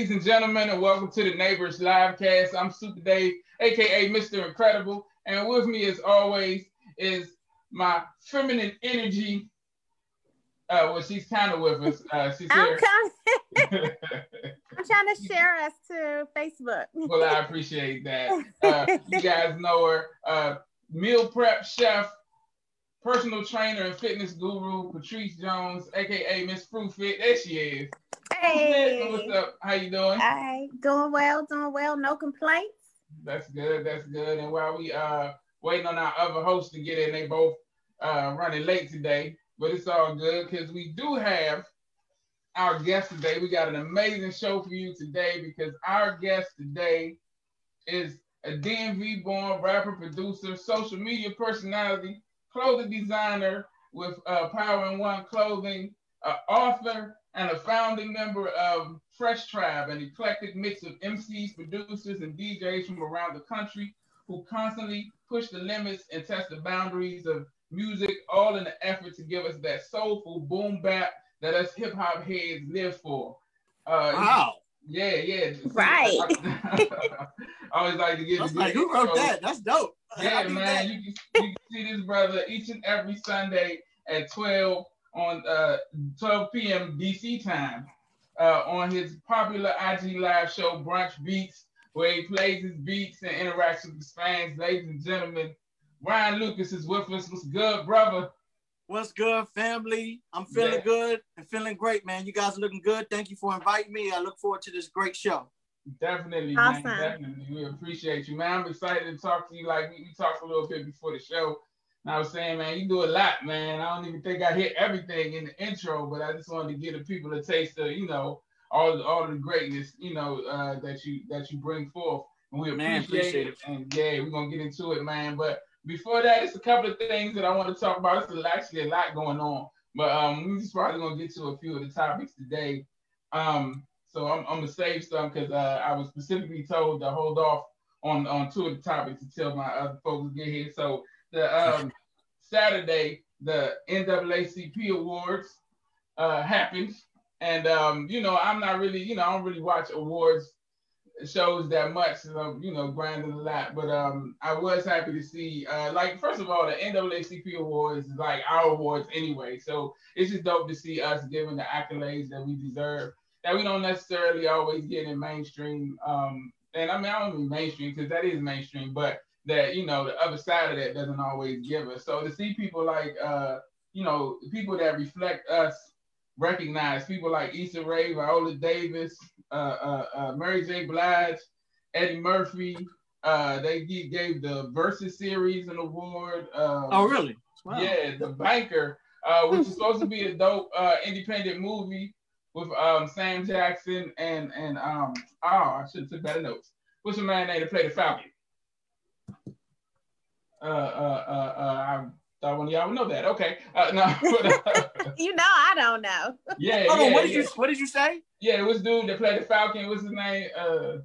Ladies and gentlemen, and welcome to the Neighbors Livecast. I'm Super Dave, aka Mr. Incredible, and with me, as always, is my feminine energy. Uh, well, she's kind of with us. Uh, she's I'm, here. kind I'm trying to share us to Facebook. well, I appreciate that. Uh, you guys know her, uh, meal prep chef, personal trainer, and fitness guru, Patrice Jones, aka Miss Fruit Fit. There she is. Hey, What's up? How you doing? Hi, doing well, doing well, no complaints. That's good. That's good. And while we uh waiting on our other hosts to get in, they both uh running late today, but it's all good because we do have our guest today. We got an amazing show for you today because our guest today is a DMV born rapper, producer, social media personality, clothing designer with uh, Power In One Clothing, uh, author, and a founding member of Fresh Tribe, an eclectic mix of MCs, producers, and DJs from around the country who constantly push the limits and test the boundaries of music, all in the effort to give us that soulful boom bap that us hip hop heads live for. Uh, Wow. Yeah, yeah. Right. I always like to give I was like, good who wrote intro. that? That's dope. Yeah, man. You can, you can see this brother each and every Sunday at 12 on uh 12 p.m. DC time uh, on his popular IG live show Brunch Beats, where he plays his beats and interacts with his fans. Ladies and gentlemen, Ryan Lucas is with us. What's good, brother? What's good, family? I'm feeling Yeah. good and feeling great, man. You guys are looking good. Thank you for inviting me. I look forward to this great show. Definitely, Awesome. man. Definitely. We appreciate you, man. I'm excited to talk to you. Like we, we talked a little bit before the show. And I was saying, man, you do a lot, man. I don't even think I hit everything in the intro, but I just wanted to give the people a taste of, you know, all all the greatness, you know, uh, that you that you bring forth. And we Man, appreciate, appreciate it. And yeah, we're gonna get into it, man. But before that, it's a couple of things that I want to talk about. There's actually a lot going on. But um, we're just probably gonna get to a few of the topics today. Um, so I'm, I'm gonna save some because uh, I was specifically told to hold off on on two of the topics until my other folks get here. So the um, Saturday, the NAACP awards uh, happened, and um, you know I'm not really, you know, I don't really watch awards shows that much, so, you know, grinding a lot. But um, I was happy to see, uh, like, first of all, the NAACP awards is like our awards anyway, so it's just dope to see us given the accolades that we deserve that we don't necessarily always get in mainstream. Um, and I mean, I don't mean mainstream because that is mainstream, but that you know the other side of that doesn't always give us. So to see people like uh, you know people that reflect us, recognize people like Issa Rae, Viola Davis, uh, uh, uh, Mary J. Blige, Eddie Murphy. Uh, they gave the Verzuz series an award. Um, Oh, really? Wow. yeah, The Banker, uh, which is supposed to be a dope uh, independent movie with um, Sam Jackson and and um oh I should have took better notes. What's the man name to play the Falcon? Uh uh uh uh I thought one of y'all would know that. Okay. Uh, no, but, uh, You know, I don't know. yeah, Hold yeah, on. What did yeah. you What did you say? Yeah, it was dude that played the Falcon. What's his name? Uh,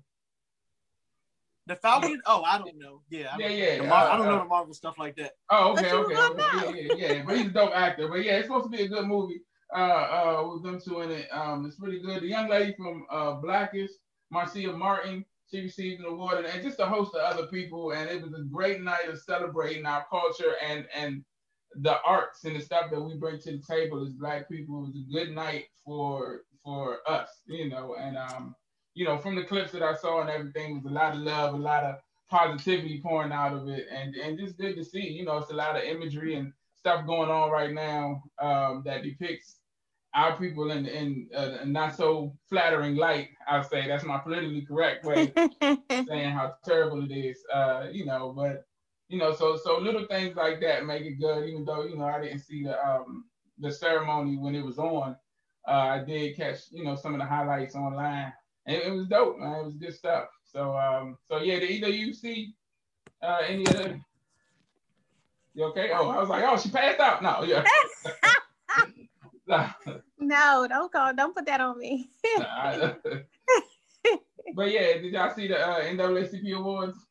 The Falcon? Oh, I don't know. Yeah. I, yeah, yeah. Mar- uh, I don't know uh, the Marvel stuff like that. Oh, okay, okay, okay. Yeah, yeah, yeah. But he's a dope actor. But yeah, it's supposed to be a good movie. Uh, uh, with them two in it. Um, it's pretty good. The young lady from uh Blackish, Marsai Martin, she received an award, and, and just a host of other people. And it was a great night of celebrating our culture and and the arts and the stuff that we bring to the table as Black people. Was a good night for for us, you know. And um, you know, from the clips that I saw and everything, was a lot of love, a lot of positivity pouring out of it and and just good to see you know it's a lot of imagery and stuff going on right now um, that depicts our people in in uh, a not so flattering light i'll say that's my politically correct way of saying how terrible it is uh, you know but you know so so little things like that make it good even though you know i didn't see the um the ceremony when it was on. Uh, i did catch you know some of the highlights online and it was dope man. It was good stuff. So um so yeah did either you see uh any of the you okay? Oh i was like oh she passed out. No yeah. No, don't call, don't put that on me. but yeah did y'all see the uh NAACP awards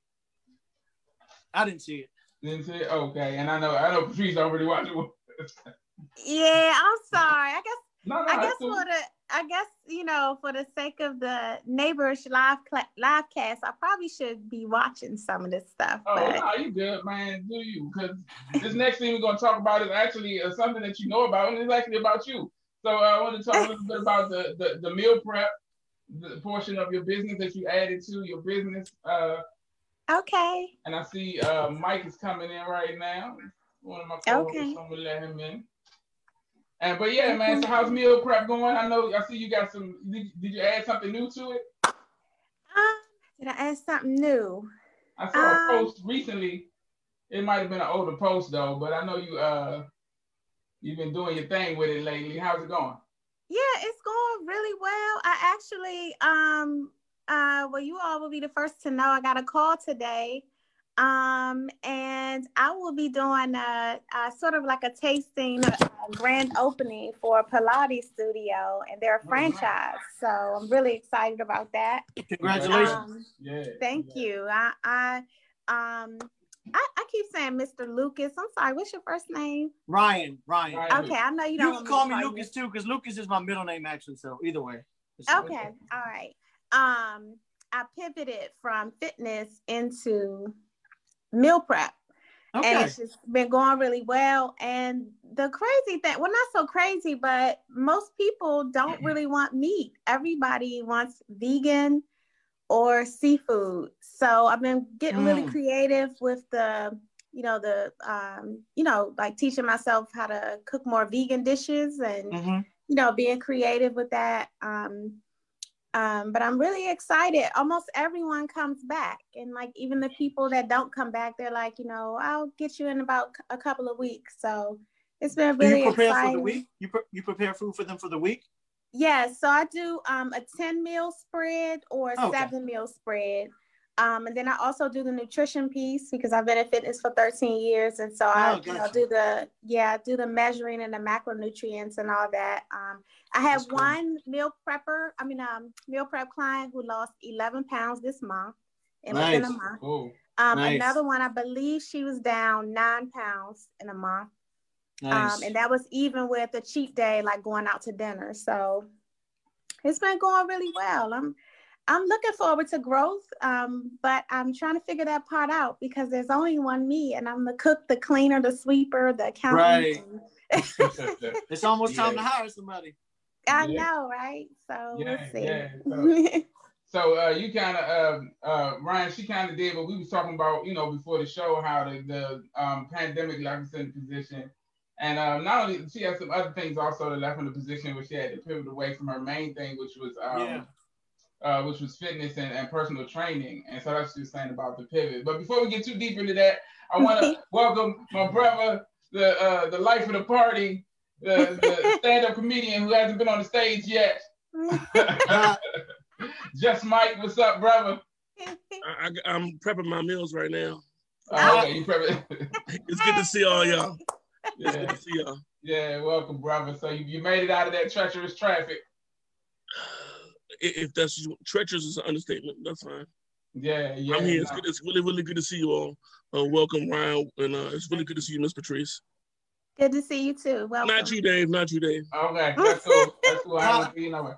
I didn't see it. didn't see it? okay and i know i know patrice don't really watch it Yeah, I'm sorry. I guess no no I guess cool. for the I guess you know, for the sake of the neighbors live cl- live cast, I probably should be watching some of this stuff. Oh, but... no, you good, man. Do you? Because this next thing we're gonna talk about is actually uh, something that you know about, and it's actually about you. So uh, I want to talk a little bit about the, the the meal prep, the portion of your business that you added to your business. Uh, okay. And I see uh, Mike is coming in right now. One of my co-hosts. Okay. I'm gonna let him in. And but yeah, man. So how's meal prep going? I know I see you got some. Did, did you add something new to it? Um, did I add something new? I saw um, a post recently. It might have been an older post though, but I know you uh you've been doing your thing with it lately. How's it going? Yeah, it's going really well. I actually um uh well you all will be the first to know I got a call today um, and I will be doing a, a sort of like a tasting a grand opening for a Pilates studio, and they're a oh, franchise. So I'm really excited about that. Congratulations! Um, yeah. Thank yeah. you. I, I um. I, I, keep saying Mr. Lucas. I'm sorry. What's your first name? Ryan. Ryan. Okay, I know you don't. You can call me Lucas too, because Lucas is my middle name actually. So either way. Okay. All right. Um, I pivoted from fitness into meal prep. Okay. And it's just been going really well. And the crazy thing, well, not so crazy, but most people don't really want meat. Everybody wants vegan or seafood. So I've been getting mm. really creative with the, you know, the, um, you know, like teaching myself how to cook more vegan dishes and, mm-hmm. you know, being creative with that. Um, um, but I'm really excited. Almost everyone comes back, and like even the people that don't come back, they're like, you know, I'll get you in about a couple of weeks. So it's been really do you prepare exciting. for the week. You pre- you prepare food for them for the week. Yes, yeah, so I do um, a ten meal spread or a okay. seven meal spread. Um, and then I also do the nutrition piece because I've been in fitness for 13 years. And so oh, I you know, do the, yeah, do the measuring and the macronutrients and all that. Um, I have cool. one meal prepper, I mean, um, meal prep client who lost 11 pounds this month. In nice. within a month. Cool. Um, nice. Another one, I believe she was down nine pounds in a month. Nice. Um, and that was even with a cheat day, like going out to dinner. So it's been going really well. I'm I'm looking forward to growth, um, but I'm trying to figure that part out because there's only one me, and I'm the cook, the cleaner, the sweeper, the accountant. Right. it's almost time to hire somebody. I yeah. know, right? So yeah, we'll see. Yeah. So, so uh, you kind of, um, uh, Ryan, she kind of did, but we was talking about, you know, before the show how the, the um, pandemic left us in position. And um, not only she had some other things also that left in the position where she had to pivot away from her main thing, which was um, yeah uh, which was fitness and, and personal training. And so that's just saying about the pivot. But before we get too deep into that, I want to welcome my brother, the uh, the life of the party, the, the stand-up comedian who hasn't been on the stage yet. Just Mike, what's up, brother? I, am prepping my meals right now. Oh, okay, you prepping. it's good to see all y'all. Yeah. It's good to see y'all. Yeah, welcome, brother. So you, you made it out of that treacherous traffic if that's treacherous is an understatement, that's fine. Yeah, yeah. I'm here. It's, good, it's really, really good to see you all. Uh, welcome, Ryan, and uh, it's really good to see you, Miss Patrice. Good to see you too. Welcome. Not you, Dave. Not you, Dave. Okay, that's cool. That's cool. I don't you know.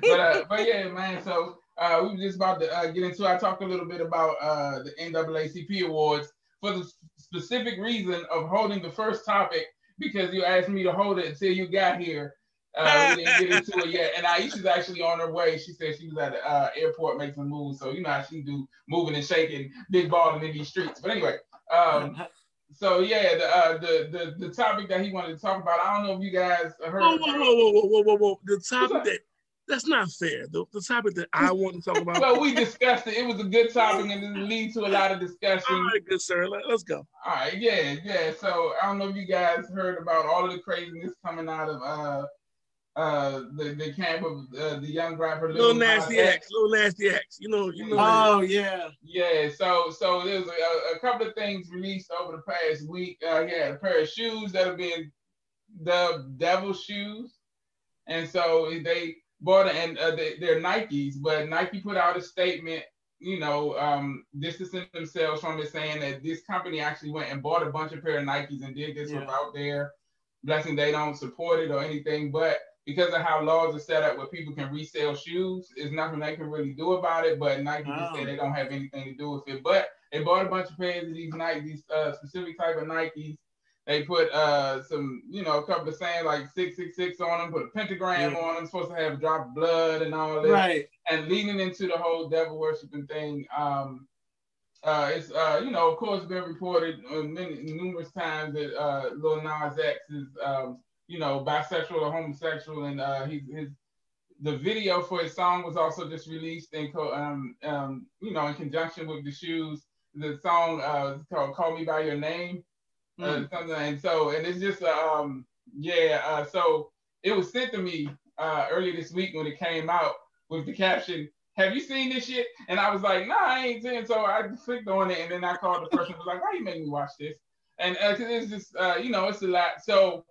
But uh, but yeah, man. So uh, we were just about to uh, get into. I talked a little bit about uh, the NAACP awards for the specific reason of holding the first topic because you asked me to hold it until you got here. Uh, we didn't get into it yet. And Aisha's actually on her way. She said she was at the uh, airport making some moves. So you know how she do moving and shaking, big balling in these streets. But anyway, um, so yeah, the, uh, the the the topic that he wanted to talk about. I don't know if you guys heard. Whoa, whoa, whoa, whoa, whoa, whoa, whoa! The topic that that's not fair. The, the topic that I want to talk about. well, we discussed it. It was a good topic and it lead to a lot of discussion. All right, good sir. Let, us go. All right, yeah, yeah. So I don't know if you guys heard about all of the craziness coming out of uh uh the, the camp of uh, the young rapper little, nasty X, little nasty X. You know, you know. Oh yeah, yeah. So so there's a, a couple of things released over the past week. Uh, he had a pair of shoes that have been dubbed devil shoes, and so they bought it, and uh, they, they're Nikes, but Nike put out a statement. You know, um, distancing themselves from it, saying that this company actually went and bought a bunch of pair of Nikes and did this yeah. without their blessing. They don't support it or anything, but because of how laws are set up where people can resell shoes, there's nothing they can really do about it. But Nike oh. just say they don't have anything to do with it. But they bought a bunch of pairs of these Nike, these uh, specific type of Nikes. They put uh, some, you know, a couple of sayings like six six six on them, put a pentagram yeah. on them, supposed to have a drop of blood and all this, right? And leading into the whole devil worshiping thing. Um, uh, it's uh, you know, of course, been reported many numerous times that uh, Lil Nas X is um, you know, bisexual or homosexual, and uh, he's his the video for his song was also just released in co- um, um, you know in conjunction with the shoes. The song uh, called "Call Me by Your Name," mm. uh, hmm. something, and so and it's just uh, um yeah. Uh, so it was sent to me uh, earlier this week when it came out with the caption have you seen this shit? And I was like, nah, I ain't seen. So I clicked on it, and then I called the person. Was like, why you make me watch this? And uh, it's just, uh, you know, it's a lot. So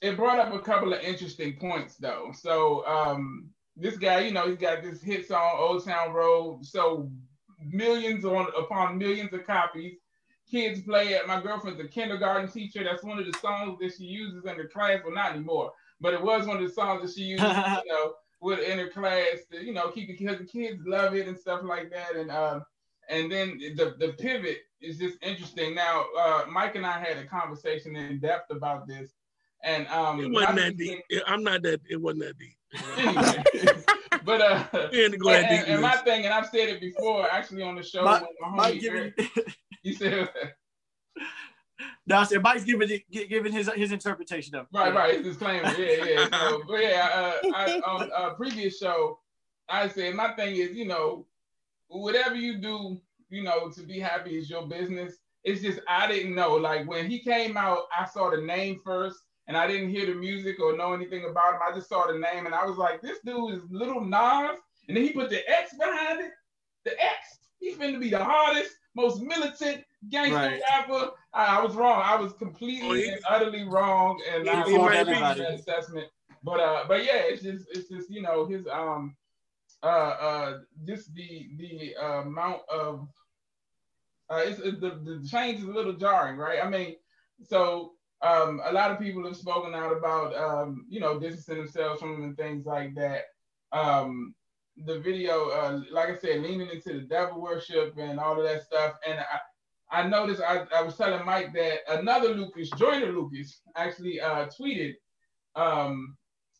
it brought up a couple of interesting points, though. So um, this guy, you know, he's got this hit song, Old Town Road, so millions on upon millions of copies. Kids play it. My girlfriend's a kindergarten teacher. That's one of the songs that she uses in the class. Well, not anymore, but it was one of the songs that she uses, you know with in her class to, you know, keep because the kids love it and stuff like that. And um, and then the the pivot is just interesting. Now, uh, Mike and I had a conversation in depth about this, and um, it wasn't that deep. I'm not that. It wasn't that deep. anyway, but uh, and, and, and my thing, and I've said it before, actually on the show. My, my homie, Eric, you said. No, I said Mike's giving giving his his interpretation of. Right, right. His disclaimer. Yeah, yeah. So, but yeah, uh, I, on a previous show, I said my thing is, you know, whatever you do, you know, to be happy is your business. It's just I didn't know. Like when he came out, I saw the name first, and I didn't hear the music or know anything about him. I just saw the name, and I was like, this dude is Little Nas, and then he put the X behind it. The X, he's finna be the hardest, most militant gangster right. rapper. I, I, was wrong. I was completely oh, and utterly wrong, and I was that assessment. But uh, but yeah, it's just it's just you know his um uh uh just the the uh, amount of uh it's, it's the the change is a little jarring, right? I mean, so um a lot of people have spoken out about um you know distancing themselves from them and things like that. Um, the video, uh, like I said, leaning into the devil worship and all of that stuff, and I I noticed I, I was telling Mike that another Lucas, Joyner Lucas, actually uh, tweeted um,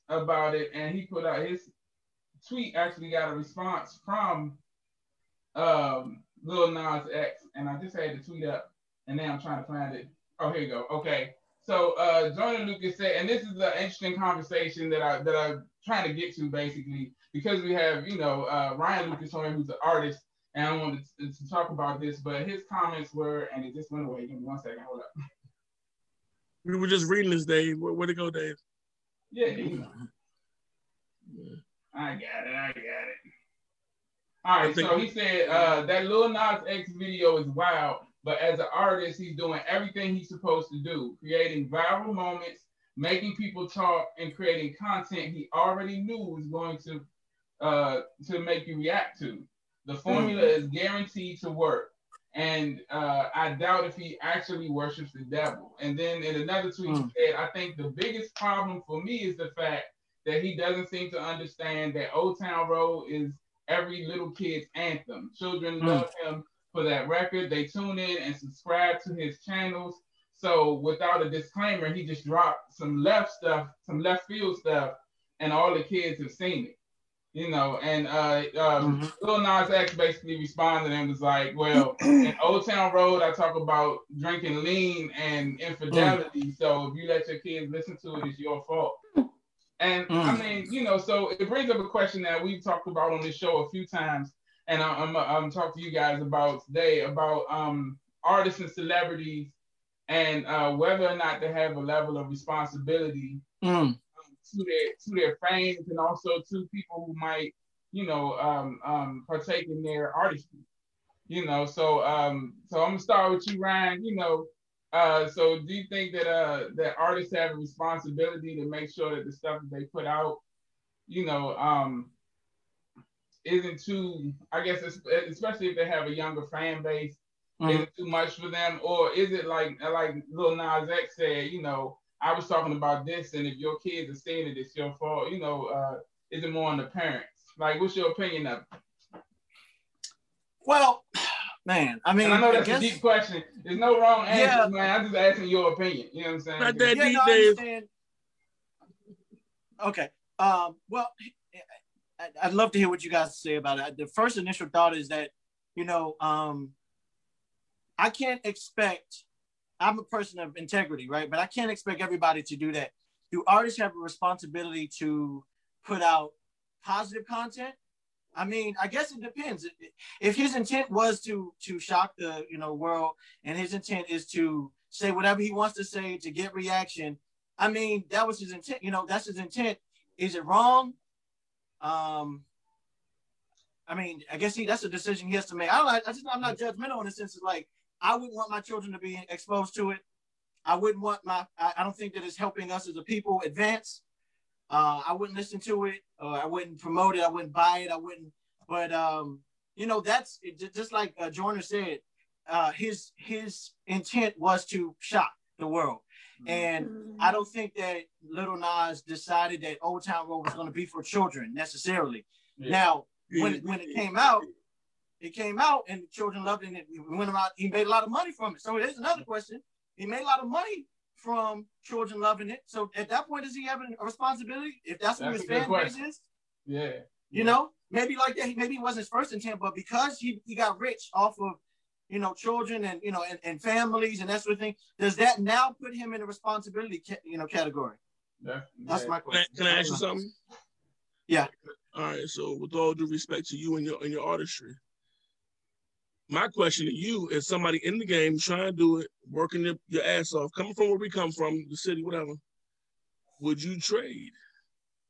about it, and he put out his tweet actually got a response from um, Lil Nas X, and I just had to tweet up, and now I'm trying to find it. Oh, here you go. Okay, so uh, Lucas said, and this is an interesting conversation that I that I'm trying to get to basically because we have you know uh, Ryan Lucas on here who's an artist and I wanted to, to, talk about this, but his comments were, and it just went away. Give me one second. Hold up. We were just reading this, Dave. Where, where'd it go, Dave? Yeah, yeah. I got it. I got it. All right. So he said uh, that Lil Nas X video is wild, but as an artist, he's doing everything he's supposed to do, creating viral moments, making people talk, and creating content he already knew was going to uh, to make you react to. The formula mm. is guaranteed to work. And uh, I doubt if he actually worships the devil. And then in another tweet, mm. he said, I think the biggest problem for me is the fact that he doesn't seem to understand that Old Town Road is every little kid's anthem. Children mm. love him for that record. They tune in and subscribe to his channels. So without a disclaimer, he just dropped some left stuff, some left field stuff, and all the kids have seen it you know, and uh, um, mm-hmm. Lil Nas X basically responded and was like, "Well, in Old Town Road, I talk about drinking lean and infidelity. Mm. So if you let your kids listen to it, it's your fault." And mm. I mean, you know, so it brings up a question that we've talked about on this show a few times, and I, I'm I'm talking to you guys about today about um, artists and celebrities and uh, whether or not they have a level of responsibility mm to their to their fans and also to people who might you know um, um, partake in their artistry. You know, so um, so I'm gonna start with you, Ryan. You know, uh, so do you think that uh, that artists have a responsibility to make sure that the stuff that they put out, you know, um, isn't too, I guess, especially if they have a younger fan base, mm-hmm. is it too much for them, or is it like like Lil Nas X said, you know, I was talking about this, and if your kids are saying it, it's your fault. You know, uh, is it more on the parents? Like, what's your opinion of it? Well, man, I mean, and I know that's I guess, a deep question. There's no wrong answer, yeah. man. I'm just asking your opinion. You know what I'm saying? Not that deep, Dave. Okay. Um, well, I'd love to hear what you guys say about it. The first initial thought is that, you know, um, I can't expect. I'm a person of integrity, right? But I can't expect everybody to do that. Do artists have a responsibility to put out positive content? I mean, I guess it depends. If his intent was to to shock the you know world, and his intent is to say whatever he wants to say to get reaction, I mean, that was his intent. You know, that's his intent. Is it wrong? Um, I mean, I guess he that's a decision he has to make. I don't. I just I'm not judgmental in the sense of like I wouldn't want my children to be exposed to it. I wouldn't want my. I, I don't think that it's helping us as a people advance. Uh, I wouldn't listen to it. Or I wouldn't promote it. I wouldn't buy it. I wouldn't. But um, you know, that's just like uh, Joyner said. Uh, his his intent was to shock the world. And I don't think that Little Nas decided that Old Town Road was going to be for children necessarily. Yeah. Now, when when it came out, it came out and the children loved it. And it went about. He made a lot of money from it. So there's another question. He made a lot of money from children loving it. So at that point, does he have a responsibility? If that's, that's what his fan base is, yeah. You know, maybe like that. Maybe it wasn't his first intent, but because he, he got rich off of you know, children and you know, and, and families and that sort of thing. Does that now put him in a responsibility, you know, category? Yeah. That's my question. Can I, can I ask you something? Yeah. All right. So, with all due respect to you and your and your artistry, my question to you is: somebody in the game trying to do it, working your, your ass off, coming from where we come from, the city, whatever. Would you trade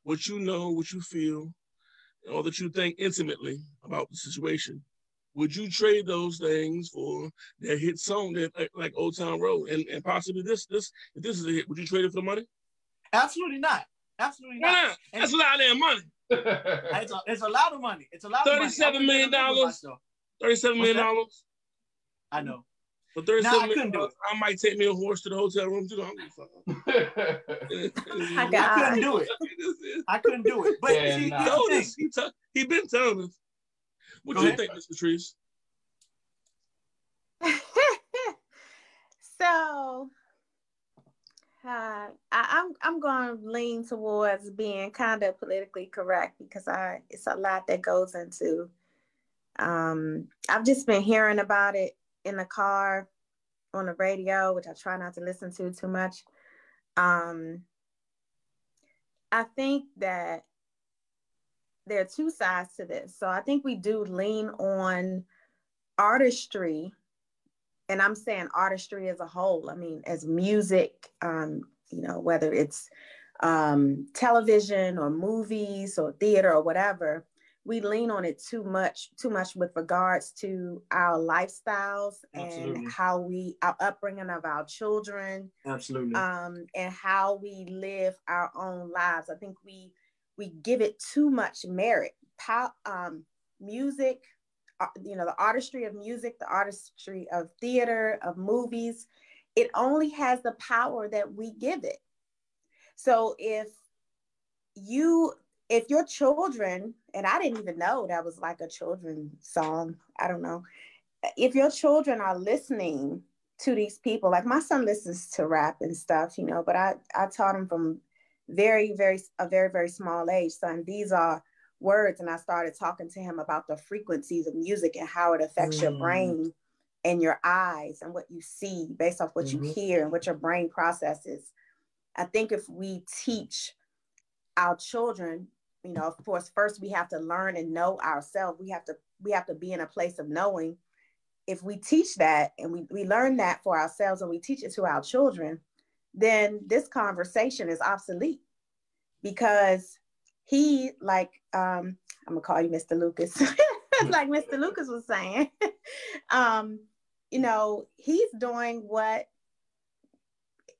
what you know, what you feel, all that you think intimately about the situation would you trade those things for that hit song that like, like Old Town Road and, and possibly this this if this is a hit, would you trade it for the money? Absolutely not. Absolutely not. not? That's a lot of money. it's, a, it's a lot of money. It's a lot Thirty-seven million dollars. Thirty-seven million dollars. I know. For thirty-seven million dollars, I might take me a horse to the hotel room too. I, I couldn't do it. I couldn't do it. But yeah, see, nah. he, he, he been telling us. What do you think, Mr. Trees? so uh, I, I'm I'm going to lean towards being kind of politically correct because I it's a lot that goes into. Um, I've just been hearing about it in the car, on the radio, which I try not to listen to too much. Um, I think that there are two sides to this. So I think we do lean on artistry, and I'm saying artistry as a whole. I mean, as music, um, you know, whether it's um, television or movies or theater or whatever, we lean on it too much, too much with regards to our lifestyles Absolutely. and how we, our upbringing of our children. Absolutely. Um, and how we live our own lives. I think we we give it too much merit. Pop, um, music, uh, you know, the artistry of music, the artistry of theater, of movies, it only has the power that we give it. So if you, if your children, and I didn't even know that was like a children song, I don't know. If your children are listening to these people, like my son listens to rap and stuff, you know, but I, I taught him from very, very, a very, very small age. Son, these are words. And I started talking to him about the frequencies of music and how it affects mm. your brain and your eyes and what you see based off what mm-hmm. you hear and what your brain processes. I think if we teach our children, you know, of course, first we have to learn and know ourselves. We have to we have to be in a place of knowing. If we teach that and we, we learn that for ourselves and we teach it to our children, then this conversation is obsolete because he like um i'm gonna call you mr lucas. Like mr lucas was saying um you know he's doing what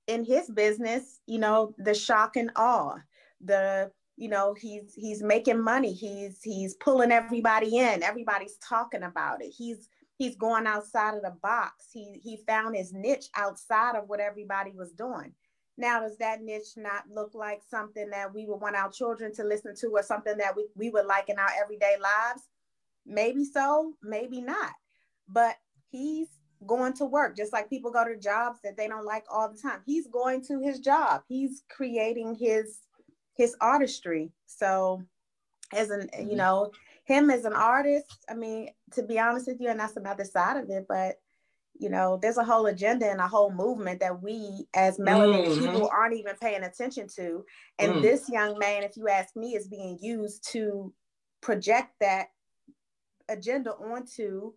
in his business you know the shock and awe the you know he's he's making money. He's he's pulling everybody in. Everybody's talking about it. He's he's going outside of the box. He he found his niche outside of what everybody was doing. Now, does that niche not look like something that we would want our children to listen to or something that we, we would like in our everyday lives? Maybe so, maybe not. But he's going to work just like people go to jobs that they don't like all the time. He's going to his job. He's creating his his artistry. So as an you mm-hmm. know, him as an artist, I mean, to be honest with you, and that's another side of it, but you know, there's a whole agenda and a whole movement that we as melanated mm-hmm. people aren't even paying attention to. And mm. this young man, if you ask me, is being used to project that agenda onto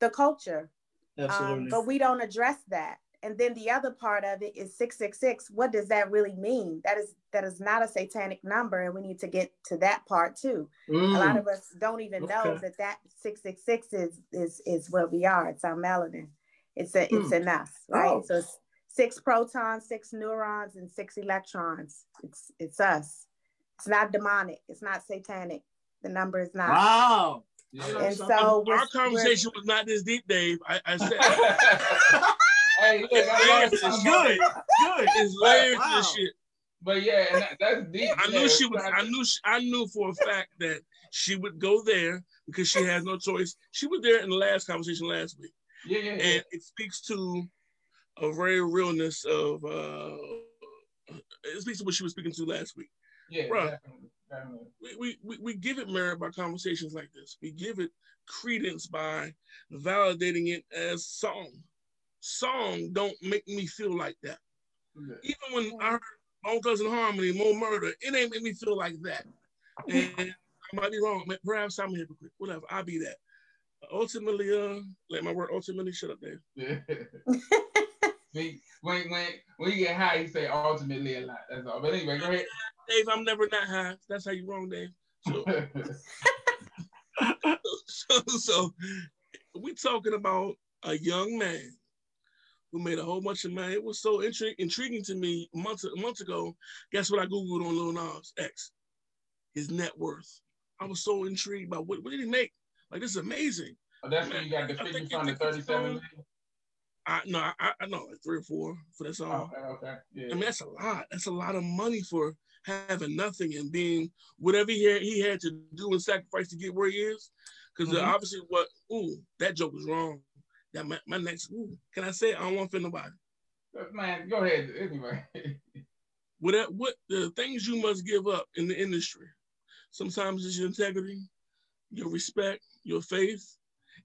the culture. Absolutely. Um, but we don't address that. And then the other part of it is 666. What does that really mean? That is that is not a satanic number, and we need to get to that part too. Mm. A lot mm. of us don't even okay. know that that 666 is is is where we are. It's our melanin. It's a, it's mm. in us, right? Oh. So it's six protons, six neutrons, and six electrons. It's it's us. It's not demonic. It's not satanic. The number is not. Wow. Yeah. And so our conversation was not this deep, Dave. I, I said. hey, look, it's good. Good. It's layers wow. shit. But yeah, that, that's deep. I knew she was. I knew. She, I knew for a fact that she would go there because she has no choice. She was there in the last conversation last week. Yeah, yeah. And it speaks to a very realness of. uh It speaks to what she was speaking to last week. Yeah, Bruh, definitely. We, we, we give it merit by conversations like this. We give it credence by validating it as song. Song don't make me feel like that. Yeah. Even when I heard Bone Thugs-n-Harmony, Mo Murda, it ain't make me feel like that. And I might be wrong. Perhaps I'm a hypocrite. Whatever. I'll be that. Ultimately, uh, let my word ultimately shut up, Dave. when, when, when you get high, you say ultimately a lot. That's all. But anyway, go ahead. Dave, I'm never not high. That's how you wrong, Dave. So, so, so we talking about a young man who made a whole bunch of money. It was so intri- intriguing to me months months ago. Guess what I googled on Lil Nas X? His net worth. I was so intrigued by what, what did he make? Like this is amazing. Oh, that's when you got the figures on the 37 I no, I, I know like three or four for that song. Okay, okay. Yeah. I mean, that's a lot. That's a lot of money for having nothing and being whatever he had, he had to do and sacrifice to get where he is. Because mm-hmm. obviously, what ooh, that joke was wrong. That my, my next ooh, can I say it? I don't want to offend nobody. Uh, man, go ahead. Anyway. what what the things you must give up in the industry? Sometimes it's your integrity, your respect, your faith.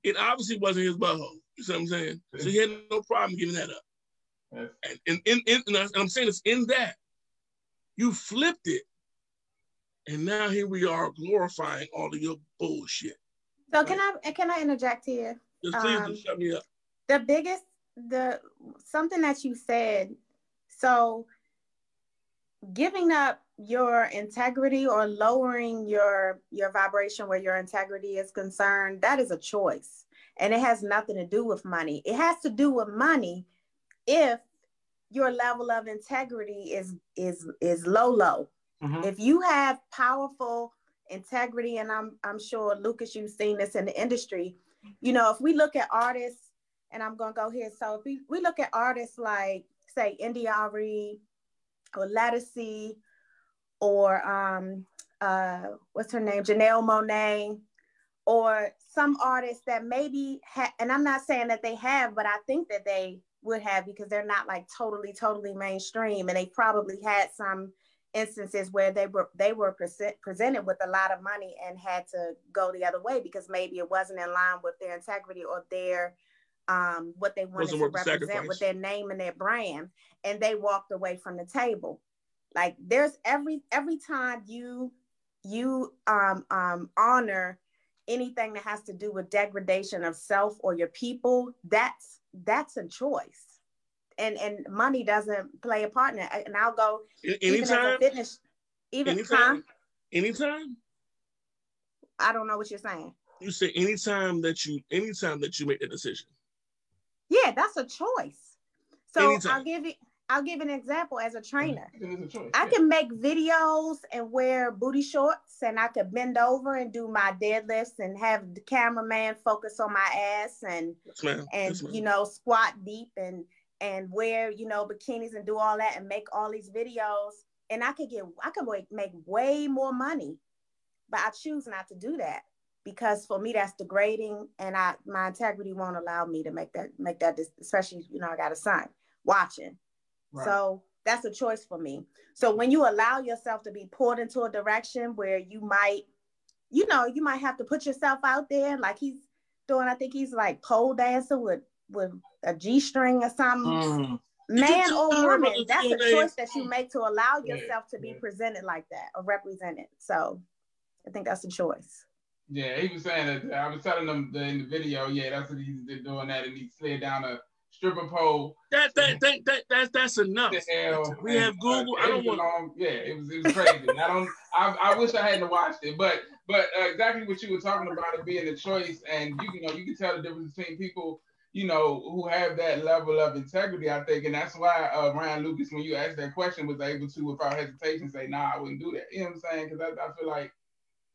It obviously wasn't his butthole. You see what I'm saying? So he had no problem giving that up. Yes. And, and, and, and, I'm saying it's in that you flipped it. And now here we are glorifying all of your bullshit. So can I can I interject here? Just please um, shut me up. The biggest the something that you said, so giving up your integrity or lowering your your vibration where your integrity is concerned, that is a choice. And it has nothing to do with money. It has to do with money if your level of integrity is is is low low mm-hmm. if you have powerful integrity and i'm i'm sure lucas you've seen this in the industry you know if we look at artists and i'm to go here so if we, we look at artists like say India.Arie or Ledisi or um uh what's her name janelle monáe or some artists that maybe ha- and i'm not saying that they have but i think that they would have because they're not like totally totally mainstream and they probably had some instances where they were they were present, presented with a lot of money and had to go the other way because maybe it wasn't in line with their integrity or their um what they wanted to represent sacrifice. with their name and their brand. And they walked away from the table. Like there's every every time you you um um honor anything that has to do with degradation of self or your people that's that's a choice and and money doesn't play a part in it. And i'll go anytime? fitness even anytime? anytime? I don't know what you're saying. You say anytime that you anytime that you make that decision. Yeah that's a choice. So anytime. i'll give you I'll give an example as a trainer. I can make videos and wear booty shorts and I could bend over and do my deadlifts and have the cameraman focus on my ass and yes, and yes, you know squat deep and and wear, you know, bikinis and do all that and make all these videos. And I could get, I could make way more money, but I choose not to do that because for me that's degrading, and I my integrity won't allow me to make that make that, especially you know I got a son watching, right. so that's a choice for me. So when you allow yourself to be pulled into a direction where you might, you know, you might have to put yourself out there, like he's doing. I think he's like pole dancer with with a G string or something. Mm. Man or woman, that's a choice that you make to allow yourself to be presented like that or represented. So I think that's a choice. Yeah, he was saying that I was telling them the, in the video, yeah, that's what he's doing that, and he slid down a stripper pole. That that that, that that's that's enough. We and, have Google. Uh, I don't want. Long, yeah, it was it was crazy. I don't. I, I wish I hadn't watched it, but but uh, exactly what you were talking about it being a choice, and you, you know you can tell the difference between people you know, who have that level of integrity, I think. And that's why uh, Ryan Lucas, when you asked that question, was able to, without hesitation, say, nah, I wouldn't do that. You know what I'm saying? Because I, I, feel like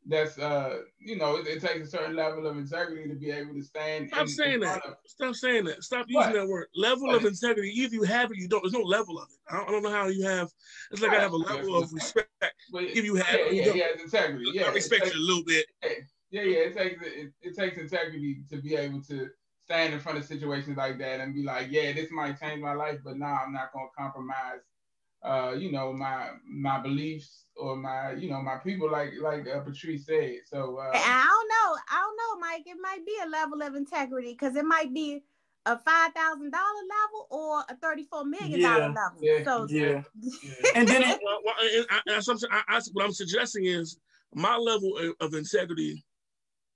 that's, uh, you know, it, it, takes a certain level of integrity to be able to stand. Stop in, saying that. Of... Stop saying that. Stop using what? that word. Level what? of integrity. Either you have it, you don't. There's no level of it. I don't, I don't know how you have. It's like I have a level of respect. But if you have yeah, it, yeah, yeah, integrity. Yeah, I respect takes, you a little bit. Yeah, yeah, yeah it takes it, it takes integrity to be able to stand in front of situations like that and be like, yeah, this might change my life, but now I'm not gonna compromise, uh, you know, my my beliefs or my, you know, my people, like like uh, Patrice said. So uh, I don't know, I don't know, Mike. It might be a level of integrity because it might be a five thousand dollar level or a thirty four million dollar yeah, level. Yeah, so yeah, yeah. and then it, well, well, I, I, I, I, what I'm suggesting is my level of, of integrity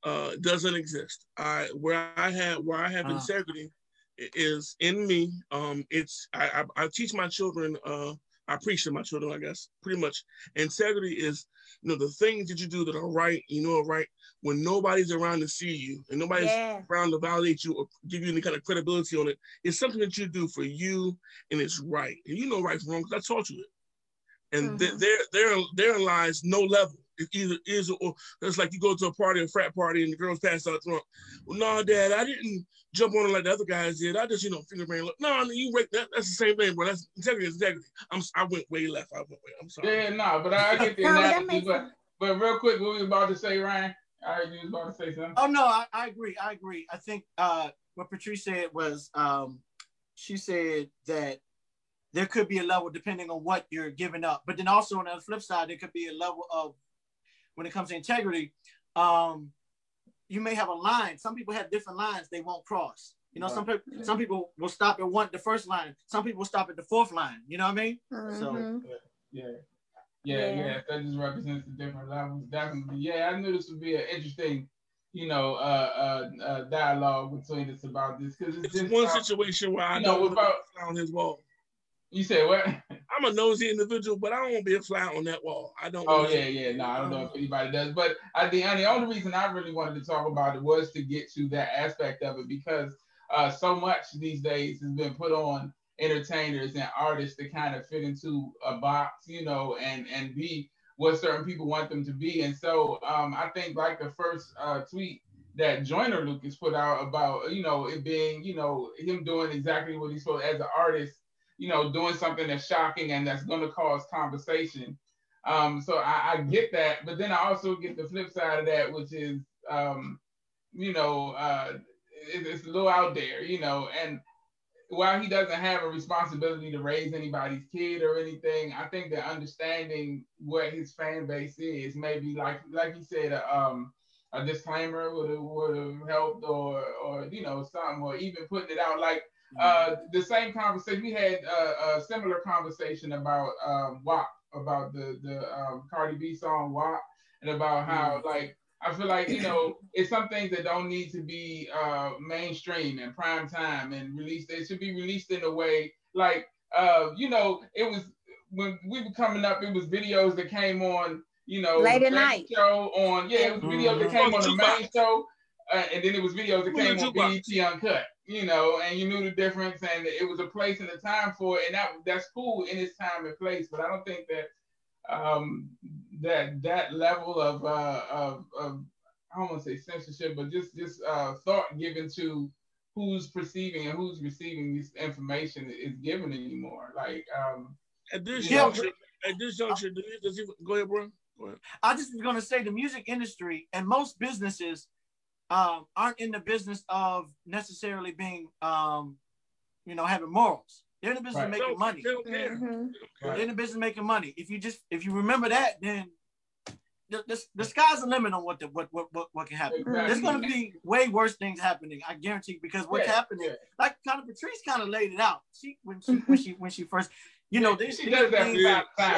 uh, doesn't exist. I where I have where I have uh. integrity is in me. Um, it's I, I, I teach my children. Uh, I preach to my children. I guess pretty much integrity is you know the things that you do that are right. You know are right when nobody's around to see you and nobody's yeah. around to validate you or give you any kind of credibility on it. It's something that you do for you and it's right. And you know right from wrong because I taught you it. And mm-hmm. th- there there therein lies no level it either is or it's like you go to a party, a frat party, and the girls pass out drunk. Well, no, Dad, I didn't jump on it like the other guys did. I just, you know, finger bang. Look, no, I mean, you wait. That, that's the same thing, bro. That's integrity. integrity. I'm, I went way left. I went way. I'm sorry. Yeah, no, but I get the analogy. but, but real quick, what we were about to say, Ryan? All right, you was about to say something. Oh no, I, I agree. I agree. I think uh, what Patrice said was um, she said that there could be a level depending on what you're giving up. But then also on the flip side, there could be a level of when it comes to integrity, um, you may have a line. Some people have different lines they won't cross. You know, right. some people some people will stop at one the first line. Some people stop at the fourth line. You know what I mean? Mm-hmm. So yeah. Yeah, yeah, yeah. That just represents the different levels. Definitely. Yeah, I knew this would be an interesting, you know, uh, uh, uh dialogue between us about this because it's, it's one situation where I know, know about on his wall. You said what? I'm a nosy individual, but I don't want to be a fly on that wall. I don't. Oh yeah, yeah. No, I don't know if anybody does, but I the only, the only reason I really wanted to talk about it was to get to that aspect of it because uh, so much these days has been put on entertainers and artists to kind of fit into a box, you know, and and be what certain people want them to be. And so um, I think like the first uh, tweet that Joyner Lucas put out about, you know, it being, you know, him doing exactly what he's supposed as an artist you know, doing something that's shocking and that's going to cause conversation. Um, so I, I, get that, but then I also get the flip side of that, which is, um, you know, uh, it, it's a little out there, you know, and while he doesn't have a responsibility to raise anybody's kid or anything, I think that understanding what his fan base is, maybe like like you said, a, um, a disclaimer would have would have helped, or or you know something, or even putting it out like uh, the same conversation we had uh, a similar conversation about um, WAP, about the the um, Cardi B song WAP, and about how mm. like I feel like you know it's some things that don't need to be uh, mainstream and prime time and released. It should be released in a way like uh, you know it was when we were coming up. It was videos that came on you know late at night show on yeah it was videos mm-hmm. that came on the main show uh, and then it was videos that came on BET Uncut you know, and you knew the difference, and it was a place and a time for it, and that that's cool in its time and place. But I don't think that um, that that level of uh, of, of I don't want to say censorship, but just just uh, thought given to who's perceiving and who's receiving this information is given anymore. Like um, at this juncture, at this juncture, does he, go ahead, bro. Go ahead. I just was gonna say the music industry and most businesses um, aren't in the business of necessarily being, um, you know, having morals. They're in the business right. of making money. Mm-hmm. They're in the business of making money. If you just if you remember that, then the, the, the sky's the limit on what the what what what, what can happen. Exactly. There's gonna be way worse things happening, I guarantee, because what's yeah. happening, yeah. like kind of Patrice kind of laid it out. She when she when she when she first, you know, this, she does that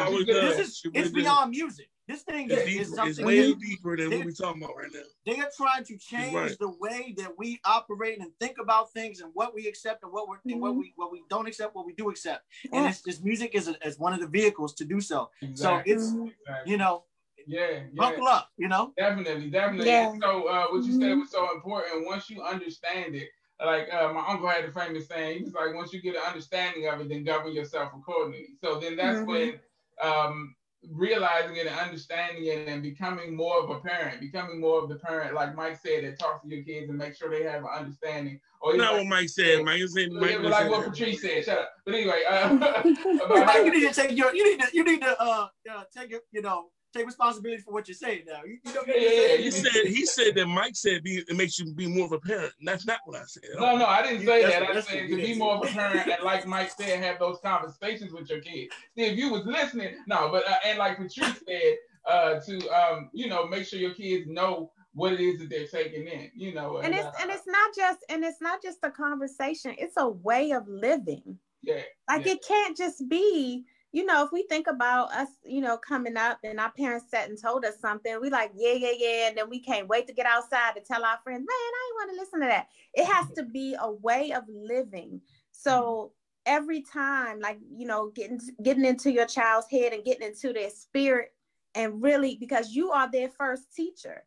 this is it's beyond music. This thing is, deeper, is something way deeper than what we're talking about right now. They are trying to change right. the way that we operate and think about things and what we accept and what we mm-hmm. what we what we don't accept, what we do accept. Yeah. And it's this music is, a, is one of the vehicles to do so. Exactly. So it's exactly. you know yeah, yeah, buckle up, you know. Definitely, definitely. Yeah. So uh, what you mm-hmm. said was so important. Once you understand it, like uh, my uncle had a famous saying, he's like, once you get an understanding of it, then govern yourself accordingly. So then that's mm-hmm. when um, realizing it and understanding it and becoming more of a parent, becoming more of the parent, like Mike said, that talks to your kids and make sure they have an understanding. Or not like, what Mike said. Mike said Mike like what Patrice said. Shut up. But anyway, uh, Mike, you need to take your, you need to, you need to, uh, uh take your, you know, take responsibility for what you're saying now. You, you know, yeah, yeah, he said he said that Mike said be, it makes you be more of a parent. That's not what I said. No, no, I didn't say that. I said to be more of a parent and like Mike said, have those conversations with your kids. See, if you was listening, no, but uh, and like Patrice said, uh, to um, you know, make sure your kids know what it is that they're taking in, you know. And, and it's uh, and it's not just and it's not just a conversation, it's a way of living. Yeah. Like yeah. it can't just be you know, if we think about us, you know, coming up and our parents sat and told us something, we like, yeah, yeah, yeah. And then we can't wait to get outside to tell our friends, man, I want to listen to that. It has to be a way of living. So mm-hmm. every time, like, you know, getting getting into your child's head and getting into their spirit and really because you are their first teacher.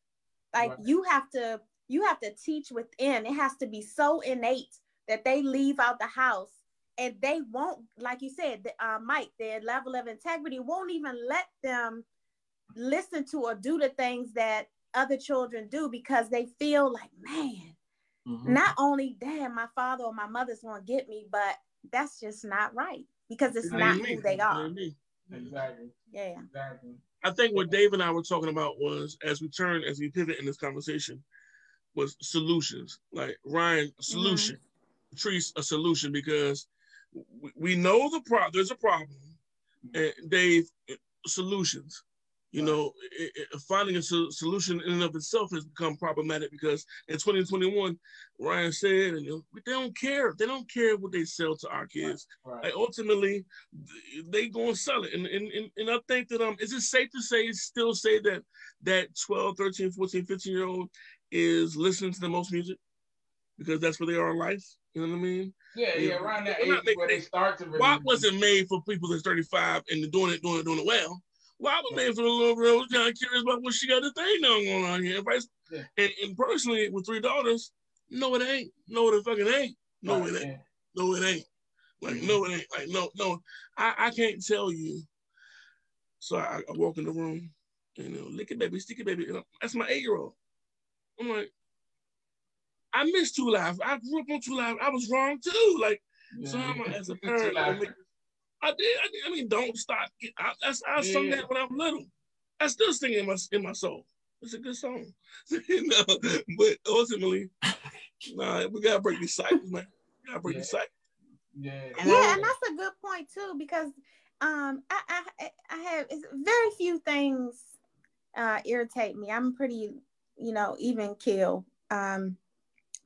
Like right. you have to you have to teach within. It has to be so innate that they leave out the house and they won't, like you said, uh, Mike, their level of integrity won't even let them listen to or do the things that other children do because they feel like, man, mm-hmm. not only damn my father or my mother's gonna get me, but that's just not right because it's not who they are. Exactly. Yeah. Exactly. I think what Dave and I were talking about was as we turn, as we pivot in this conversation, was solutions. Like Ryan, solution. Mm-hmm. Trees a solution because we know the problem. There's a problem, and Dave, solutions. You know, it, it, finding a solution in and of itself has become problematic because in 2021, Ryan said, and you know, they don't care. They don't care what they sell to our kids. Right. Like ultimately, they go and sell it. And, and, and, and I think that um, is it safe to say, still say that that 12, 13, 14, 15 year old is listening to the most music because that's where they are in life. You know what I mean? Yeah, yeah, around that age where they start to. WAP wasn't made for people that's 35 and doing it, doing it, doing it well. WAP was made for the little girl who's kind of curious about what she got to thing going on here. Yeah. And, and personally, with three daughters, no, it ain't. No, it fucking ain't. No, right, it ain't. No, it ain't. Like, mm-hmm. no, it ain't. Like, no, no. I, I can't tell you. So I, I walk in the room, and you know, lick it, baby, stick it, baby. You know, that's my eight year old. I'm like, I miss Two Live. I grew up on Two Live. I was wrong too. Like, yeah. so I'm, as a parent, I, mean, I did. I did. I mean, don't stop. I, that's, I yeah. sung that when I was little. I still sing in my in my soul. It's a good song, you know. But ultimately, nah, we gotta break these cycles, man. We gotta break yeah. these cycles. Yeah. Yeah, and that's a good point too, because um, I I, I have very few things uh irritate me. I'm pretty, you know, even kill. Um,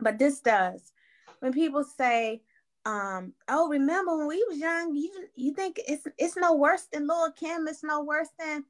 but this does. When people say, um, oh, remember when we was young, you you think it's it's no worse than Lil Kim, it's no worse than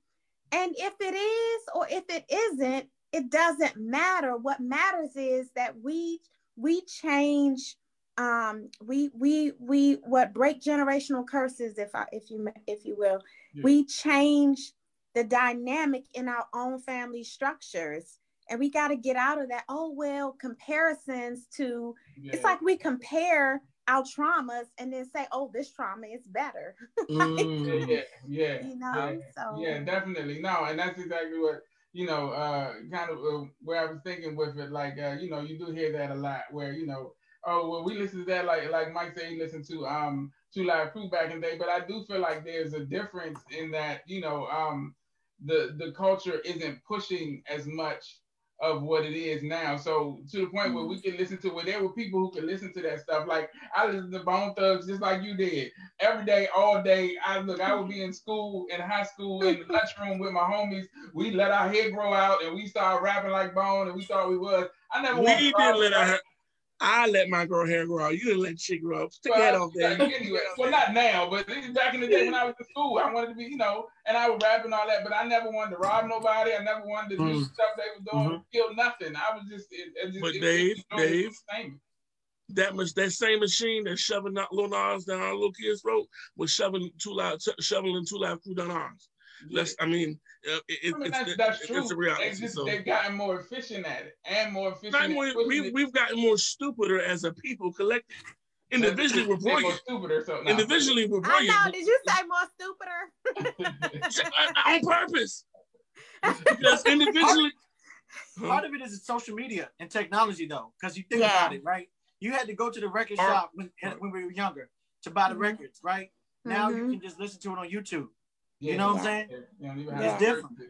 and if it is or if it isn't, it doesn't matter. What matters is that we we change um we we we what break generational curses if I if you if you will. Yeah. We change the dynamic in our own family structures and we got to get out of that. Oh well comparisons to yeah. it's like we compare our traumas and then say oh this trauma is better. Mm, yeah yeah you know yeah, so yeah definitely. No and that's exactly what you know uh kind of uh, where i was thinking with it like uh, you know you do hear that a lot where you know oh well we listen to that like like Mike said he listened to um Two Live Crew back in the day, but I do feel like there's a difference in that, you know, um the the culture isn't pushing as much of what it is now. So to the point where we mm-hmm. can listen to where there were people who could listen to that stuff. Like I listened to Bone Thugs just like you did. Every day, all day. I look, I would be in school, in high school, in the lunchroom with my homies. We let our hair grow out and we started rapping like Bone and we thought we was. I never we didn't let our I let my girl hair grow out. You didn't let shit grow up. Stick well, that off there. Well, not now, but back in the day when I was in school, I wanted to be, you know, and I was rapping all that, but I never wanted to rob nobody. I never wanted to mm. do stuff they were doing, mm-hmm. kill nothing. I was just, it, it just but it, Dave, Dave, that much that same machine that shoving that Lil Nas down our little kids' throat was shoving two loud, shoveling Two Live Crew down ours. Let's, I mean, uh, it, I mean that's, that's true. It's a reality. They just, so. They've gotten more efficient at it and more efficient. More, we, we've gotten more stupider as a people collectively. Individually, we're brilliant. Stupider, so, Individually, we're brilliant. I know. Did you say more stupider? On purpose. because individually. Part of it is social media and technology, though, because you think yeah. about it, right? You had to go to the record shop when, when we were younger to buy the mm-hmm. records, right? Now mm-hmm. you can just listen to it on YouTube. Yeah, you know what I'm saying? it's different.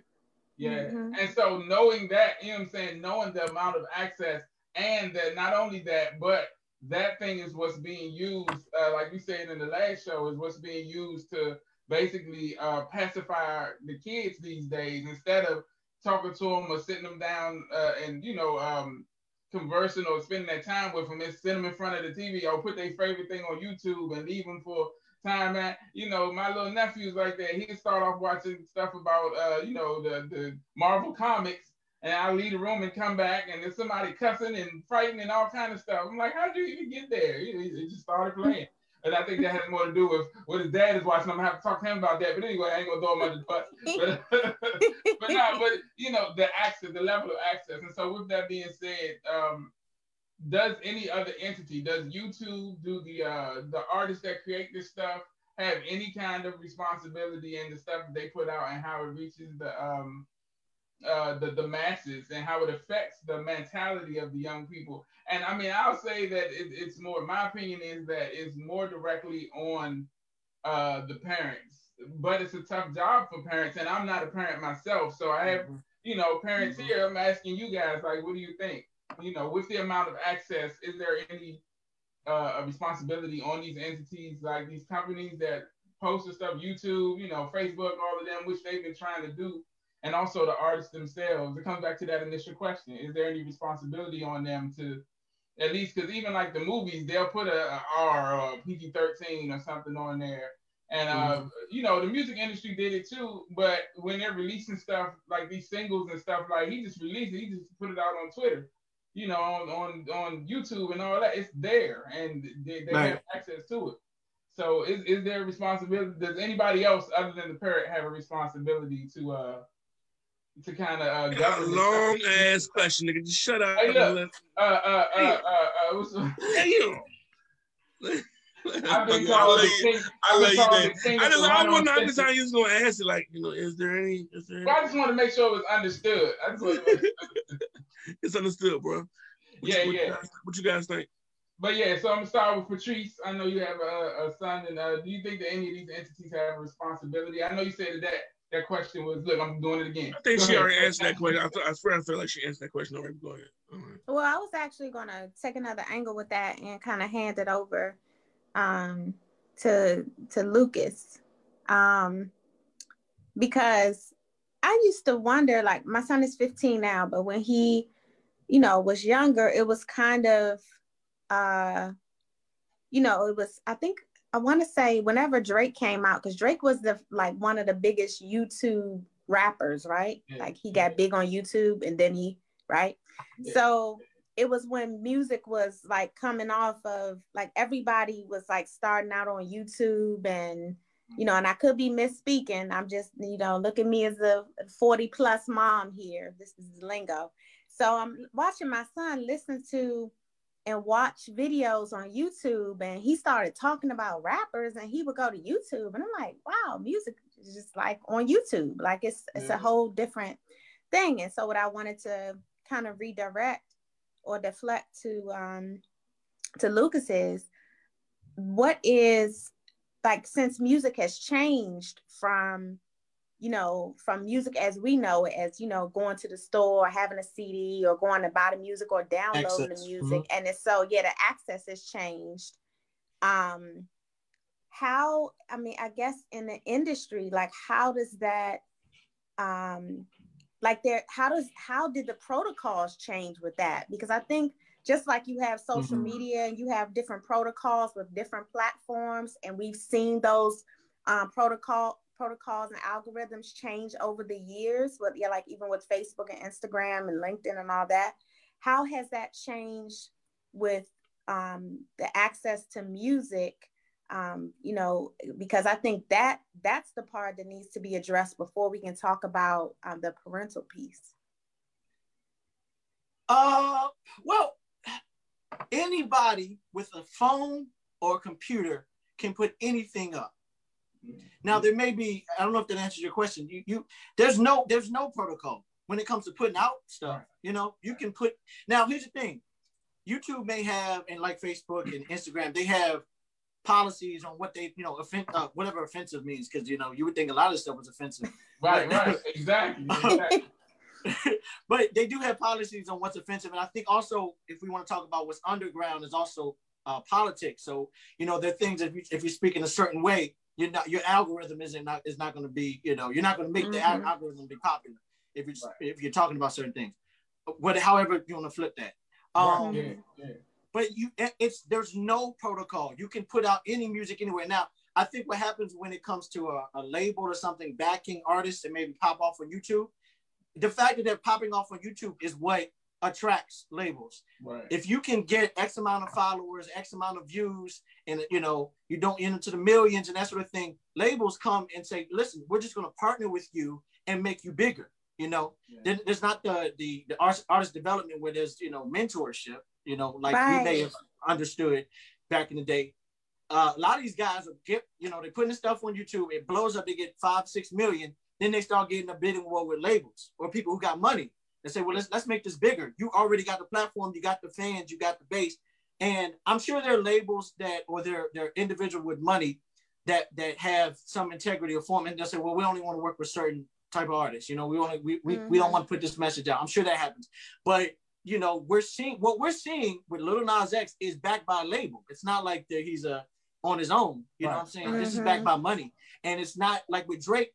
Yeah. Mm-hmm. And so knowing that, you know what I'm saying, knowing the amount of access and that not only that, but that thing is what's being used, uh, like we said in the last show, is what's being used to basically uh, pacify the kids these days instead of talking to them or sitting them down uh, and, you know, um, conversing or spending that time with them. It's sit them in front of the TV or put their favorite thing on YouTube and leave them for time at, you know, my little nephew's like that. He'd start off watching stuff about, uh, you know, the, the Marvel comics, and I leave the room and come back, and there's somebody cussing and fighting and all kind of stuff. I'm like, how'd you even get there? He, he just started playing. And I think that has more to do with what his dad is watching. I'm gonna have to talk to him about that. But anyway, I ain't gonna throw him under the bus. But, but no, but you know, the access, the level of access. And so with that being said, um, does any other entity, does YouTube, do the uh, the artists that create this stuff have any kind of responsibility in the stuff that they put out and how it reaches the um uh the, the masses and how it affects the mentality of the young people? And I mean, I'll say that it, it's more. My opinion is that it's more directly on uh the parents, but it's a tough job for parents, and I'm not a parent myself, so I have. Mm-hmm. You know, parents mm-hmm. here, I'm asking you guys, like, what do you think? You know, with the amount of access, is there any uh, responsibility on these entities like these companies that post the stuff, YouTube, you know, Facebook, all of them, which they've been trying to do, and also the artists themselves? It comes back to that initial question: Is there any responsibility on them to at least because even like the movies, they'll put a, a R or PG thirteen or something on there. And uh, mm-hmm. you know, the music industry did it too. But when they're releasing stuff like these singles and stuff, like he just released it, he just put it out on Twitter you know, on on, on YouTube and all that. It's there, and they, they right. have access to it. So, is is there a responsibility? Does anybody else other than the parent have a responsibility to uh to kind of uh, govern? long ass question, nigga. Just shut up. Hey, look, uh, uh, uh, uh, uh, what's, hey, you. I've been called the king. I love you, king I just, I want to understand you was gonna ask it, like, you know, is there any? Is there? Any? Well, I just want to make sure it was understood. I just want to it's understood, bro. What yeah, you, what yeah. You guys, what you guys think? But yeah, so I'm gonna start with Patrice. I know you have a, a son, and uh, do you think that any of these entities have a responsibility? I know you said that that question was. Look, I'm doing it again. I think Go she ahead. already answered that question. I, th- I swear I feel like she answered that question already. Go ahead. Well, I was actually gonna take another angle with that and kind of hand it over um, to to Lucas, um, because I used to wonder, like my son is 15 now, but when he, you know, was younger, it was kind of, uh, you know, it was, I think I want to say whenever Drake came out, because Drake was the like one of the biggest YouTube rappers, right? Yeah. Like he got big on YouTube and then he, right? Yeah. So it was when music was like coming off of like everybody was like starting out on YouTube and you know, and I could be misspeaking. I'm just, you know, look at me as a 40 plus mom here. This is lingo. So I'm watching my son listen to and watch videos on YouTube, and he started talking about rappers, and he would go to YouTube, and I'm like, wow, music is just like on YouTube, like it's it's a whole different thing. And so what I wanted to kind of redirect or deflect to um to Lucas's, what is like since music has changed from you know, from music as we know it, as you know, going to the store, having a CD, or going to buy the music or downloading access. the music, mm-hmm. and it's so yeah, the access has changed. Um, how I mean, I guess in the industry, like how does that, um, like there, how does how did the protocols change with that? Because I think just like you have social mm-hmm. media and you have different protocols with different platforms, and we've seen those um, protocol protocols and algorithms change over the years, but yeah, like even with Facebook and Instagram and LinkedIn and all that. How has that changed with um, the access to music? Um, you know, because I think that that's the part that needs to be addressed before we can talk about um, the parental piece. Uh, well, anybody with a phone or a computer can put anything up. Now there may be, I don't know if that answers your question. You you there's no there's no protocol when it comes to putting out stuff. You know, you can put now here's the thing. YouTube may have and like Facebook and Instagram, they have policies on what they, you know, offend, uh, whatever offensive means, because you know you would think a lot of stuff was offensive. right, right, exactly. exactly. but they do have policies on what's offensive, and I think also if we want to talk about what's underground is also uh, politics. So you know, there are things if you if you speak in a certain way, you're not your algorithm isn't not is not going to be you know you're not going to make mm-hmm. the al- algorithm be popular if you're right. if you're talking about certain things. What however you want to flip that. Um, yeah, yeah. But you it's there's no protocol. You can put out any music anywhere. Now I think what happens when it comes to a, a label or something backing artists and maybe pop off on YouTube, the fact that they're popping off on YouTube is what attracts labels. Right. If you can get X amount of followers, X amount of views, and you know you don't get into the millions and that sort of thing, labels come and say, "Listen, we're just going to partner with you and make you bigger." You know, yeah. there's not the the the artist, artist development where there's you know mentorship. You know, like right. we may have understood back in the day. Uh, a lot of these guys get you know they're putting this stuff on YouTube. It blows up. They get five, six million. Then they start getting a bidding war with labels or people who got money and say, well, let's let's make this bigger. You already got the platform, you got the fans, you got the base, and I'm sure there are labels that or they're they're individual with money that that have some integrity or form, and they'll say, well, we only want to work with certain type of artists. You know, we only we we, mm-hmm. we don't mm-hmm. want to put this message out. I'm sure that happens, but you know, we're seeing what we're seeing with Lil Nas X is backed by a label. It's not like that he's a on his own. You right. know what I'm saying? Mm-hmm. This is backed mm-hmm. by money, and it's not like with Drake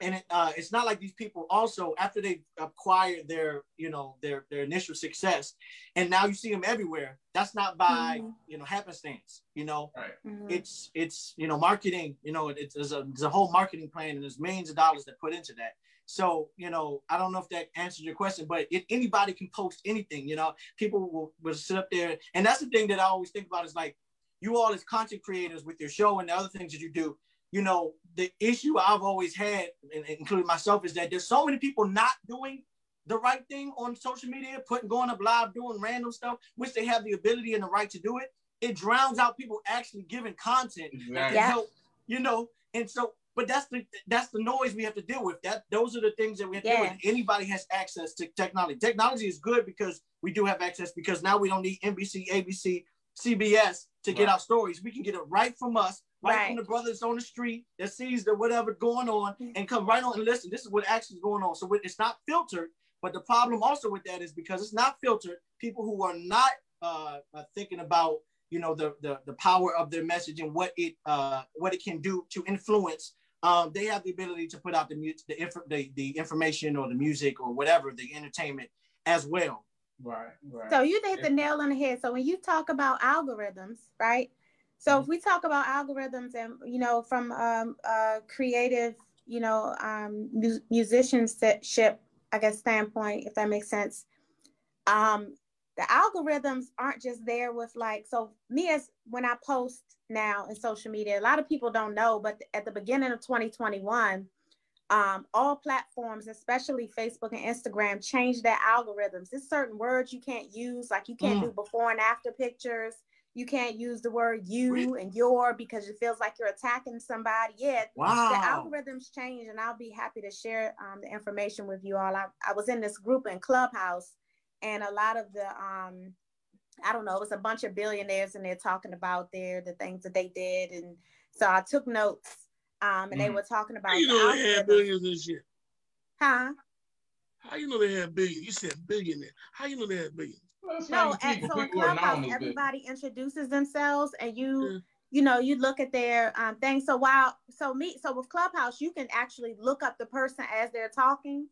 and it, uh, it's not like these people also after they acquired their you know their their initial success and now you see them everywhere that's not by mm-hmm. you know happenstance you know right. mm-hmm. it's it's you know marketing you know it's, it's, a, it's a whole marketing plan and there's millions of dollars that put into that so you know i don't know if that answers your question but if anybody can post anything you know people will, will sit up there and that's the thing that i always think about is like you all as content creators with your show and the other things that you do you know, the issue I've always had, including myself, is that there's so many people not doing the right thing on social media, putting going up live, doing random stuff, which they have the ability and the right to do it. It drowns out people actually giving content exactly. that can yeah. help, you know. And so, but that's the that's the noise we have to deal with. That those are the things that we have to yeah. deal with. Anybody has access to technology. Technology is good because we do have access because now we don't need NBC, ABC, CBS to right. get our stories. We can get it right from us right, right, from the brothers on the street that sees the whatever going on mm-hmm. and come right on and listen. This is what actually is going on. So it's not filtered. But the problem also with that is because it's not filtered, people who are not uh, uh, thinking about you know the, the the power of their message and what it uh, what it can do to influence. Um, they have the ability to put out the, the, inf- the the information or the music or whatever the entertainment as well. Right, right. So you hit the nail on the head. So when you talk about algorithms, right? So mm-hmm. if we talk about algorithms and you know from um, a creative, you know, um, mu- musicianship, I guess standpoint, if that makes sense, um, the algorithms aren't just there with like so me as when I post now in social media, a lot of people don't know, but at the beginning of 2021, um, all platforms, especially Facebook and Instagram, changed their algorithms. There's certain words you can't use, like you can't mm. do before and after pictures you can't use the word you and your because it feels like you're attacking somebody. Yeah, wow. the algorithms change, and I'll be happy to share um, the information with you all. I, I was in this group in Clubhouse, and a lot of the um, I don't know, it was a bunch of billionaires and they're talking about their the things that they did. And so I took notes. Um, and mm. they were talking about How you know they had billions and shit. Huh? How you know they had billions? You said billionaire. How you know they had billions? Well, no, at, so in Clubhouse, everybody introduces themselves and you yeah. you know, you look at their um thing. So while so me so with Clubhouse, you can actually look up the person as they're talking.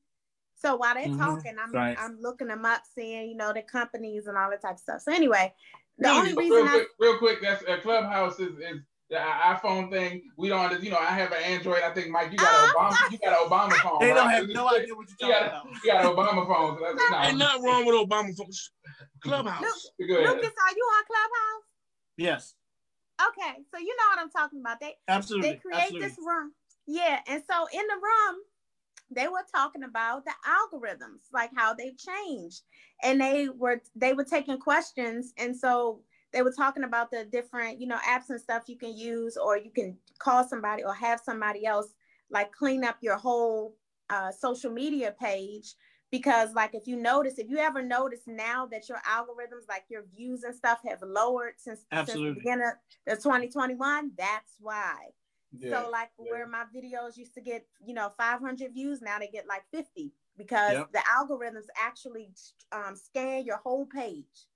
So while they're mm-hmm. talking, I'm right. I'm looking them up, seeing you know the companies and all that type of stuff. So anyway, the only reason real, I, quick, real quick, that's uh, Clubhouse is, is the iPhone thing. We don't, you know, I have an Android. I think Mike, you got an uh-huh. Obama, you got an Obama phone. They right? don't have no idea what you're talking about. You got an Obama phone. So no. Ain't nothing wrong with Obama phones. Clubhouse. Luke, Lucas, are you on Clubhouse? Yes. Okay, so you know what I'm talking about. They absolutely they create absolutely. this room. Yeah, and so in the room, they were talking about the algorithms, like how they've changed. And they were they were taking questions. And so they were talking about the different, you know, apps and stuff you can use, or you can call somebody or have somebody else like clean up your whole uh, social media page. Because like if you notice, if you ever notice now that your algorithms, like your views and stuff have lowered since, since the beginning of 2021, that's why yeah, so like yeah. where my videos used to get, you know, 500 views, now they get like 50 because yep. the algorithms actually um, scan your whole page,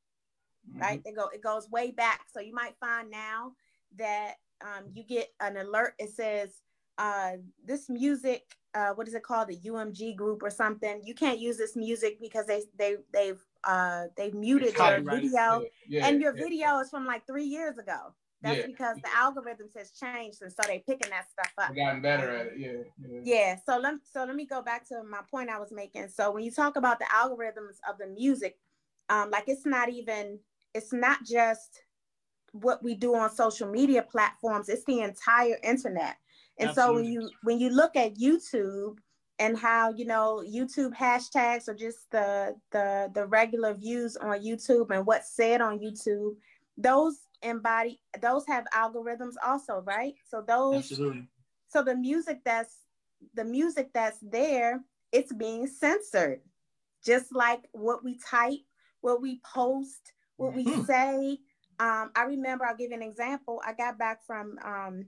mm-hmm. right? They go, it goes way back. So you might find now that um, you get an alert. It says uh, this music, uh, what is it called? The UMG group or something. You can't use this music because they they they've uh, they've muted your video, yeah, and your video is from like three years ago. That's yeah. because the algorithms has changed, and so they picking that stuff up. Gotten better at it, yeah, yeah. Yeah. So let so let me go back to my point I was making. So when you talk about the algorithms of the music, um, like it's not even it's not just what we do on social media platforms. It's the entire internet. And Absolutely. so when you when you look at YouTube and how you know YouTube hashtags or just the the the regular views on YouTube and what's said on YouTube, those embody those have algorithms also, right? So those Absolutely. so the music that's the music that's there, it's being censored. Just like what we type, what we post, what we mm-hmm. say. Um, I remember I'll give you an example. I got back from um,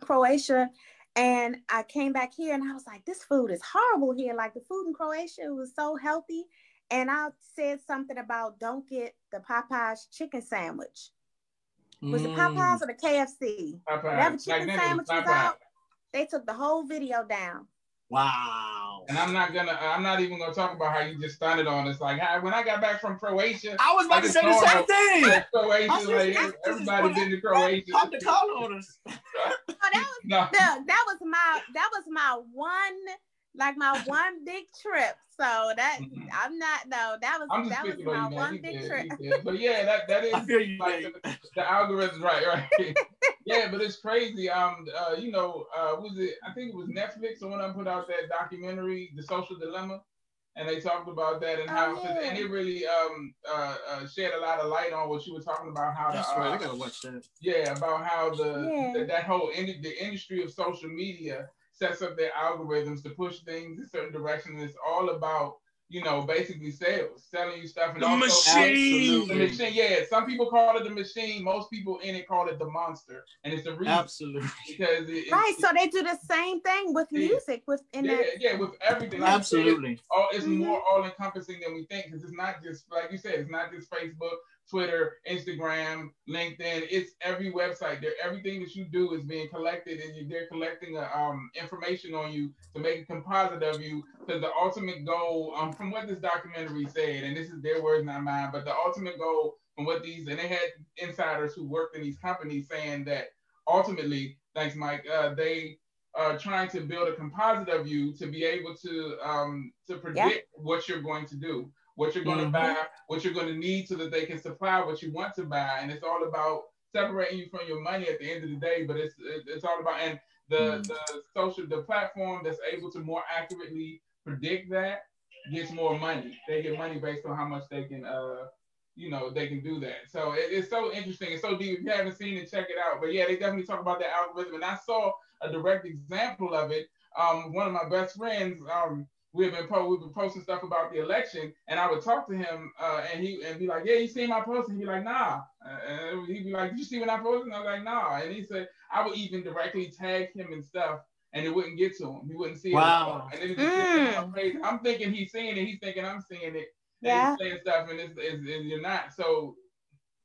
Croatia and I came back here and I was like, this food is horrible here. Like the food in Croatia was so healthy. And I said something about don't get the Popeyes chicken sandwich. Was it mm. Popeyes or the KFC? Popeyes. Whatever chicken like sandwich was out, they took the whole video down. Wow. And I'm not gonna. I'm not even gonna talk about how you just stunned on us. Like how, when I got back from Croatia, I was about to say the same thing. Croatia, like everybody been to Croatia. Pop the collar on us. oh, that was no. the, that was my that was my one like my one big trip. So that mm-hmm. I'm not no, that was that was my one big trip. But yeah, that that is like the, the algorithms, right, right. yeah, but it's crazy. Um, uh, you know, uh, was it? I think it was Netflix. Someone put out that documentary, The Social Dilemma, and they talked about that and how, oh, yeah. and it really um uh, uh, shed a lot of light on what you were talking about. How that's the, right. Uh, I gotta watch that. Yeah, about how the yeah. the that whole in, the industry of social media sets up their algorithms to push things in certain directions. It's all about you know, basically sales, selling you stuff. And the also, machine. The machine. Yeah, some people call it the machine. Most people in it call it the monster, and it's a reason. Absolutely. Because it, right, so they do the same thing with yeah, music, with in yeah, that. yeah, with everything. Absolutely. It's, all, it's mm-hmm. more all encompassing than we think because it's not just like you said, it's not just Facebook, Twitter, Instagram, LinkedIn. It's every website. There, everything that you do is being collected, and they're collecting um, information on you to make a composite of you. Because the ultimate goal, um, from what this documentary said, and this is their words, not mine, but the ultimate goal from what these, and they had insiders who worked in these companies saying that ultimately, thanks, Mike, uh, they are trying to build a composite of you to be able to um, to predict yeah. what you're going to do what you're going to mm-hmm. buy, what you're going to need so that they can supply what you want to buy. And it's all about separating you from your money at the end of the day. But it's it's all about and the mm-hmm. the social the platform that's able to more accurately predict that gets more money. They get money based on how much they can uh you know they can do that. So it, it's so interesting. It's so deep. If you haven't seen it, check it out. But yeah, they definitely talk about that algorithm, and I saw a direct example of it. Um, one of my best friends, um, we've been po- we've been posting stuff about the election, and I would talk to him, uh, and he and be like, "Yeah, you seen my post?" And he'd be like, "Nah," and he'd be like, "Did you see what I posted?" And I was like, "Nah," and he said I would even directly tag him and stuff, and it wouldn't get to him. He wouldn't see wow. it. And then mm. I'm thinking he's seeing it. He's thinking I'm seeing it. Yeah. And he's saying stuff, and, it's, it's, it's, you're not. So,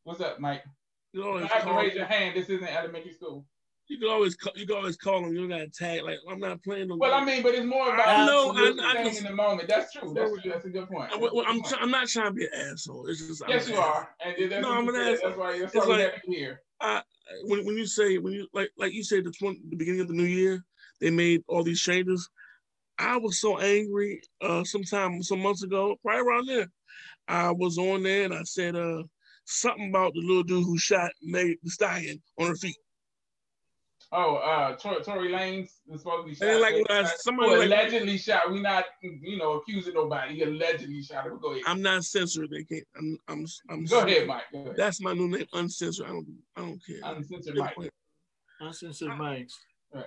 what's up, Mike? You always have to raise your hand. This isn't elementary school. You can always call, you can always call them. You don't gotta tag like I'm not playing no. Well, game. I mean, but it's more about I know I, I, in the moment. That's true. That's true. That's a good point. Well, I'm I'm not trying to be an asshole. It's just yes, I'm you are. And that's no, I'm an asshole. That's why that's why we like, here. I, when when you say when you like like you said the tw- the beginning of the new year they made all these changes. I was so angry uh sometime some months ago, right around there. I was on there and I said uh something about the little dude who shot Meg Thee Stallion on her feet. Oh, uh, Tory, Tory Lanez is supposed to be shot. Like, uh, somebody like, allegedly shot. We not, you know, accusing nobody. He allegedly shot him. Go ahead. I'm not censored. They can't. I'm. I'm. I'm go ahead, Mike. Go ahead. That's my new name. Uncensored. I don't. I don't care. Uncensored Mike. Uncensored Mike. Right.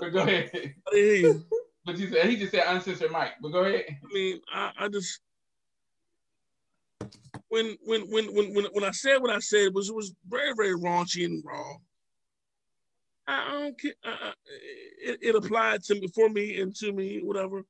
but go ahead. But he said he just said uncensored Mike. But go ahead. I mean, I, I just when when when when when when I said what I said it was it was very very raunchy and raw. I don't care. Uh, it, it applied to me for me and to me whatever.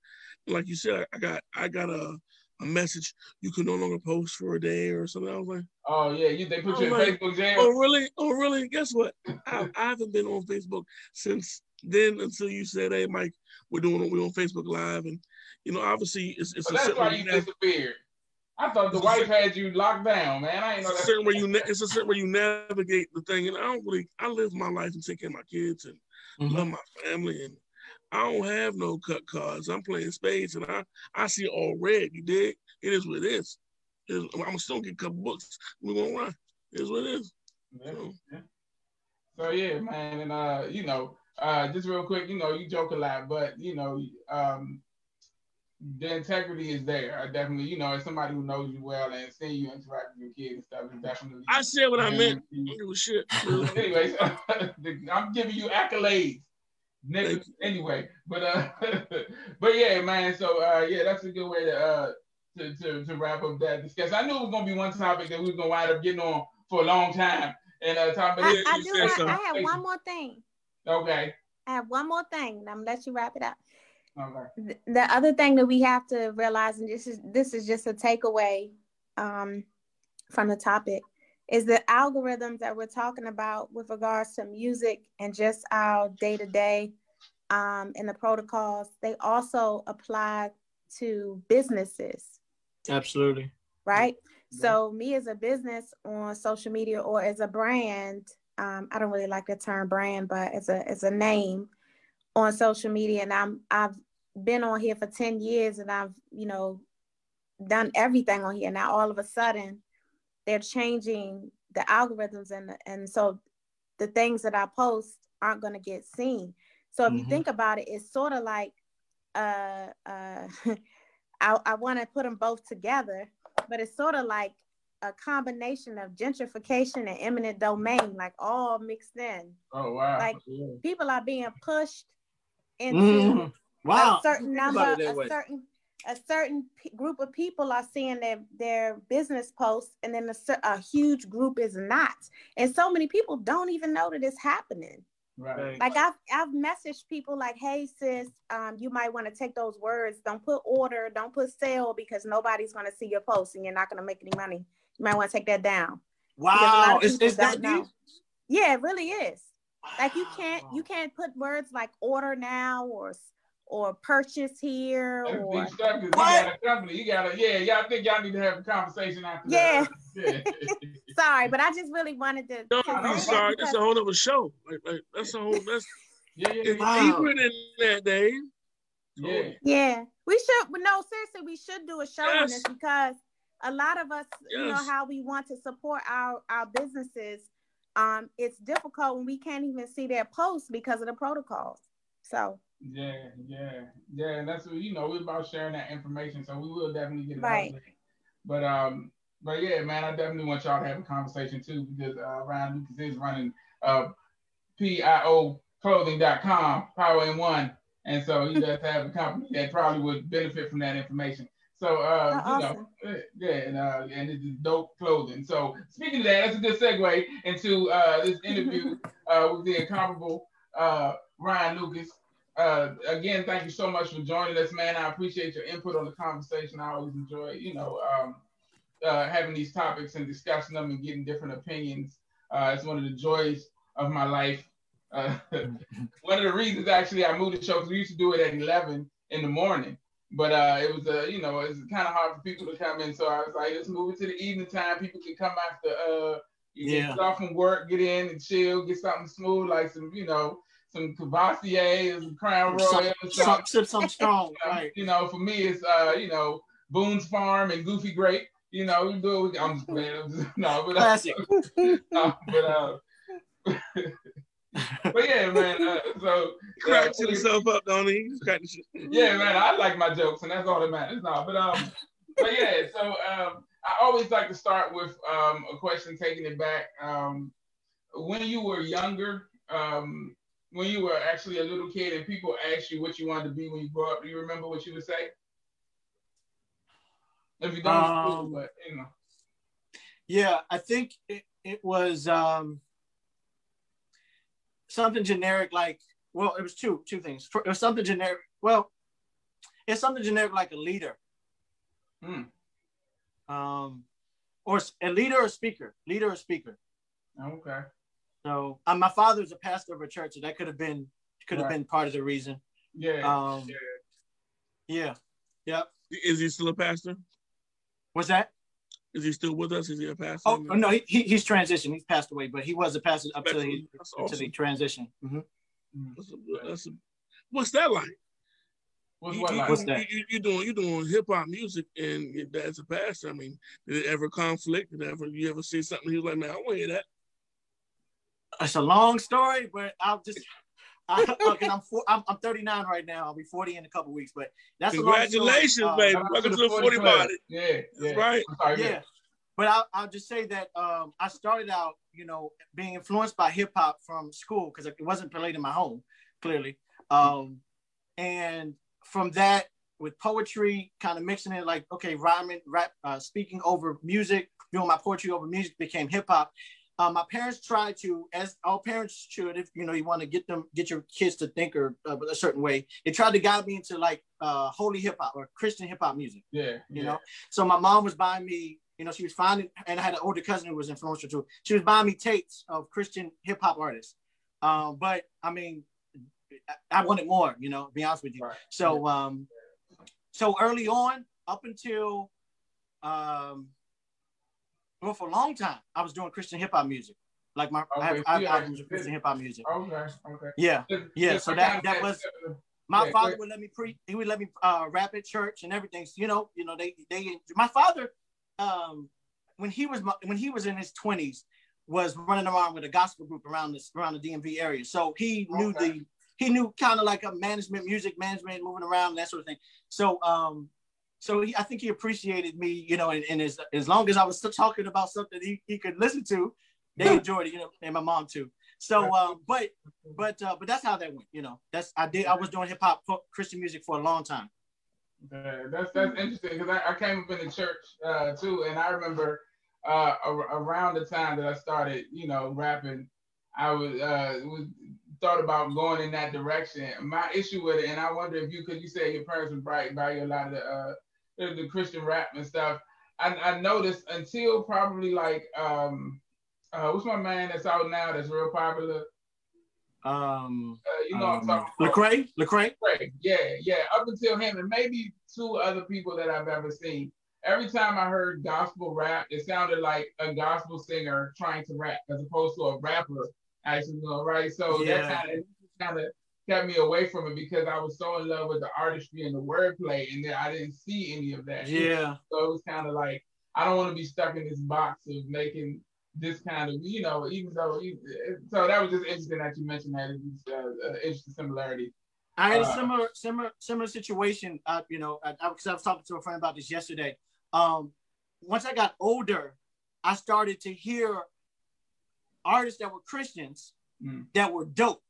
Like you said, I got I got a a message you can no longer post for a day or something. I was like, oh yeah, you they put you in like, Facebook jail. Oh really? Oh really? Guess what? I, I haven't been on Facebook since then until you said, hey Mike, we're doing we're on Facebook Live, and you know obviously it's it's. That's why you disappeared. I thought the wife had you locked down, man. I ain't know it's that. A certain where you na- it's a certain where you navigate the thing, and I don't really. I live my life and take care of my kids and mm-hmm. love my family, and I don't have no cut cards. I'm playing spades, and I I see all red. You dig? It is what it is. It is I'm still get a couple books. We're gonna run. It is what it is. Yeah. So. Yeah. so yeah, man, and uh, you know, uh, just real quick, you know, you joke a lot, but you know, um, the integrity is there. I definitely, you know, as somebody who knows you well and seeing you interact with your kids and stuff, is definitely. I said what I meant. I shit. Anyways, I'm giving you accolades. anyway, but uh, but yeah, man. So uh, yeah, that's a good way to uh to, to, to wrap up that discussion. I knew it was gonna be one topic that we was gonna wind up getting on for a long time. And uh, talk about I, I do. I, I have one more thing. Okay. I have one more thing, and I'm gonna let you wrap it up. Okay. The other thing that we have to realize, and this is this is just a takeaway um, from the topic, is the algorithms that we're talking about with regards to music and just our day to day and the protocols. They also apply to businesses. Absolutely. Right. Yeah. So me as a business on social media or as a brand, um, I don't really like the term brand, but as a as a name on social media and I'm I've been on here for 10 years and I've, you know, done everything on here. Now all of a sudden they're changing the algorithms and and so the things that I post aren't going to get seen. So if mm-hmm. you think about it, it's sort of like uh uh I, I want to put them both together, but it's sort of like a combination of gentrification and eminent domain, like all mixed in. Oh wow! Like yeah. people are being pushed into mm. wow. a certain number, a way. certain a certain p- group of people are seeing their their business posts, and then a, a huge group is not. And so many people don't even know that it's happening. Right. Like I've I've messaged people like, hey sis, um, you might want to take those words. Don't put order, don't put sale because nobody's gonna see your post and you're not gonna make any money. You might want to take that down. Wow, is, is that know. Yeah, it really is. Like you can't you can't put words like order now or or purchase here or what? You got a company. You gotta yeah, y'all think y'all need to have a conversation after yeah. that. sorry, but I just really wanted to. No, I'm sorry. That's a whole other show. Like, like that's a whole that's yeah, yeah, yeah. Wow. deeper than that, Dave. Yeah. Yeah. We should no, seriously, we should do a show yes. on this because a lot of us, yes. you know, how we want to support our our businesses. Um, it's difficult when we can't even see their posts because of the protocols. So yeah, yeah, yeah, and that's what you know. We're about sharing that information, so we will definitely get it right. But um, but yeah, man, I definitely want y'all to have a conversation too because uh, Ryan Lucas is running uh, PIO clothing.com, Power in One, and so he does have a company that probably would benefit from that information. So uh, oh, you awesome. know, yeah, and uh, and it's dope clothing. So speaking of that, that's a good segue into uh, this interview uh, with the incomparable uh, Ryan Lucas. Uh, again, thank you so much for joining us, man. I appreciate your input on the conversation. I always enjoy, you know, um, uh, having these topics and discussing them and getting different opinions. Uh, it's one of the joys of my life. Uh, one of the reasons actually I moved the show because we used to do it at 11 in the morning, but uh, it was uh, you know it's kind of hard for people to come in, so I was like, let's move it to the evening time. People can come after uh, you yeah. get off from work, get in and chill, get something smooth like some you know some Courvoisier, some Crown Royal, some, some, some, some strong, right? You know, for me it's uh, you know Boone's Farm and Goofy Grape. You know, we do it. I'm just playing. No, but classic. Uh, but uh, but yeah, man. Uh, so cracks uh, himself up, don't he? yeah, man. I like my jokes, and that's all that matters. No, but um, but yeah. So um, I always like to start with um a question, taking it back. Um, when you were younger, um, when you were actually a little kid, and people asked you what you wanted to be when you grew up, do you remember what you would say? If you don't, um, school, but you know. Yeah, I think it, it was um something generic like well it was two two things. It was something generic well it's something generic like a leader. Mm. um or a leader or speaker leader or speaker. Okay. So um, my father's a pastor of a church so that could have been could have right. been part of the reason. Yeah um yeah yeah yep. Is he still a pastor? What's that is he still with us? Is he a pastor? Oh no, he, he, he's transitioned. He's passed away, but he was a pastor up to the awesome. to the transition. Mm-hmm. That's a, that's a, what's that like? What's, what like? what's that? You, you, doing you doing hip hop music and your dad's a pastor. I mean, did it ever conflict? Did ever you ever see something he was like, man, I want to hear that? It's a long story, but I'll just. I, okay, I'm, four, I'm, I'm 39 right now. I'll be 40 in a couple weeks, but that's congratulations, uh, baby. Welcome to the 40 body. Yeah, yeah, right. yeah. But I'll, I'll just say that um, I started out, you know, being influenced by hip hop from school because it wasn't played in my home, clearly. Um, and from that, with poetry, kind of mixing it like, okay, rhyming, rap, uh, speaking over music, doing my poetry over music became hip hop. Um, my parents tried to, as all parents should, if you know you want to get them, get your kids to think or uh, a certain way. They tried to guide me into like uh, holy hip hop or Christian hip hop music. Yeah, you yeah. know. So my mom was buying me, you know, she was finding, and I had an older cousin who was influential too. She was buying me tapes of Christian hip hop artists. Um, but I mean, I wanted more, you know, be honest with you. Right. So, um, so early on, up until um, well, for a long time, I was doing Christian hip hop music. Like my, okay, I have, I have albums of Christian hip hop music. Okay, okay. Yeah, yeah. So that that was my yeah, father would let me preach. He would let me uh, rap at church and everything. So, you know, you know, they they. My father, um, when he was when he was in his twenties, was running around with a gospel group around this around the DMV area. So he knew okay. the he knew kind of like a management, music management, moving around that sort of thing. So um, so he, I think he appreciated me, you know, and, and as, as long as I was still talking about something he, he could listen to, they enjoyed it, you know, and my mom too. So, um, but, but, uh, but that's how that went, you know, that's, I did, I was doing hip hop Christian music for a long time. Yeah, that's, that's interesting. Cause I, I came up in the church, uh, too. And I remember, uh, around the time that I started, you know, rapping, I was, uh, was thought about going in that direction. My issue with it, and I wonder if you, cause you say your parents were buy, by you a lot of the, uh, the, the Christian rap and stuff. I, I noticed until probably like um uh what's my man that's out now that's real popular? Um uh, you know um, I'm talking about. Lecrae? Lecrae? Lecrae? Yeah, yeah. Up until him and maybe two other people that I've ever seen. Every time I heard gospel rap, it sounded like a gospel singer trying to rap as opposed to a rapper actually, right? So yeah. that kind of kind of kept me away from it because I was so in love with the artistry and the wordplay, and then I didn't see any of that. Yeah. So it was kind of like I don't want to be stuck in this box of making this kind of, you know, even though. So that was just interesting that you mentioned that. It's uh, uh, interesting similarity. I had a uh, similar, similar, similar situation. Uh, you know, because I, I, I was talking to a friend about this yesterday. Um, once I got older, I started to hear artists that were Christians mm. that were dope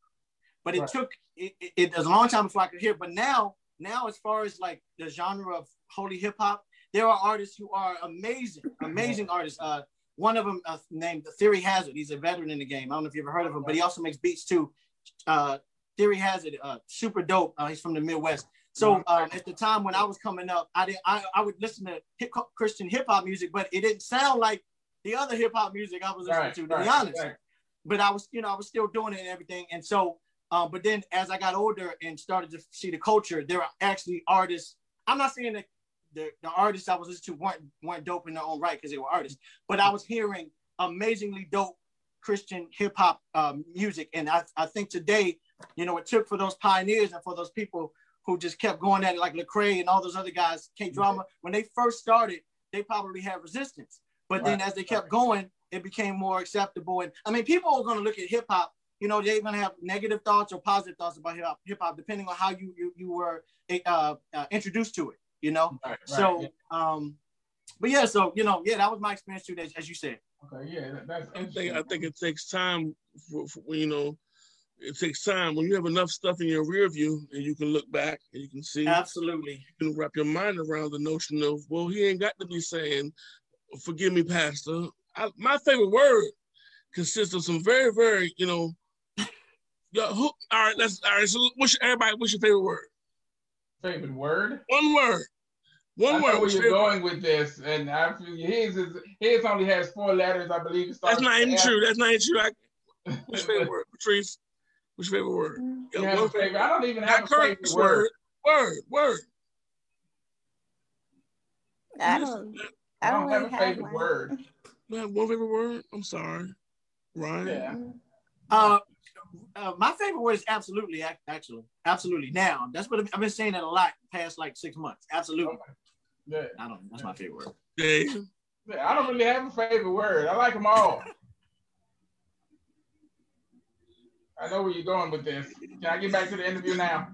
But it right. took it, it, it was a long time before I could hear. But now, now as far as like the genre of holy hip hop, there are artists who are amazing, amazing artists. Uh, one of them uh, named Theory Hazard. He's a veteran in the game. I don't know if you ever heard of him, but he also makes beats too. Uh, Theory Hazard, uh, super dope. Uh, he's from the Midwest. So um, at the time when I was coming up, I did I, I would listen to hip Christian hip hop music, but it didn't sound like the other hip hop music I was listening right, to, to right, be honest. Right. But I was, you know, I was still doing it and everything. And so, um, but then as I got older and started to see the culture, there are actually artists. I'm not saying that the, the artists I was listening to weren't weren't dope in their own right because they were artists, but I was hearing amazingly dope Christian hip hop um, music. And I, I think today, you know, it took for those pioneers and for those people who just kept going at it, like Lecrae and all those other guys, K Drama. When they first started, they probably had resistance, but right. then as they kept going, it became more acceptable. And I mean, people are going to look at hip hop. You know, they're going to have negative thoughts or positive thoughts about hip hop, hip hop, depending on how you you, you were uh, uh, introduced to it. You know, right, right, so yeah. um, but yeah, so you know, yeah, that was my experience too, as, as you said. Okay, yeah, that's. I think I think it takes time for, for you know it takes time when you have enough stuff in your rear view and you can look back and you can see absolutely you can wrap your mind around the notion of well he ain't got to be saying forgive me pastor I, my favorite word consists of some very very you know yo, who, all right let's all right so what's your, everybody what's your favorite word favorite word one word one I word. Where you're going with this, and after his is his only has four letters, I believe. That's not even true. That's not even true. I, what's your favorite word, Patrice? What's your favorite word? Yeah, one favorite. I don't even have a favorite word. Word, word. I don't. I don't, have a favorite have word. I have one favorite word. I'm sorry, Ryan. Yeah. Uh, uh, my favorite word is absolutely. Actually, absolutely. Now, that's what I've been saying that a lot past like six months. Absolutely. Okay. Yeah. I don't. That's my favorite word. Yeah. yeah. I don't really have a favorite word. I like them all. I know where you're going with this. Can I get back to the interview now?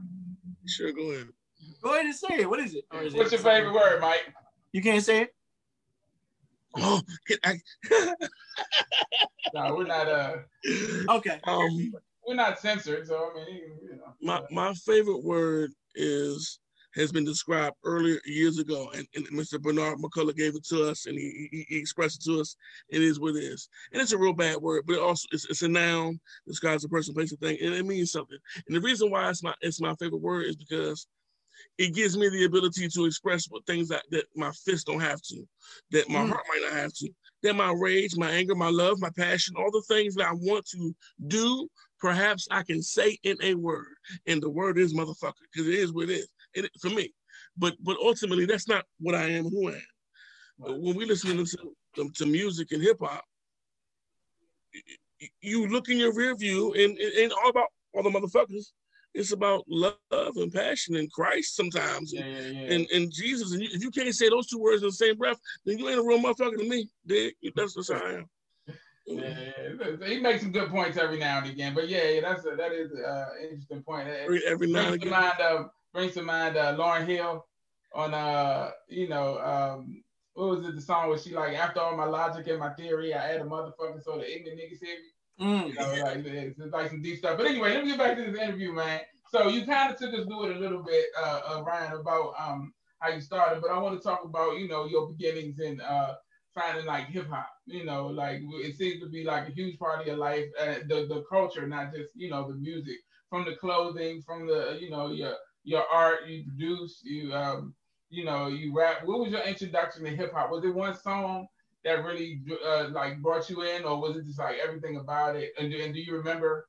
Sure, go ahead. Go ahead and say it. What is it? Is What's it your favorite word, Mike? You can't say it. Oh, I... no, we're not. Uh, okay. Um, we're not censored, so I mean, you know. My my favorite word is has been described earlier years ago, and, and Mr. Bernard McCullough gave it to us, and he, he, he, expressed it to us. It is what it is, and it's a real bad word, but it also it's, it's a noun, describes a person, place, a thing, and it means something. And the reason why it's my it's my favorite word is because it gives me the ability to express what things that, that my fist don't have to, that my mm. heart might not have to, that my rage, my anger, my love, my passion, all the things that I want to do, perhaps I can say in a word. And the word is motherfucker, because it is what it is it, for me. But but ultimately, that's not what I am who I am. Right. When we listen to, to, to music and hip hop, you look in your rear view and, and all about all the motherfuckers. It's about love and passion and Christ sometimes yeah, yeah, yeah. And, and Jesus. And you, if you can't say those two words in the same breath, then you ain't a real motherfucker to me. Dig? That's just how I am. Yeah, he makes some good points every now and again. But yeah, that's a, that is an uh, interesting point. Every, every now and again. Mind of brings to mind uh, Lauryn Hill on uh you know um what was it the song where she like after all my logic and my theory I add a motherfucker so the ignorant niggas hear me. Mm. You know, like it's, it's like some deep stuff. But anyway, let me get back to this interview, man. So you kind of took us through it a little bit, uh, uh, Ryan, about um how you started, but I want to talk about you know your beginnings and uh finding like hip hop. You know, like it seems to be like a huge part of your life, uh, the the culture, not just you know the music, from the clothing, from the you know your your art, you produce, you um, you know, you rap. What was your introduction to hip hop? Was it one song that really uh, like brought you in, or was it just like everything about it? And, and do you remember?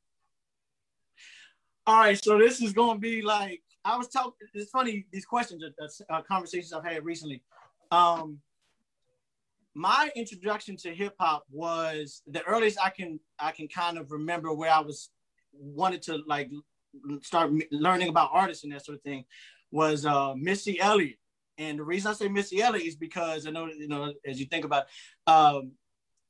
All right, so this is gonna be like I was talking. It's funny these questions, uh, uh, conversations I've had recently. Um, my introduction to hip hop was the earliest I can I can kind of remember where I was wanted to like start learning about artists and that sort of thing was uh, Missy Elliott. And the reason I say Missy Elliott is because I know, you know, as you think about um,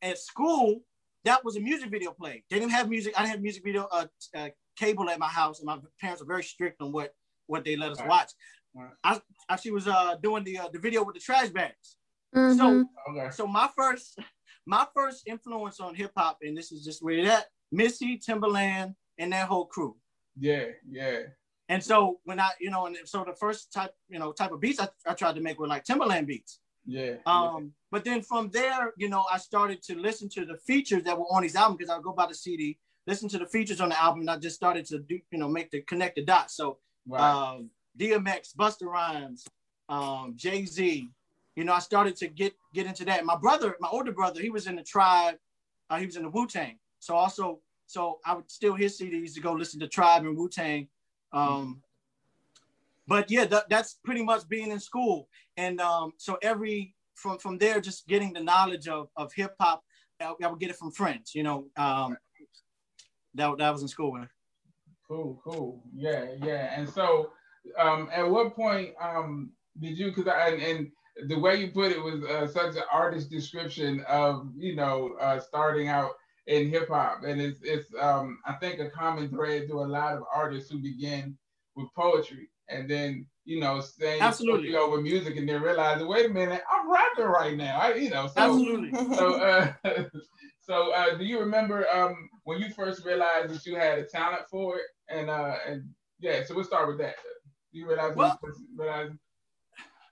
at school, that was a music video play. They didn't have music. I didn't have music video uh, uh, cable at my house, and my parents were very strict on what what they let us right. watch. Right. I actually was uh, doing the uh, the video with the trash bags. Mm-hmm. So okay. so my first my first influence on hip hop, and this is just where that Missy Timbaland and that whole crew. Yeah, yeah. And so when I, you know, and so the first type, you know, type of beats I, I tried to make were like Timbaland beats. Yeah. Um, yeah. but then from there, you know, I started to listen to the features that were on his album because I would go by the CD, listen to the features on the album, and I just started to do, you know, make the connect the dots. So right. um, DMX, Busta Rhymes, um, Jay Z, you know, I started to get get into that. My brother, my older brother, he was in the tribe, uh, he was in the Wu Tang. So also, so I would steal his CDs to go listen to Tribe and Wu Tang. Um, but yeah, th- that's pretty much being in school, and um, so every from from there, just getting the knowledge of of hip hop, I, I, would get it from friends. You know, um, that that was in school. Cool, cool, yeah, yeah. And so, um, at what point um, did you? Because I and, and the way you put it was uh, such an artist description of you know uh, starting out in hip hop, and it's it's um, I think a common thread to a lot of artists who begin with poetry and then you know saying absolutely. over music and then realizing wait a minute i'm rapping right now. I, you know so absolutely. so uh so uh do you remember um when you first realized that you had a talent for it? And uh and yeah so we'll start with that. Do you realize well, you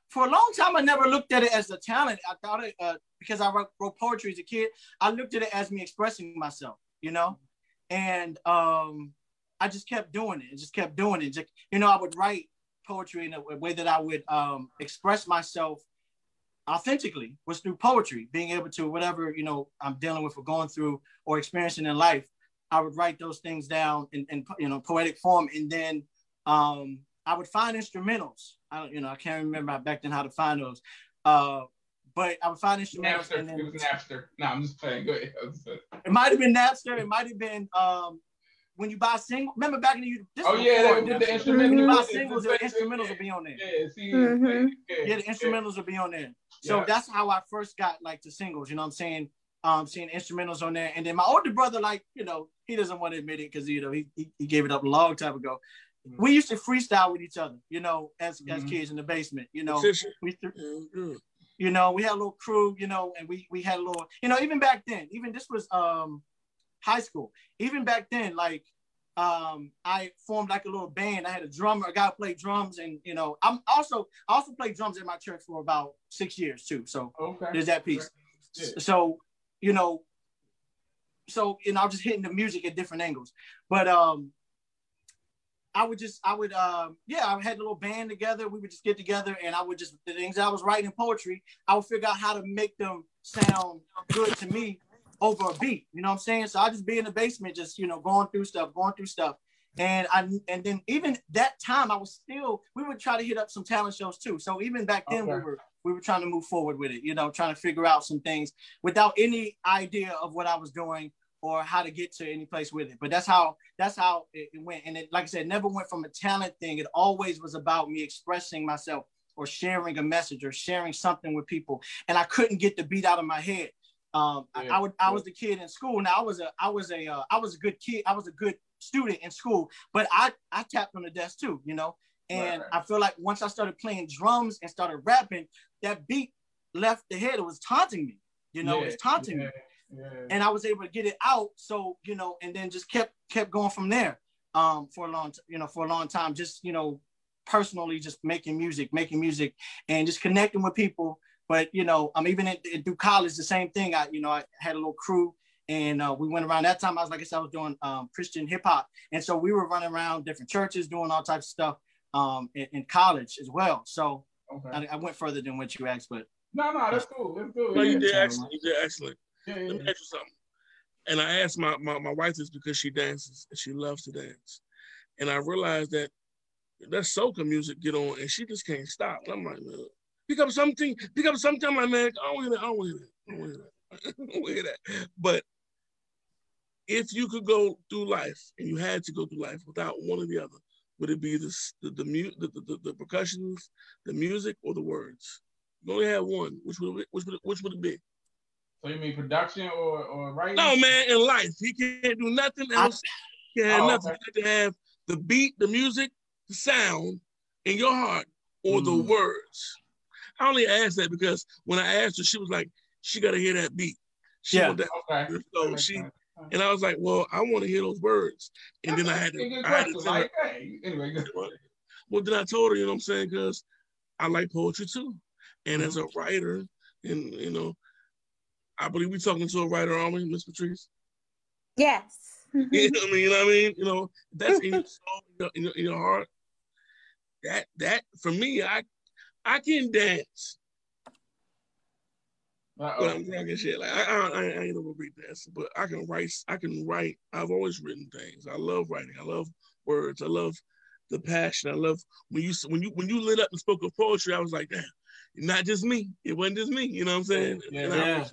for a long time i never looked at it as a talent i thought it uh because i wrote, wrote poetry as a kid i looked at it as me expressing myself you know and um I just kept doing it. Just kept doing it. Just, you know, I would write poetry in a way that I would um, express myself authentically was through poetry, being able to whatever you know I'm dealing with or going through or experiencing in life. I would write those things down in, in you know poetic form, and then um, I would find instrumentals. I don't, you know, I can't remember back then how to find those. Uh, but I would find instrumentals. Napster. Then, it was Napster. No, I'm just playing. Go ahead. It might have been Napster. It might have been um, when you buy singles, remember back in the this oh yeah, the, the instrumentals. When you buy singles, the, instrumentals will be on there. Yeah, see, mm-hmm. yeah, the instrumentals will be on there. So yeah. that's how I first got like the singles. You know what I'm saying? Um, seeing instrumentals on there, and then my older brother, like you know, he doesn't want to admit it because you know he, he, he gave it up a long time ago. Mm-hmm. We used to freestyle with each other, you know, as mm-hmm. as kids in the basement. You know, we th- mm-hmm. you know we had a little crew, you know, and we we had a little, you know, even back then, even this was um high school. Even back then, like um, I formed like a little band. I had a drummer, a guy who played drums, and you know, I'm also I also played drums in my church for about six years too. So okay. there's that piece. So you know, so you know, I'm just hitting the music at different angles. But um, I would just, I would, um, yeah, I had a little band together. We would just get together, and I would just the things I was writing poetry. I would figure out how to make them sound good to me over a beat. You know what I'm saying? So I just be in the basement, just you know, going through stuff, going through stuff. And I and then even that time I was still we would try to hit up some talent shows too. So even back then okay. we were we were trying to move forward with it, you know, trying to figure out some things without any idea of what I was doing or how to get to any place with it. But that's how that's how it, it went. And it, like I said, never went from a talent thing. It always was about me expressing myself or sharing a message or sharing something with people. And I couldn't get the beat out of my head. Um, yeah. I, I, would I was the kid in school. Now I was a I was a uh, I was a good kid. I was a good student in school, but I I tapped on the desk too, you know. And right. I feel like once I started playing drums and started rapping, that beat left the head. It was taunting me, you know. Yeah. It was taunting yeah. and I was able to get it out. So you know, and then just kept kept going from there. Um, for a long, t- you know, for a long time, just you know, personally, just making music, making music, and just connecting with people but you know, I'm even in, in, through college, the same thing. I, you know, I had a little crew, and uh, we went around. That time, I was like I said, I was doing um, Christian hip hop, and so we were running around different churches, doing all types of stuff um, in, in college as well. So okay. I, I, went further than what you asked, but no, no, that's cool. That's cool. No, you did excellent. You did excellent. Let me ask you something. And I asked my, my my wife this because she dances and she loves to dance, and I realized that that soca music get on and she just can't stop. And I'm like, man, pick up something, pick up something. I'm like, man, I don't hear that. I don't hear that. I don't hear that. I don't hear that. But if you could go through life and you had to go through life without one or the other, would it be the the the, the, the, the percussions, the music, or the words? You only had one. Which would which would which would it be? So you mean production or or writing? No, man. In life, he can't do nothing else. He can't oh, nothing. Okay. to have the beat, the music, the sound in your heart, or mm. the words. I only asked that because when I asked her, she was like, she got to hear that beat. She yeah. That. Okay. So she And I was like, well, I want to hear those words. And That's then I had to, I had to tell her, anyway, well, then I told her, you know what I'm saying? Because I like poetry too. And mm-hmm. as a writer, and you know, I believe we're talking to a writer, aren't we, Miss Patrice? Yes. you know what I mean? You know what I mean? You know, that's in your soul, in your, in your heart. That that for me, I I can dance. But I'm talking shit. Like I, I, I ain't no great dancer, but I can write. I can write. I've always written things. I love writing. I love words. I love the passion. I love when you when you when you lit up and spoke of poetry. I was like, damn, not just me. It wasn't just me. You know what I'm saying? Yeah. yeah.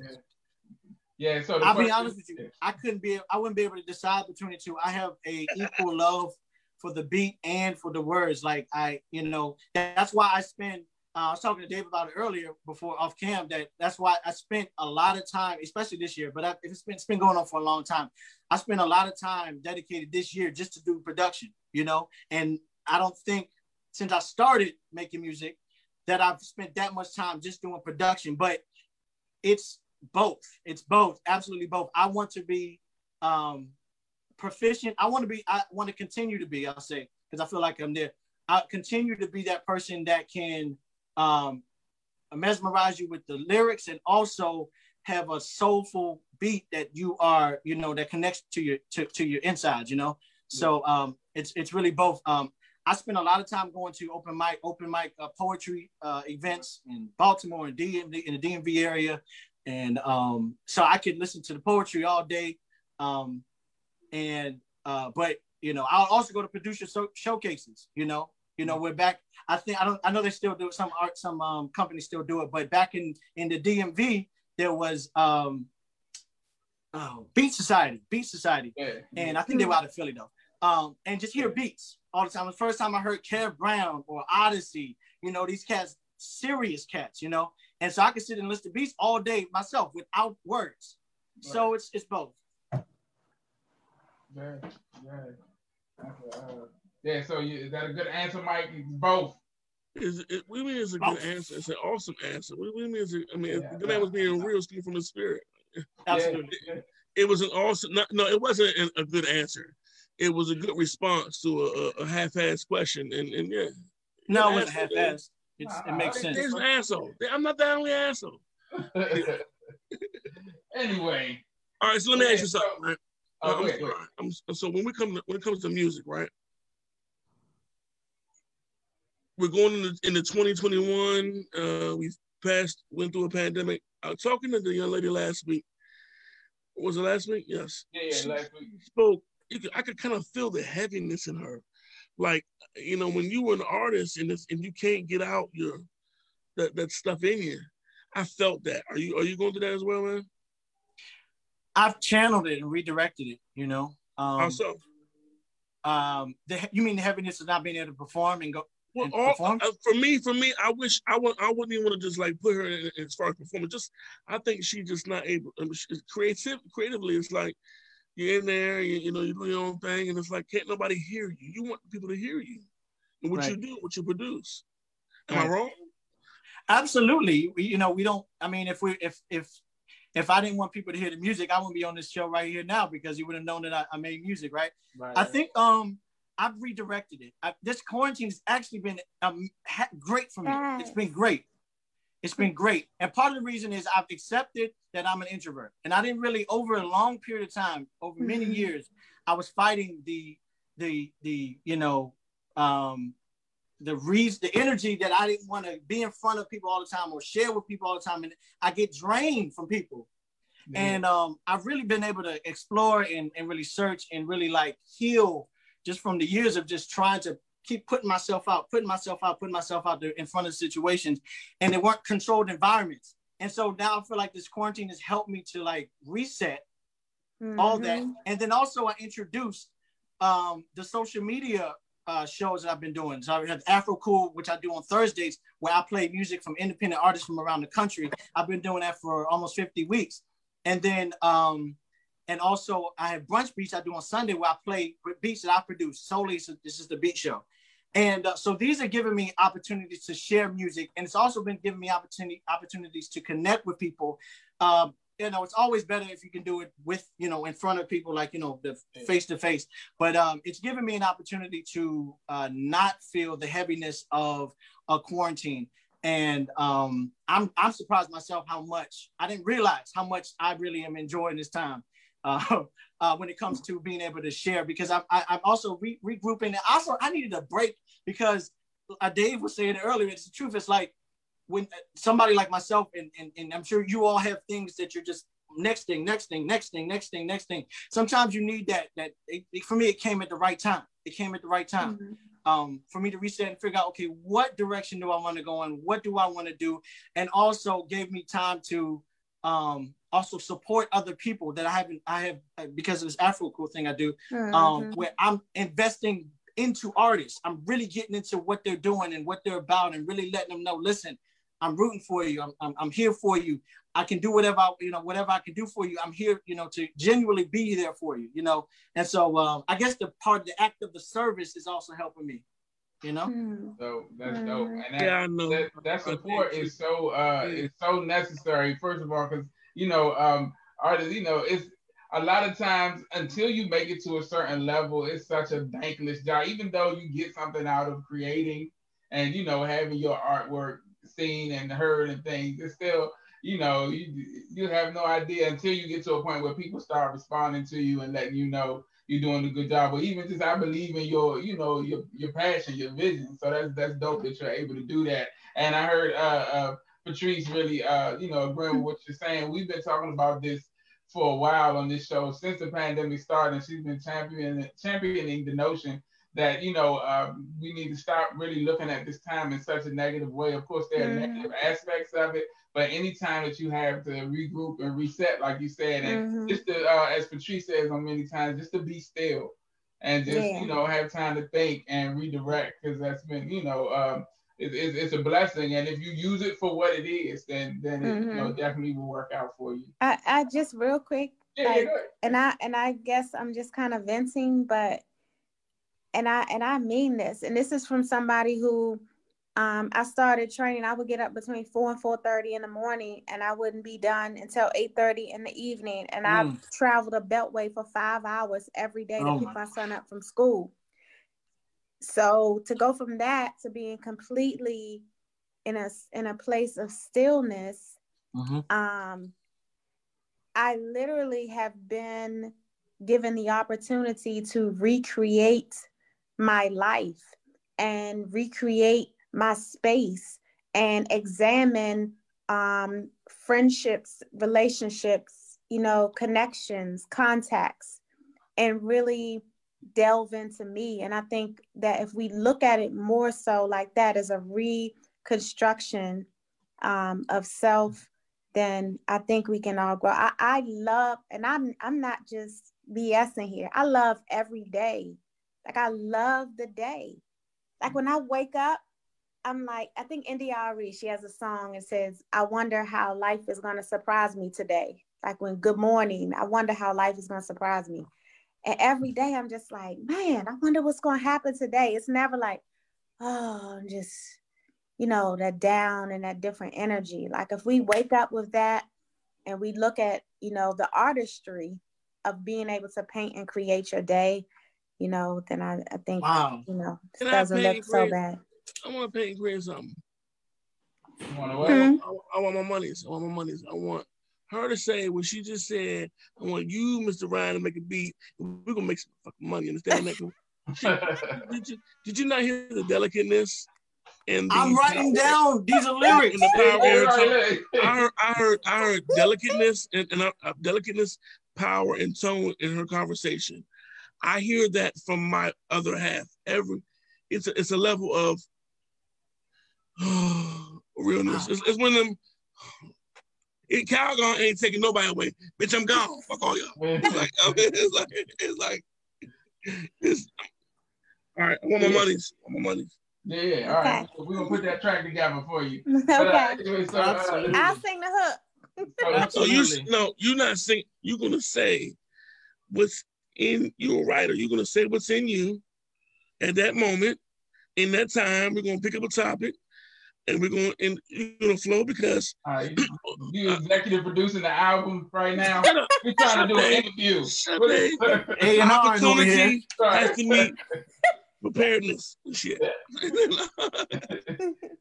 Yeah. so I'll be honest with you. I couldn't be. I wouldn't be able to decide between the two. I have a equal love for the beat and for the words. Like I, you know, that's why I spend uh, I was talking to Dave about it earlier before off cam that that's why I spent a lot of time, especially this year, but I, it's been it's been going on for a long time. I spent a lot of time dedicated this year just to do production, you know, and I don't think since I started making music that I've spent that much time just doing production, but it's both. It's both, absolutely both. I want to be um, proficient. I want to be. I want to continue to be. I'll say because I feel like I'm there. I continue to be that person that can um, mesmerize you with the lyrics and also have a soulful beat that you are, you know, that connects to your to, to your insides, you know. So um, it's it's really both. Um, I spend a lot of time going to open mic open mic uh, poetry uh, events in Baltimore and DMV in the DMV area, and um, so I could listen to the poetry all day. Um, and uh, but you know, I'll also go to producer so- showcases. You know, you know, we're back. I think I don't. I know they still do it. Some art, some um, companies still do it. But back in in the DMV, there was um, oh, Beat Society, Beat Society, yeah. and I think they were out of Philly though. Um, and just hear beats all the time. The first time I heard Kev Brown or Oddisee, you know, these cats, serious cats, you know. And so I could sit and listen to beats all day myself without words. Right. So it's it's both. Yeah, yeah. Uh, yeah, so you, is that a good answer, Mike? Both. Is it, we mean it's a good answer. It's an awesome answer. We, we mean it's a, I mean, yeah, the man was being real, speaking from the spirit. Absolutely. It, it was an awesome. Not, no, it wasn't a, a, good answer. It was a good response to a, a half-assed question, and and yeah. No, it was a half-assed. It's, it makes sense. There's an asshole. I'm not the only asshole. anyway. All right, so let me ask you something. Right? Oh, wait, wait. so when we come to, when it comes to music, right? we're going into, into 2021. Uh, we passed, went through a pandemic. I was talking to the young lady last week. Was it last week? Yes. Yeah, yeah, last week. Spoke. Could, I could kind of feel the heaviness in her. Like, you know, when you were an artist and and you can't get out your that, that stuff in you. I felt that. Are you are you going through that as well, man? I've channeled it and redirected it, you know. Um, How so? Um, the, you mean the heaviness of not being able to perform and go well, all, uh, for me, for me, I wish I would. I wouldn't even want to just like put her in, as far as performance. Just, I think she's just not able. I mean, creative, creatively, it's like you're in there, you, you know, you do your own thing, and it's like can't nobody hear you. You want people to hear you, and what right. you do, what you produce. Am right. I wrong? Absolutely. We, you know, we don't. I mean, if we, if if if I didn't want people to hear the music, I wouldn't be on this show right here now because you would have known that I, I made music, right? right? I think um I've redirected it. I, this quarantine has actually been um, ha- great for me. Yes. It's been great. It's been great. And part of the reason is I've accepted that I'm an introvert. And I didn't really, over a long period of time, over many mm-hmm. years, I was fighting the, the, the, you know, um, the reason, the energy that I didn't want to be in front of people all the time or share with people all the time. And I get drained from people. Mm-hmm. And um, I've really been able to explore and, and really search and really like heal just from the years of just trying to keep putting myself out, putting myself out, putting myself out there in front of situations, and they weren't controlled environments. And so now I feel like this quarantine has helped me to like reset mm-hmm. all that. Mm-hmm. And then also I introduced um, the social media uh, shows that I've been doing. So I have Afro Cool, which I do on Thursdays, where I play music from independent artists from around the country. I've been doing that for almost 50 weeks. And then um, and also, I have brunch beats I do on Sunday where I play beats that I produce solely. So this is the beat show. And uh, so these are giving me opportunities to share music. And it's also been giving me opportunity, opportunities to connect with people. Um, you know, it's always better if you can do it with, you know, in front of people, like, you know, the face to face. But um, it's given me an opportunity to uh, not feel the heaviness of a quarantine. And um, I'm, I'm surprised myself how much I didn't realize how much I really am enjoying this time uh, uh, when it comes to being able to share because I'm, I, i am also re- regrouping. And also, I needed a break because uh, Dave was saying it earlier. It's the truth. It's like when uh, somebody like myself, and, and, and I'm sure you all have things that you're just next thing, next thing, next thing, next thing, next thing. Sometimes you need that. That it, it, for me, it came at the right time. It came at the right time. Mm-hmm. Um, for me to reset and figure out, okay, what direction do I want to go in? What do I want to do? And also gave me time to um, also support other people that I haven't, I have, because of this Afro cool thing I do, um, mm-hmm. um, where I'm investing into artists. I'm really getting into what they're doing and what they're about and really letting them know, listen, I'm rooting for you. I'm, I'm, I'm here for you. I can do whatever, I, you know, whatever I can do for you. I'm here, you know, to genuinely be there for you, you know? And so um, I guess the part, the act of the service is also helping me you know. Hmm. So that's dope, and that, yeah, I know. that, that support is so uh is so necessary. First of all, because you know, um, artists, you know, it's a lot of times until you make it to a certain level, it's such a thankless job. Even though you get something out of creating and you know having your artwork seen and heard and things, it's still you know you you have no idea until you get to a point where people start responding to you and letting you know you're doing a good job. But even just I believe in your you know your your passion, your vision. So that's that's dope that you're able to do that. And I heard uh, uh Patrice really, uh, you know, agreeing with what you're saying. We've been talking about this for a while on this show since the pandemic started. And she's been championing championing the notion that you know um, we need to stop really looking at this time in such a negative way. Of course, there are mm-hmm. negative aspects of it, but anytime that you have to regroup and reset, like you said, and mm-hmm. just to, uh, as Patrice says on many times, just to be still and just yeah. you know have time to think and redirect because that's been you know um, it, it, it's a blessing, and if you use it for what it is, then then it mm-hmm. you know, mm-hmm. definitely will work out for you. I, I just real quick, yeah, like, yeah, and I and I guess I'm just kind of venting, but and I and I mean this, and this is from somebody who um, I started training. I would get up between four and four thirty in the morning, and I wouldn't be done until eight thirty in the evening. And mm. I traveled a beltway for five hours every day oh to pick my son up from school so to go from that to being completely in a in a place of stillness mm-hmm. um i literally have been given the opportunity to recreate my life and recreate my space and examine um, friendships relationships you know connections contacts and really delve into me. And I think that if we look at it more so like that as a reconstruction um, of self, then I think we can all grow. I, I love, and I'm I'm not just BSing here. I love every day. Like I love the day. Like when I wake up, I'm like, I think India.Arie, she has a song and says, I wonder how life is gonna surprise me today. Like when good morning, I wonder how life is gonna surprise me. And every day I'm just like, man, I wonder what's going to happen today. It's never like, oh, I'm just, you know, that down and that different energy. Like if we wake up with that and we look at, you know, the artistry of being able to paint and create your day, you know, then I, I think, wow. you know, it doesn't look so bad. I want to paint and create something. Mm-hmm. I, I, want my monies. I want my monies. I want her to say what she just said. I want you, Mr. Ryan, to make a beat. We're gonna make some fucking money. Understand that? did you did you not hear the delicateness? And I'm writing down these are lyrics. The power I heard, I heard, I heard delicateness and, and uh, delicateness, power, and tone in her conversation. I hear that from my other half. Every it's a, it's a level of realness. It's, it's one of them it, Calgon ain't taking nobody away. Bitch, I'm gone. Fuck all y'all. It's like, it's like, it's like, it's, all right, I want my monies. I want my monies. Yeah, yeah. All okay. right. So we're gonna put that track together for you. okay. But, uh, anyway, so, uh, I'll sing the hook. so you no, you're not sing. You're gonna say what's in. You're a writer. You're gonna say what's in you at that moment. In that time, we're gonna pick up a topic. And we're going in you're gonna flow because uh, you, you executive producing the album right now. We're trying to do an interview. Hey, an opportunity has to meet preparedness and shit.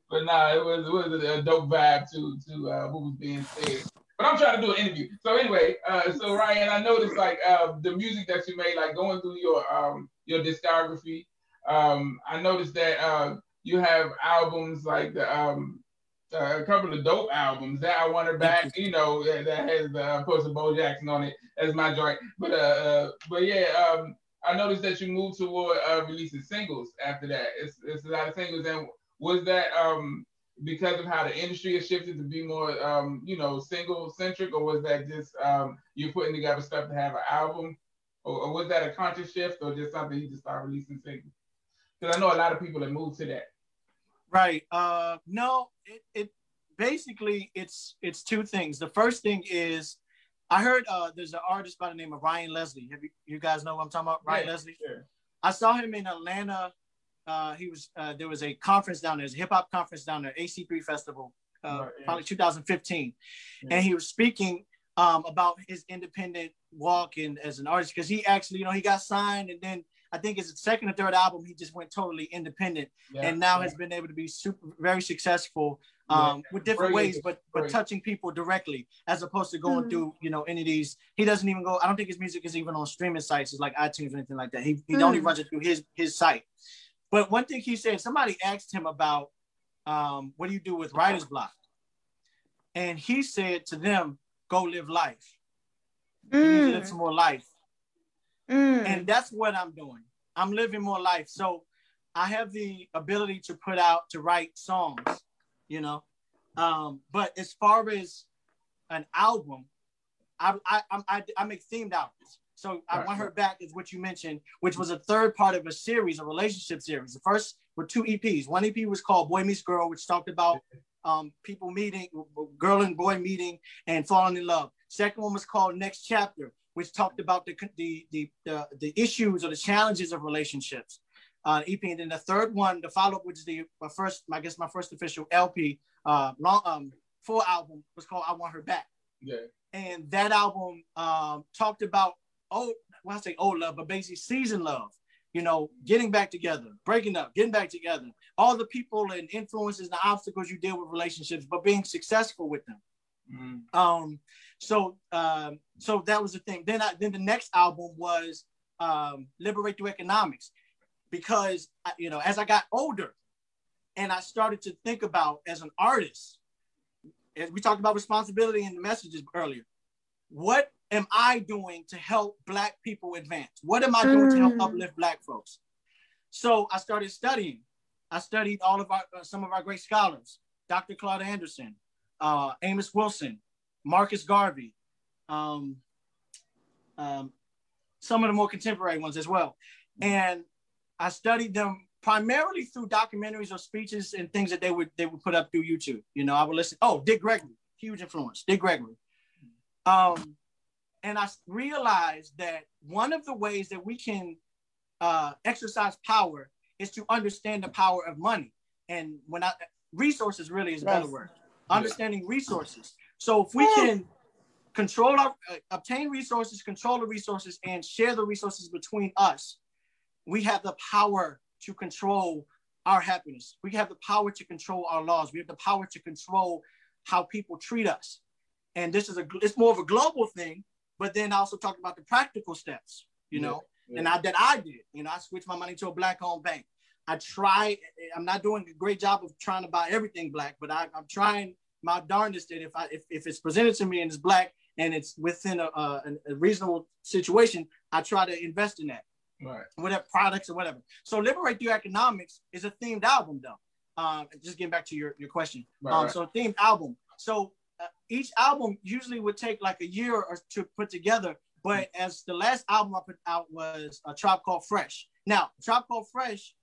but nah, it was it was a dope vibe to to uh, what was being said. But I'm trying to do an interview. So anyway, uh, so Ryan, I noticed like uh, the music that you made, like going through your um your discography. Um, I noticed that uh, you have albums like the um uh, a couple of dope albums that I want her back, you know, that, that has uh, of Bo Jackson on it as my joint. But uh, uh but yeah, um, I noticed that you moved toward uh, releasing singles after that. It's, it's a lot of singles, and was that um because of how the industry has shifted to be more um you know single centric, or was that just um you putting together stuff to have an album, or, or was that a conscious shift, or just something you just start releasing singles? Because I know a lot of people have moved to that. Right. Uh, no, it, it basically it's it's two things. The first thing is I heard uh, there's an artist by the name of Ryan Leslie. Have you, you guys know what I'm talking about? Ryan yeah, Leslie. Sure. I saw him in Atlanta. Uh, he was uh, there was a conference down there, a hip hop conference down there, A3C Festival, uh, right, yeah. probably 2015, yeah. and he was speaking um, about his independent walk and as an artist because he actually, you know, he got signed and then I think his second or third album, he just went totally independent, yeah, and now yeah. has been able to be super very successful um, yeah. with different ways, but but touching people directly as opposed to going mm-hmm. through you know any of these. He doesn't even go. I don't think his music is even on streaming sites, like iTunes or anything like that. He he mm-hmm. only runs it through his his site. But one thing he said, somebody asked him about um, what do you do with writer's block, and he said to them, "Go live life. Mm. live some more life." Mm. And that's what I'm doing. I'm living more life. So I have the ability to put out, to write songs, you know. Um, but as far as an album, I, I, I, I make themed albums. So I right, Want Her Back is what you mentioned, which was a third part of a series, a relationship series. The first were two EPs. One EP was called Boy Meets Girl, which talked about um, people meeting, girl and boy meeting and falling in love. Second one was called Next Chapter, which talked about the the the the, the issues or the challenges of relationships. Uh, EP, and then the third one, the follow up, which is the my first, I guess my first official LP, uh, long um, full album was called "I Want Her Back." Yeah. And that album um, talked about oh, well, I say old love, but basically season love. You know, getting back together, breaking up, getting back together, all the people and influences and obstacles you deal with relationships, but being successful with them. Mm. Um, so um, so that was the thing. Then I, then the next album was um, Liberate Through Economics, because you know as I got older, and I started to think about as an artist, as we talked about responsibility in the messages earlier, what am I doing to help Black people advance? What am I doing mm. to help mm. uplift Black folks? So I started studying. I studied all of our uh, some of our great scholars, Dr. Claude Anderson, uh, Amos Wilson, Marcus Garvey, um, um, some of the more contemporary ones as well. And I studied them primarily through documentaries or speeches and things that they would they would put up through YouTube. You know, I would listen. Oh, Dick Gregory, huge influence. Dick Gregory. Um, and I realized that one of the ways that we can uh, exercise power is to understand the power of money. And when I resources really is a better word. Understanding resources. So if we can control our uh, obtain resources, control the resources, and share the resources between us, we have the power to control our happiness. We have the power to control our laws. We have the power to control how people treat us. And this is a it's more of a global thing, but then I also talked about the practical steps, you know, yeah, yeah. and I that I did. You know, I switched my money to a black owned bank. I try, I'm not doing a great job of trying to buy everything black, but I, I'm trying my darndest that if I if, if it's presented to me and it's black and it's within a, a, a reasonable situation, I try to invest in that. Right. Whatever products or whatever. So Liberate Through Economics is a themed album though. Um, just getting back to your, your question. Right, um, right. So themed album. So uh, each album usually would take like a year or to put together. But as the last album I put out was a Tribe Called Fresh. Now, Tribe Called Fresh,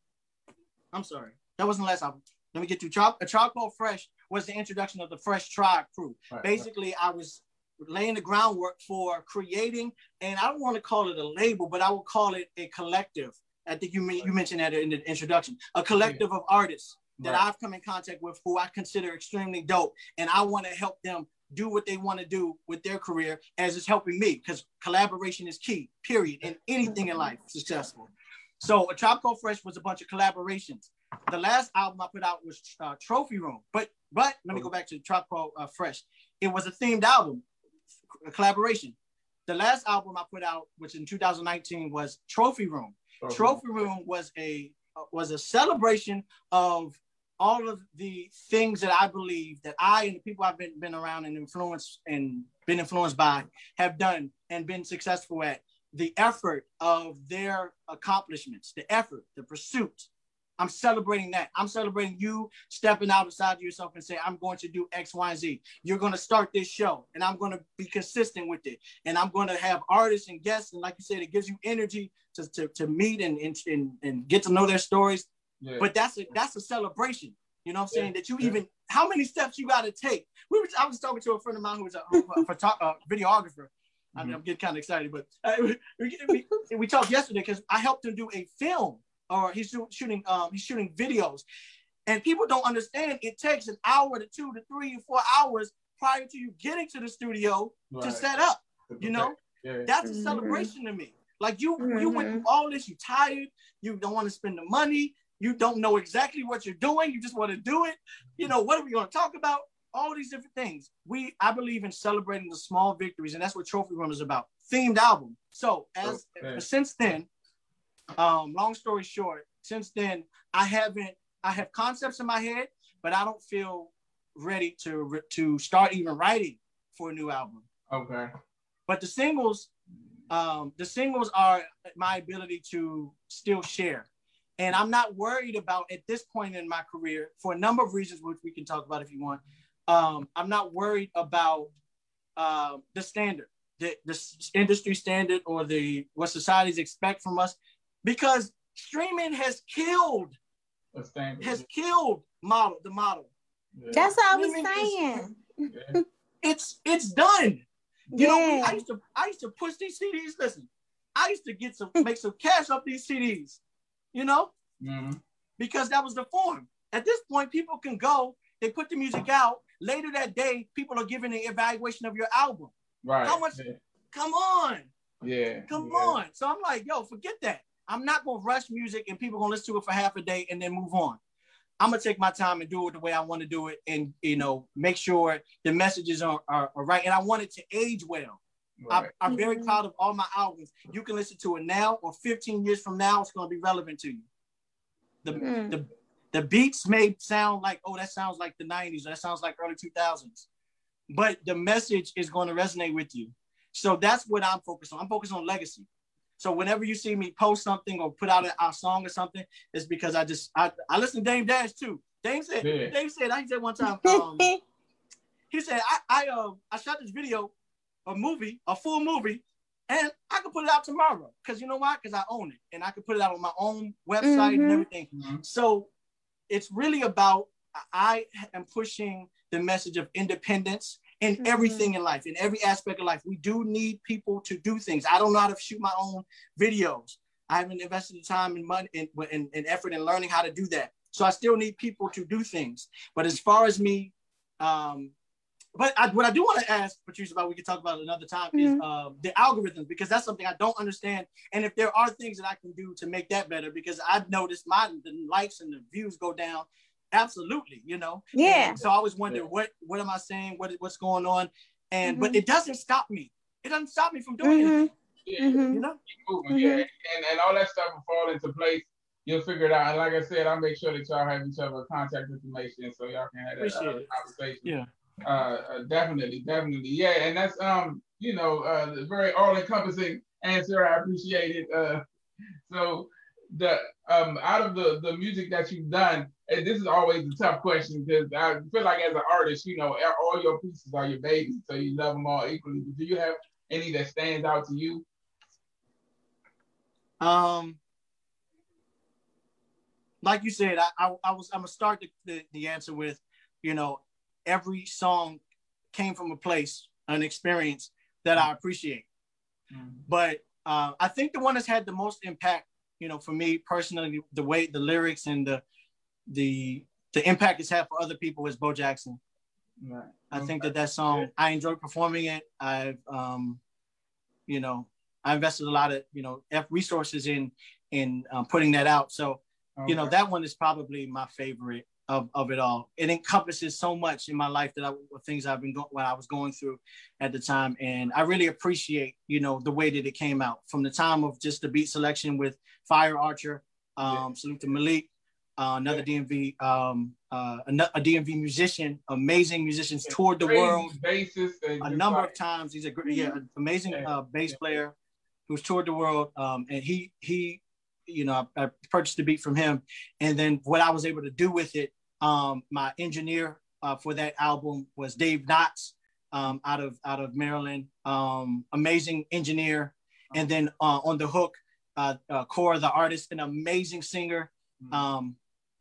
I'm sorry, that wasn't the last album. Let me get to Tribe. A Tribe Called Fresh was the introduction of the Fresh Tribe crew. Right, Basically, right. I was laying the groundwork for creating, and I don't want to call it a label, but I will call it a collective. I think you you mentioned that in the introduction, a collective yeah. of artists that right. I've come in contact with who I consider extremely dope, and I want to help them do what they want to do with their career as it's helping me because collaboration is key, period, in anything in life successful. So a Tribe Called Fresh was a bunch of collaborations. The last album I put out was uh, Trophy Room, but but let me go back to Tribe Called uh, Fresh. It was a themed album, a collaboration. The last album I put out, which in 2019 was Trophy Room. Trophy, Trophy Room was a uh, was a celebration of all of the things that I believe that I and the people I've been, been around and influenced and been influenced by have done and been successful at the effort of their accomplishments, the effort, the pursuit. I'm celebrating that. I'm celebrating you stepping outside of yourself and say, I'm going to do X, Y, and Z. You're going to start this show and I'm going to be consistent with it. And I'm going to have artists and guests. And like you said, it gives you energy to, to, to meet and, and, and get to know their stories. Yeah. But that's a that's a celebration. You know what I'm saying? Yeah. That you yeah. even how many steps you got to take. We were, I was talking to a friend of mine who was a, a, a videographer, I mean, mm-hmm. I'm getting kind of excited, but uh, we, we, we, talked yesterday because I helped him do a film, or he's shooting um he's shooting videos, and people don't understand it takes an hour to two to three or four hours prior to you getting to the studio right. to set up. You know, yeah. that's a mm-hmm. celebration to me. Like you, mm-hmm. you went through all this. You tired. You don't want to spend the money. You don't know exactly what you're doing. You just want to do it. You know, what are we going to talk about? all these different things. We I believe in celebrating the small victories, and that's what Trophy Room is about. Themed album. So as okay. since then, um, long story short, since then I haven't I have concepts in my head, but I don't feel ready to to start even writing for a new album. Okay. But the singles, um, the singles are my ability to still share. And I'm not worried about at this point in my career for a number of reasons, which we can talk about if you want um, I'm not worried about uh, the standard, the, the industry standard, or the what societies expect from us, because streaming has killed has killed model the model. Yeah. That's what I was saying. Is, it's it's done. You yeah. know, I used to I used to push these CDs. Listen, I used to get some make some cash off these CDs. You know, mm-hmm. because that was the form. At this point, people can go. They put the music out later that day, people are giving an evaluation of your album. Right. How much? Yeah. Come on. Yeah. Come yeah. on. So I'm like, yo, forget that. I'm not gonna rush music and people gonna listen to it for half a day and then move on. I'm gonna take my time and do it the way I want to do it, and you know, make sure the messages are, are, are right. And I want it to age well. Right. I, am very mm-hmm. proud of all my albums. You can listen to it now or 15 years from now, it's gonna be relevant to you. The, mm. the the beats may sound like, oh, that sounds like the 90s, that sounds like early 2000s, but the message is going to resonate with you. So that's what I'm focused on. I'm focused on legacy. So whenever you see me post something or put out a, a song or something, it's because I just I, I listen to Dame Dash too. Dame said yeah. Dame said I said one time um, he said I I uh I shot this video, a movie, a full movie, and I could put it out tomorrow because you know why? Because I own it and I could put it out on my own website mm-hmm. and everything. Mm-hmm. So it's really about I am pushing the message of independence in mm-hmm. everything in life, in every aspect of life. We do need people to do things. I don't know how to shoot my own videos. I haven't invested the time and money and, and, and effort in learning how to do that. So I still need people to do things. But as far as me, um, but I, what I do want to ask Patrice about, we can talk about another time, mm-hmm. is uh, the algorithms because that's something I don't understand. And if there are things that I can do to make that better, because I've noticed my the likes and the views go down, absolutely, you know. Yeah. And so I always wonder what what am I saying? What what's going on? And mm-hmm. but it doesn't stop me. It doesn't stop me from doing mm-hmm. anything. Yeah, mm-hmm. you know, moving, yeah, mm-hmm. and and all that stuff will fall into place. You'll figure it out. And like I said, I'll make sure that y'all have each other contact information so y'all can have that uh, conversation. Yeah. Uh, uh, definitely, definitely, yeah, and that's um, you know, uh, very all-encompassing answer. I appreciate it. Uh, so the um, out of the the music that you've done, and this is always a tough question because I feel like as an artist, you know, all your pieces are your babies, so you love them all equally. But do you have any that stands out to you? Um, like you said, I I, I was I'm gonna start the, the, the answer with, you know, every song came from a place, an experience that I appreciate. Mm-hmm. But uh, I think the one that's had the most impact, you know, for me personally, the way the lyrics and the the the impact it's had for other people is Bo Jackson. Right. I think that that song, I enjoyed performing it. I've, um, you know, I invested a lot of, you know, F resources in in um, putting that out. So, okay. you know, that one is probably my favorite of, of it all. It encompasses so much in my life that I things I've been going what I was going through at the time, and I really appreciate, you know, the way that it came out from the time of just the beat selection with Fire Archer, um, yeah. salute to Malik, uh, another DMV, um, uh, a, DMV musician, amazing musicians toured the world a number of times. He's a great, yeah, amazing uh, bass player who's toured the world, um, and he he, you know, I, I, purchased the beat from him, and then what I was able to do with it, um, my engineer uh, for that album was Dave Knotts, um, out of out of Maryland, um, amazing engineer, and then uh, on the hook, uh, uh, Cora the artist, an amazing singer. Mm-hmm.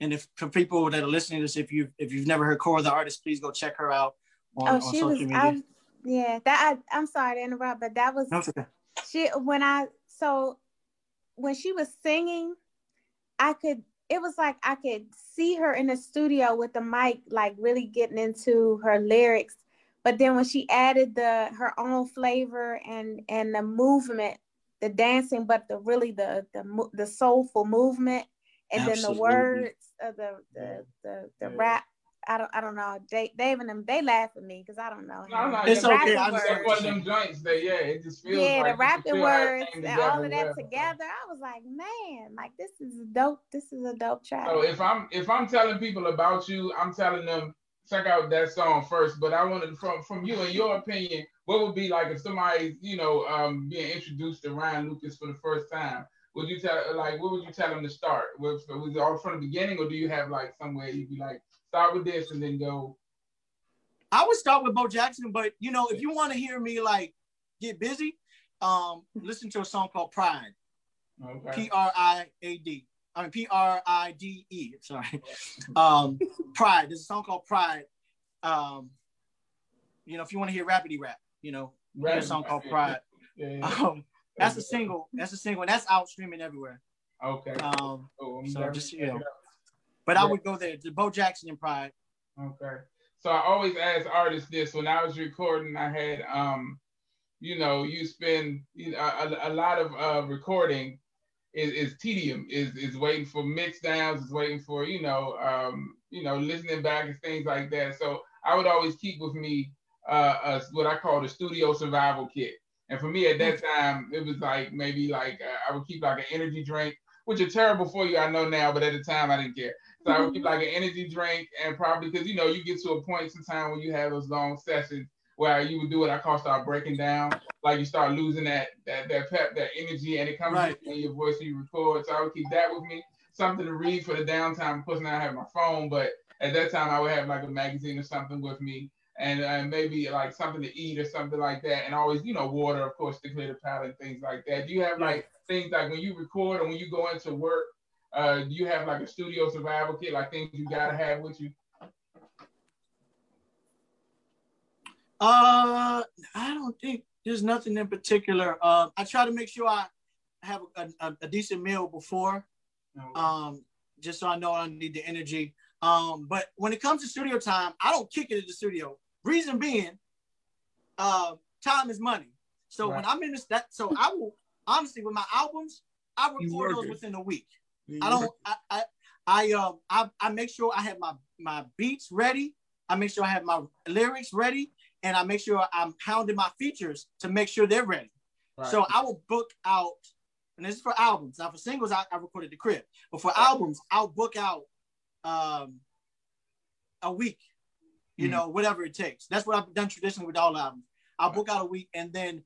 And if for people that are listening to this, if you if you've never heard Cora the artist, please go check her out on, oh, on she social was, media. I, yeah, that I, am sorry to interrupt, but that was no, okay. she when I so when she was singing, I could it was like I could see her in the studio with the mic, like really getting into her lyrics. But then when she added the her own flavor and and the movement, the dancing, but the really the the the soulful movement, and Absolutely. then the words of the the the, the yeah. rap. I don't I don't know. Dave, Dave and them they laugh at me because I don't know. No, no, it's okay. I just one of them joints that yeah, it just feels yeah, like the rapping words and all of that well. together. I was like, man, like this is dope. This is a dope track. So if I'm if I'm telling people about you, I'm telling them check out that song first. But I wanted from from you in your opinion, what would be like if somebody's you know um, being introduced to Ryan Lucas for the first time? Would you tell like what would you tell them to start? Was, was it all from the beginning, or do you have like somewhere you'd be like start with this and then go? I would start with Bo Jackson, but you know, if you want to hear me like get busy, um, listen to a song called Pride. Okay. P R I A D. I mean P R I D E. Sorry. Um, Pride. There's a song called Pride. Um, you know, if you want to hear rapidy rap, you know, there's a song called Pride. Yeah, yeah. Um, that's a single. That's a single, and that's out streaming everywhere. Okay. Um. Oh, so just you know, but yeah. I would go there to Bo Jackson and Pride. Okay. So I always ask artists this when I was recording. I had um, you know, you spend you know, a, a lot of uh, recording is, is tedium, is is waiting for mix downs, is waiting for you know, um, you know, listening back and things like that. So I would always keep with me uh, a, what I call the studio survival kit. And for me at that time, it was like maybe like uh, I would keep like an energy drink, which is terrible for you, I know now, but at the time I didn't care. So I would keep like an energy drink and probably because you know you get to a point sometimes when you have those long sessions where you would do what I call start breaking down, like you start losing that that that pep, that energy, and it comes right. in your voice you record. So I would keep that with me, something to read for the downtime. Of course, now I have my phone, but at that time I would have like a magazine or something with me and uh, maybe like something to eat or something like that, and always you know water, of course, to clear the palate, things like that. Do you have like things like when you record or when you go into work? Uh, do you have like a studio survival kit, like things you gotta have with you? Uh, I don't think there's nothing in particular. Uh, I try to make sure I have a, a, a decent meal before, okay. um, just so I know I need the energy. Um, but when it comes to studio time, I don't kick it at the studio. Reason being, uh, time is money. So right. when I'm in this, that so I will honestly with my albums, I record those within a week. You I don't. I, I I um I, I make sure I have my my beats ready. I make sure I have my lyrics ready, and I make sure I'm pounding my features to make sure they're ready. Right. So I will book out, and this is for albums. Now for singles, I, I recorded the crib, but for albums, I'll book out um a week you mm. know, whatever it takes. That's what I've done traditionally with all albums. I'll book out a week and then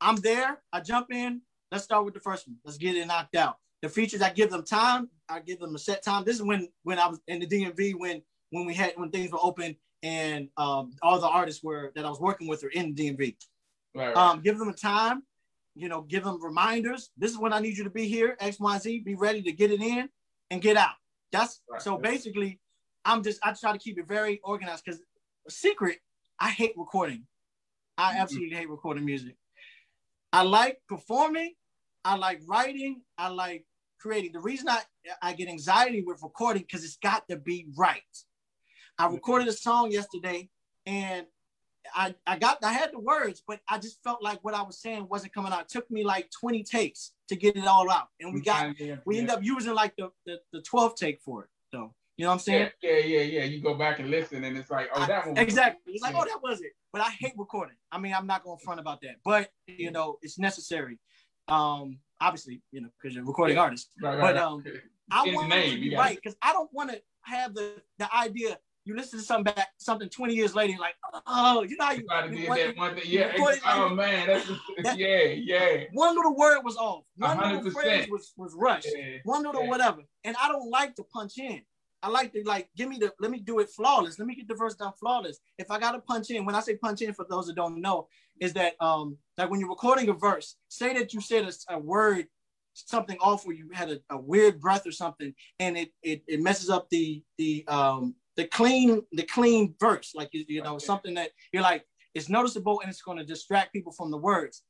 I'm there. I jump in. Let's start with the first one. Let's get it knocked out. The features, I give them time. I give them a set time. This is when when I was in the DMV when when we had when things were open and um, all the artists were that I was working with are in the DMV. Right, right. Um, give them a time. You know, give them reminders. This is when I need you to be here. X, Y, Z. Be ready to get it in and get out. That's right. so basically I'm just I try to keep it very organized because secret, I hate recording. I mm-hmm. absolutely hate recording music. I like performing. I like writing. I like creating. The reason I, I get anxiety with recording because it's got to be right. I recorded a song yesterday and I, I got I had the words, but I just felt like what I was saying wasn't coming out. It took me like 20 takes to get it all out. And we got yeah, we yeah. end up using like the, the, the 12th take for it though. You know what I'm saying? Yeah, yeah, yeah, yeah. You go back and listen and it's like, oh, that one. Exactly. It's like, oh, that was it. But I hate recording. I mean, I'm not going to front about that. But you know, it's necessary. Um, obviously, you know, because you're a recording artist. Right, right, but um right. I want to be right because I don't want to have the the idea you listen to something back, something 20 years later, you're like, oh, you know how you, you, you that one thing. Yeah, oh man, that's just, that, yeah, yeah. One little word was off. One 100%. little phrase was was rushed. Yeah, one little yeah. whatever. And I don't like to punch in. I like to like give me the let me do it flawless. Let me get the verse done flawless. If I gotta punch in, when I say punch in for those that don't know, is that um like when you're recording a verse, say that you said a, a word something off where you had a, a, weird breath or something and it, it it messes up the the um the clean the clean verse like you, you know okay. something that you're like it's noticeable and it's going to distract people from the words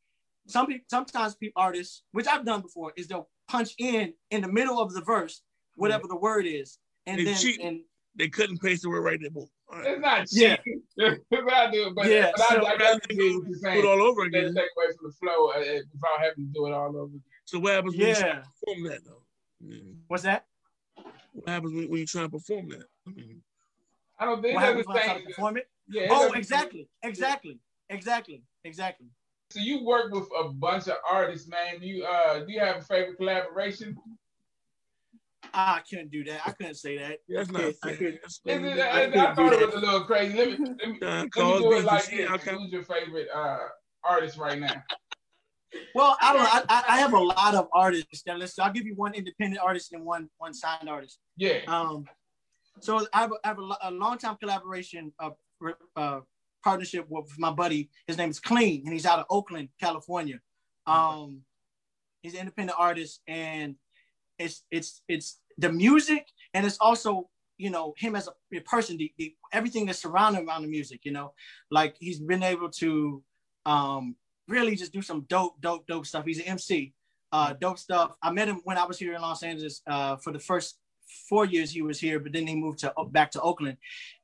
some people sometimes people artists which i've done before is they'll punch in in the middle of the verse whatever the word is and they then cheat. and they couldn't paste the word right there right. it's not cheating. yeah I do, but, yeah but so I, I, I do it all over again take away from the flow uh, without having to do it all over again so what happens when yeah. you try to perform that though yeah. what's that what happens when, when you try to perform that I mean, I don't think what the same. Perform it? Yeah. Oh, exactly, exactly, exactly, exactly. So you work with a bunch of artists, man. You uh, do you have a favorite collaboration? I couldn't do that. I couldn't say that. That's not fair. I, I, I, I thought it was a little crazy. Let me, let me, uh, let me do it like this. Who's your favorite uh, artist right now? Well, I don't know. I, I have a lot of artists that listen. I'll give you one independent artist and one one signed artist. Yeah. Um, so I have, I have a, a long time collaboration uh, uh, partnership with my buddy. His name is Clean, and he's out of Oakland, California. Um, he's an independent artist, and it's it's it's the music, and it's also you know him as a person, the, the everything that's surrounding around the music. You know, like he's been able to um, really just do some dope, dope, dope stuff. He's an MC, uh, dope stuff. I met him when I was here in Los Angeles uh, for the first four years he was here, but then he moved to back to Oakland.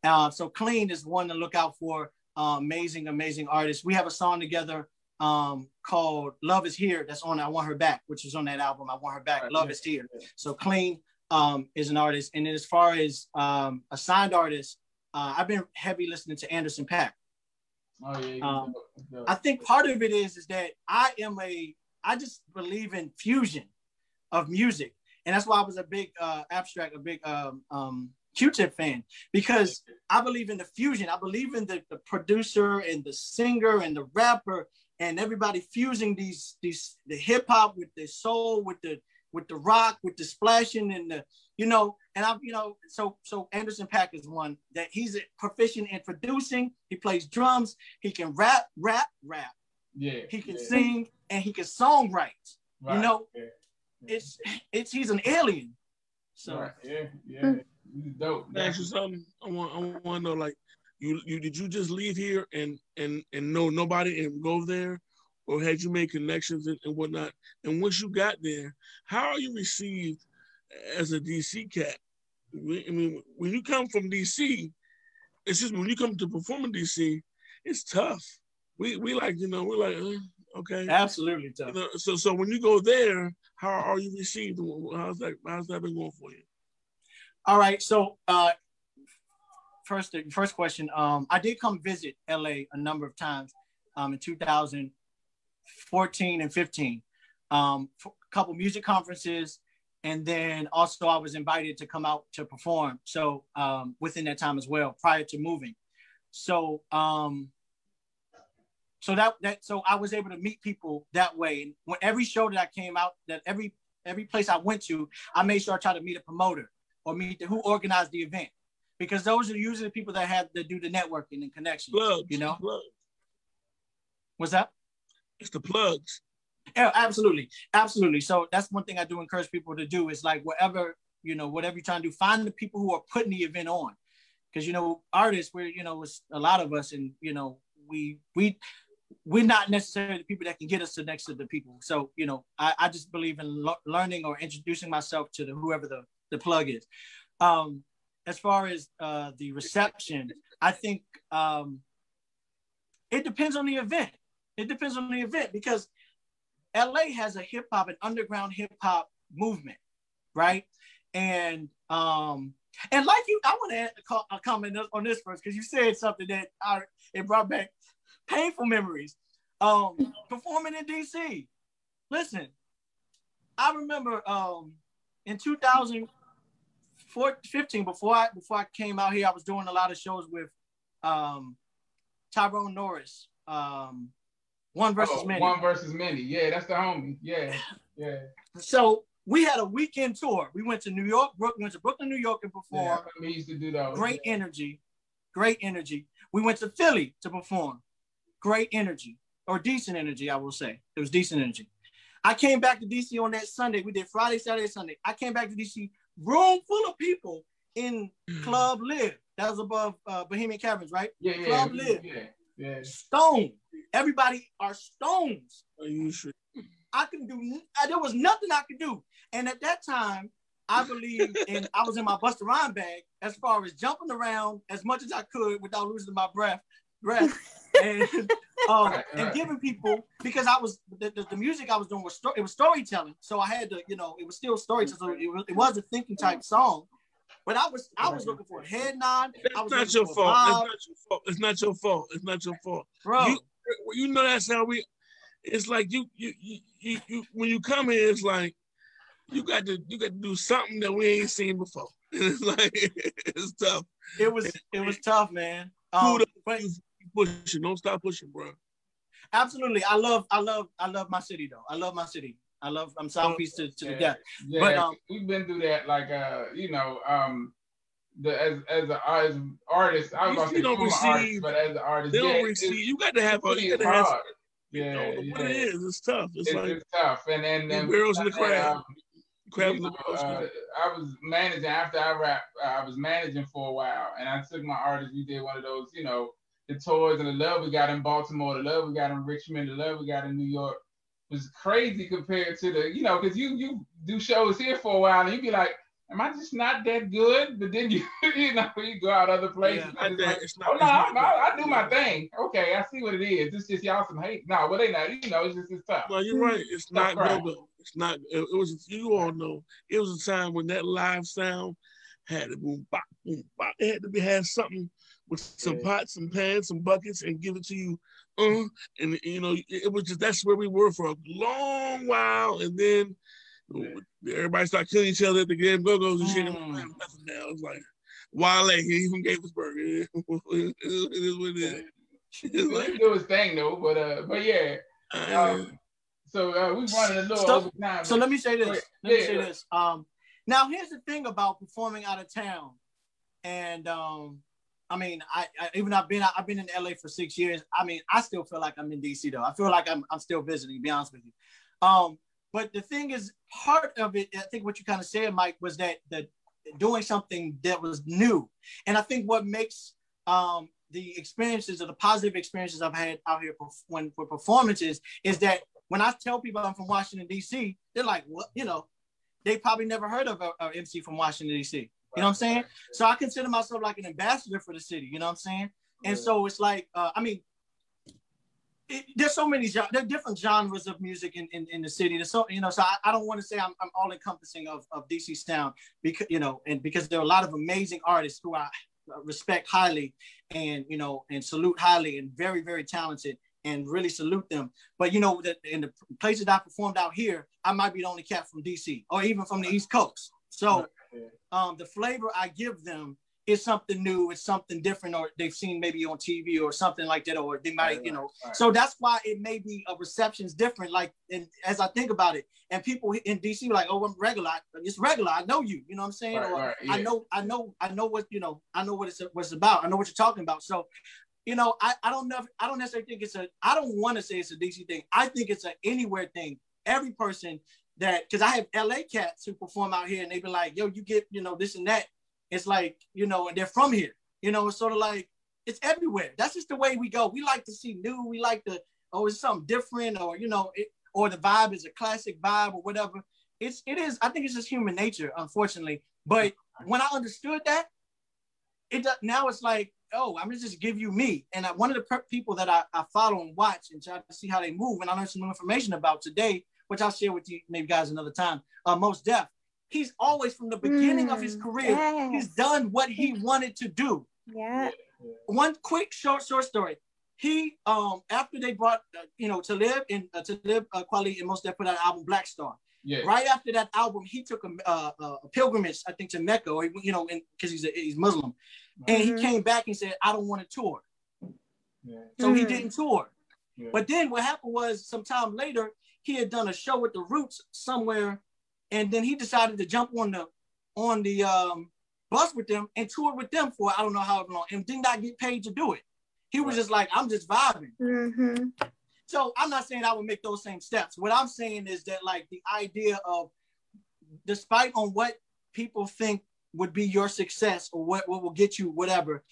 Uh, so Clean is one to look out for. Uh, amazing, amazing artist. We have a song together um, called "Love Is Here" that's on "I Want Her Back," which is on that album. "I Want Her Back." Right, Love yeah. is here. So Clean um, is an artist, and then as far as um, a signed artist, uh, I've been heavy listening to Anderson .Paak. Oh yeah. Um, I think part of it is is that I am a I just believe in fusion of music and that's why I was a big uh, abstract, a big um, um, Q-Tip fan because I believe in the fusion. I believe in the, the producer and the singer and the rapper and everybody fusing these these the hip hop with the soul, with the with the rock, with the splashing and the you know. And I'm you know so so Anderson .Paak is one that he's proficient in producing. He plays drums. He can rap, rap, rap. Yeah. He can yeah. sing and he can songwrite. Right. You know. Yeah it's it's he's an alien. So right. yeah, yeah, hmm. he's dope. Ask you something. I want I want to know like you you did you just leave here and and and know nobody and go there, or had you made connections and, and whatnot? And once you got there, how are you received as a DC cat? I mean, when you come from DC, it's just when you come to perform in DC, it's tough. We we like you know we're like uh, Okay. Absolutely tough. You know, so so when you go there, how are you received? How's that how's that been going for you? All right. So uh first first question. Um I did come visit LA a number of times um in 2014 and 15. Um a couple music conferences and then also I was invited to come out to perform. So um within that time as well prior to moving. So um so that that so I was able to meet people that way. And when every show that I came out, that every every place I went to, I made sure I tried to meet a promoter or meet the, who organized the event, because those are usually the people that have to do the networking and connections. Plugs, you know. Plugs. What's that? It's the plugs. Yeah, absolutely, absolutely. So that's one thing I do encourage people to do is like whatever you know, whatever you're trying to do, find the people who are putting the event on, because you know artists, we're you know, it's a lot of us, and you know, we we we're not necessarily the people that can get us to next to the people. So, you know, I, I just believe in lo- learning or introducing myself to the whoever the, the plug is. Um, as far as uh, the reception, I think um, it depends on the event. It depends on the event because LA has a hip hop, an underground hip hop movement, right? And um, and like you, I want to add a comment on this first because you said something that I, it brought back painful memories. Um, performing in DC. Listen, I remember um, in 2015, before I before I came out here, I was doing a lot of shows with um, Tyrone Norris. Um, one versus oh, many. One versus many. Yeah, that's the homie. Yeah, yeah. So we had a weekend tour. We went to New York, Brooklyn, went to Brooklyn, New York, and perform. Yeah, used to do that. Great yeah. energy, great energy. We went to Philly to perform. Great energy, or decent energy, I will say. It was decent energy. I came back to DC on that Sunday. We did Friday, Saturday, Sunday. I came back to DC, room full of people in Club Live. That was above uh, Bohemian Caverns, right? Yeah, yeah. Club yeah, Live. Yeah, yeah. Stone. Everybody are stones. Are you sure? I can do. There was nothing I could do, and at that time, I believe, and I was in my Busta Rhyme bag as far as jumping around as much as I could without losing my breath, breath, and um, and giving people because I was the, the, the music I was doing was it was storytelling, so I had to, you know, it was still storytelling. So it was, it was a thinking type song, but I was I was looking for a head nod. It's not your fault. It's not your fault. It's not your fault. It's not your fault, bro. You, you know that's how we. It's like you, you, you, you, you, when you come here, it's like you got to, you got to do something that we ain't seen before. it's like it's tough. It was, it was tough, man. Um, but, pushing, don't stop pushing, bro. Absolutely, I love, I love, I love my city though. I love my city. I love, I'm South Beach to, to yeah. the death. Yeah, but um, we've been through that, like, uh, you know, um, the as as an as artist, I was going to say don't receive, artist, but as an artist, they don't receive. You got to have a, you got to have. Yeah, you know, yeah. what it is, it's tough. It's, it's, like it's tough, and and then barrels in the crowd. Um, you know, uh, I was managing after I rap. Uh, I was managing for a while, and I took my artists. We did one of those, you know, the tours and the love we got in Baltimore, the love we got in Richmond, the love we got in New York was crazy compared to the, you know, because you you do shows here for a while and you'd be like, am I just not that good? But then you you know you go out other places. Yeah, and it's like, oh, not, oh no, no, I do my thing. Okay, I see what it is. It's just y'all some hate. No, well they not. You know, it's just it's tough. No, you're right. It's not go It's not. It, was. You all know. It was a time when that live sound had to boom bop boom bop. It had to be have something with some yeah. pots, some pans, some buckets, and give it to you. Uh, and you know, it was just that's where we were for a long while, and then yeah. everybody started killing each other at the game go goes and shit. Mm. Now it's like Wale, he even gave us burger. it is what it is. It's like, do his thing though, but uh, but yeah. Um, so uh, we running a little so, over time. So let me say this. Let yeah, me say this. Um, now here's the thing about performing out of town, and um, I mean, I, I even I've been I've been in LA for six years. I mean, I still feel like I'm in DC though. I feel like I'm I'm still visiting. To be honest with you, um, but the thing is, part of it, I think what you kind of said, Mike, was that that doing something that was new, and I think what makes um, the experiences or the positive experiences I've had out here when for performances is that when I tell people I'm from Washington D.C., they're like, "What?" You know, they probably never heard of a, a MC from Washington D.C. You know what I'm saying? So I consider myself like an ambassador for the city. You know what I'm saying? And so it's like, uh, I mean, it, there's so many there are different genres of music in, in, in the city. There's so you know, so I, I don't want to say I'm, I'm all encompassing of, of DC sound because you know, and because there are a lot of amazing artists who I respect highly and you know and salute highly and very very talented and really salute them. But you know that in the places I performed out here, I might be the only cat from DC or even from the East Coast. So um, the flavor I give them is something new, it's something different, or they've seen maybe on TV or something like that, or they might, right, you know. Right. So that's why it may be a reception's different. Like, and as I think about it, and people in DC like, oh, I'm regular. It's regular. I know you. You know what I'm saying? Right, or yeah. I know, I know, I know what you know. I know what it's what it's about. I know what you're talking about. So, you know, I, I don't know. I don't necessarily think it's a. I don't want to say it's a DC thing. I think it's an anywhere thing. Every person that because I have LA cats who perform out here and they be like, yo, you get, you know, this and that. It's like, you know, and they're from here. You know, it's sort of like it's everywhere. That's just the way we go. We like to see new. We like to oh, it's something different, or you know, it, or the vibe is a classic vibe or whatever. It's it is. I think it's just human nature, unfortunately. But when I understood that, it now it's like, oh, I'm gonna just give you me. And I, one of the people that I, I follow and watch and try to see how they move, and I learned some new information about today, which I'll share with you maybe guys another time. Uh, Mos Def. He's always from the beginning mm, of his mm, career, yes. he's done what he wanted to do. Yeah. One quick short short story. He um after they brought uh, you know Talib and uh, Talib uh, Kweli and Mos Def put out an album Black Star. Yeah. Right after that album, he took a, uh, a pilgrimage, I think, to Mecca, or you know, because he's a, he's Muslim, and mm-hmm. he came back and said, "I don't want to tour." Yeah. So mm-hmm. he didn't tour. Yeah. But then what happened was, some time later, he had done a show with the Roots somewhere, and then he decided to jump on the on the um, bus with them and tour with them for I don't know how long, and did not get paid to do it. He was just like, "I'm just vibing." Mm-hmm. So I'm not saying I would make those same steps. What I'm saying is that like the idea of, despite on what people think would be your success or what, what will get you whatever,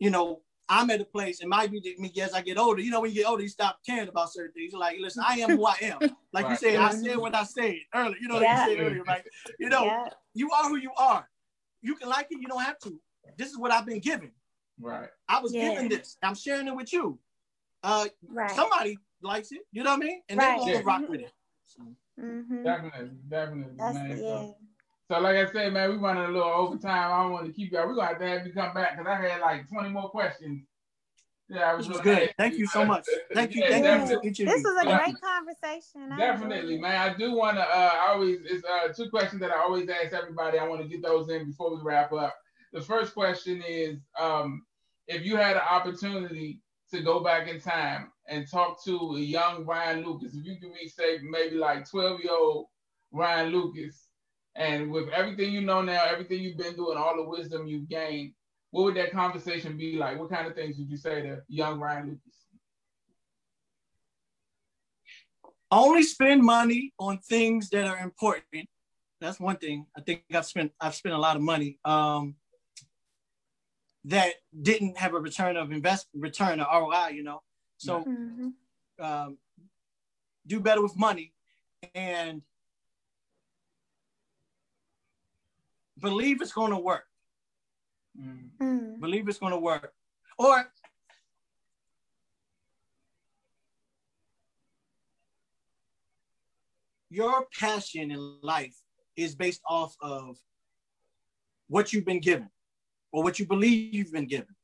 you know, I'm at a place, it might be me as I get older. You know, when you get older, you stop caring about certain things. You're like, listen, I am who I am. Like right. you said, I said what I said earlier. You know, yeah. you said earlier, right? You know, yeah. you are who you are. You can like it, you don't have to. This is what I've been given. Right. I was yeah. given this. I'm sharing it with you. Uh, right. Somebody likes it. You know what I mean? And right. they're gonna rock with it. So. Mm-hmm. Definitely, definitely, That's, man. Yeah. So. So like I said, man, we running a little overtime. I don't want to keep y'all. We're gonna have to have you come back because I had like 20 more questions. Yeah, was, was good. Thank you so much. Thank you. Yeah, Thank you. This was a great conversation. Definitely, man. I do want to. Uh, always, it's uh, two questions that I always ask everybody. I want to get those in before we wrap up. The first question is, um, if you had an opportunity to go back in time and talk to a young Ryan Lucas, if you could be say maybe like 12 year old Ryan Lucas, and with everything you know now, everything you've been through, and all the wisdom you've gained, what would that conversation be like? What kind of things would you say to young Ryan Lucas? Only spend money on things that are important. That's one thing. I think I've spent I've spent a lot of money um, that didn't have a return of invest return or ROI. You know, so mm-hmm. um, do better with money and believe it's going to work. Mm. Believe it's going to work. Or your passion in life is based off of what you've been given or what you believe you've been given.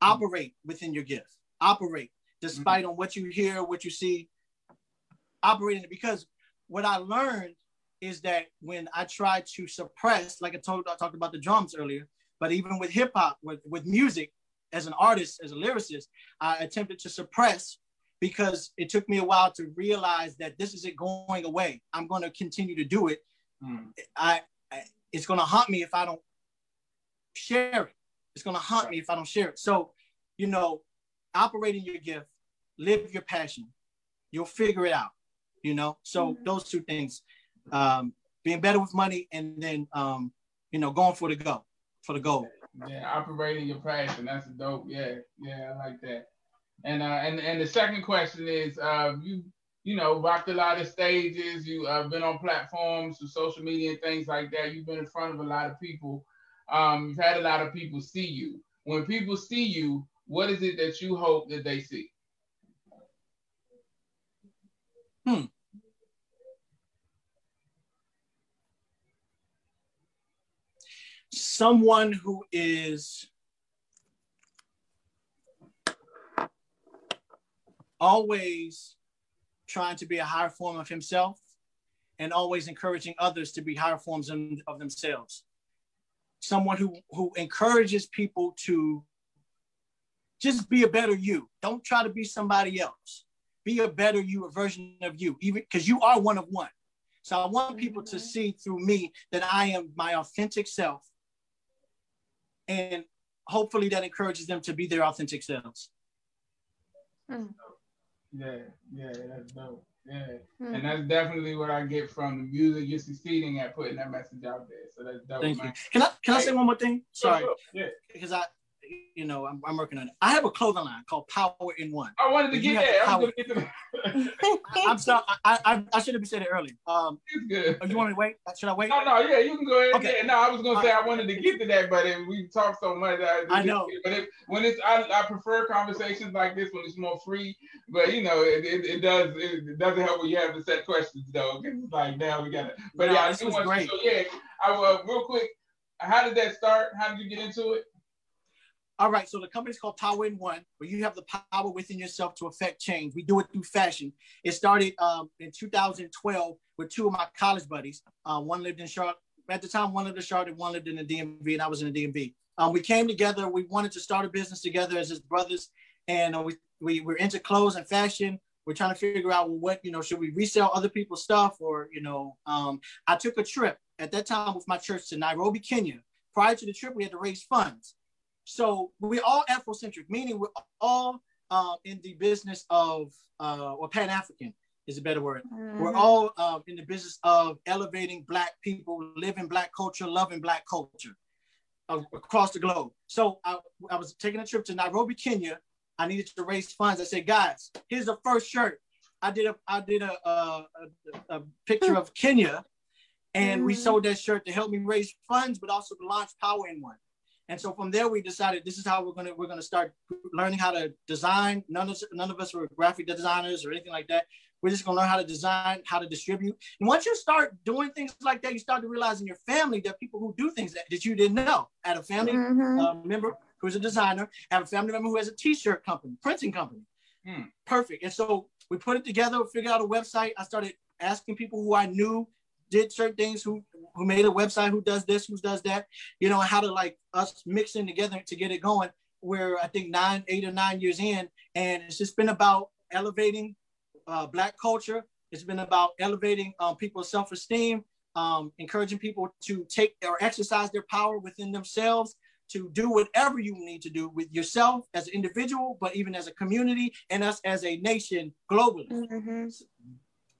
Operate within your gift. Operate despite mm-hmm. on what you hear, what you see. Operate in it because what I learned is that when I try to suppress, like I told, I talked about the drums earlier, but even with hip hop, with, with music, as an artist, as a lyricist, I attempted to suppress because it took me a while to realize that this isn't going away. I'm going to continue to do it. Mm. I, I, it's going to haunt me if I don't share it. It's going to haunt me if I don't share it. So, you know, operate in your gift, live your passion. You'll figure it out. You know, so mm-hmm. those two things um, being better with money, and then um, you know going for the go, for the goal. Yeah, operating your passion. That's dope. Yeah, yeah, I like that. And uh, and and the second question is, uh, you you know rocked a lot of stages. You uh, been on platforms, social media and things like that. You've been in front of a lot of people. Um, you've had a lot of people see you. When people see you, what is it that you hope that they see? Hmm. Someone who is always trying to be a higher form of himself and always encouraging others to be higher forms of themselves. Someone who, who encourages people to just be a better you. Don't try to be somebody else. Be a better you, a version of you, even because you are one of one. So I want people to mm-hmm. see through me that I am my authentic self and hopefully that encourages them to be their authentic selves. Mm. Yeah, yeah, that's dope. Yeah, mm. and that's definitely what I get from the music. You're succeeding at putting that message out there, so that's dope. Thank man. you. Can I can I say one more thing? Sorry. Sure, sure. Yeah. Because I you know, I'm, I'm, working on it. I have a clothing line called Power in One. I wanted to get that. I was get to I'm sorry. I, I, I should have said it earlier. Um, it's good. Oh, you want me to wait? Should I wait? No, no, yeah, you can go ahead. Okay. Yeah, no, I was gonna say I wanted to get to that, but we talked so much. I, I know. But if, when it's, I, I prefer conversations like this when it's more free. But you know, it, it, it does it doesn't help when you have to set questions though. because It's like now we got it. But no, yeah, this was great. So, yeah, I uh, real quick. How did that start? How did you get into it? All right, so the company's called Power in One, where you have the power within yourself to affect change. We do it through fashion. It started um, in 2012 with two of my college buddies. Uh, one lived in Charlotte at the time. One lived in Charlotte, one lived in the DMV, and I was in the DMV. Um, we came together. We wanted to start a business together as his brothers, and uh, we we were into clothes and fashion. We're trying to figure out what you know should we resell other people's stuff or you know. Um, I took a trip at that time with my church to Nairobi, Kenya. Prior to the trip, we had to raise funds. So we're all Afrocentric, meaning we're all uh, in the business of, uh, or Pan African is a better word. Mm-hmm. We're all uh, in the business of elevating Black people, living Black culture, loving Black culture across the globe. So I, I was taking a trip to Nairobi, Kenya. I needed to raise funds. I said, guys, here's the first shirt. I did a I did a a, a, a picture of Kenya, and mm-hmm. we sold that shirt to help me raise funds, but also to launch Power in One. And so from there, we decided this is how we're gonna we're gonna start learning how to design. None of none of us were graphic designers or anything like that. We're just gonna learn how to design, how to distribute. And once you start doing things like that, you start to realize in your family that people who do things that, that you didn't know. I had a family mm-hmm. uh, member who's a designer. I have a family member who has a t-shirt company, printing company. Hmm. Perfect. And so we put it together, figured out a website. I started asking people who I knew did certain things, who who made a website, who does this, who does that, you know, how to like us mixing together to get it going. We're I think nine, eight or nine years in, and it's just been about elevating uh, Black culture. It's been about elevating um, people's self-esteem, um, encouraging people to take or exercise their power within themselves, to do whatever you need to do with yourself as an individual, but even as a community and us as a nation globally. Mm-hmm.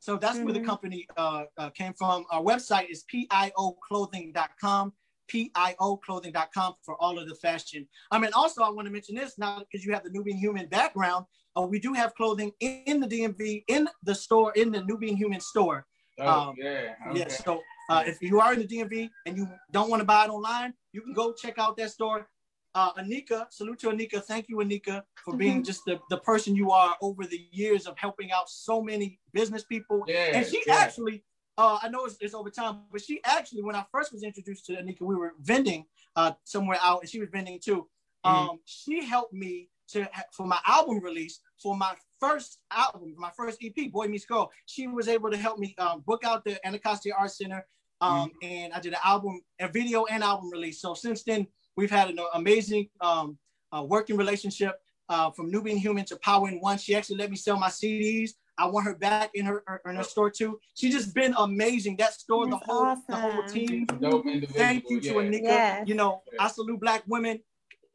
So that's mm-hmm. where the mm-hmm. company uh, uh, came from. Our website is pioclothing.com, pioclothing.com for all of the fashion. I mean, also I want to mention this now because you have the Nubian Human background. Uh, we do have clothing in the DMV, in the store, in the Nubian Human store. Oh, um, yeah. Okay. Yeah. So uh, if you are in the DMV and you don't want to buy it online, you can go check out that store uh, Anika, salute to Anika. Thank you, Anika, for being mm-hmm. just the, the person you are over the years of helping out so many business people. Yeah, and she yeah. actually, uh, I know it's, it's, over time, but she actually, when I first was introduced to Anika, we were vending uh, somewhere out, and she was vending too. Mm-hmm. Um, she helped me to for my album release for my first album, my first EP, Boy Meets Girl. She was able to help me um, book out the Anacostia Art Center, um, mm-hmm. and I did an album, a video and album release. So since then We've had an amazing um, uh, working relationship uh, from Nubian Human to Power in One. She actually let me sell my CDs. I want her back in her in her store too. She's just been amazing. That store, That's the whole awesome. the whole team. Thank you to Anika. Yeah. You know, I salute black women,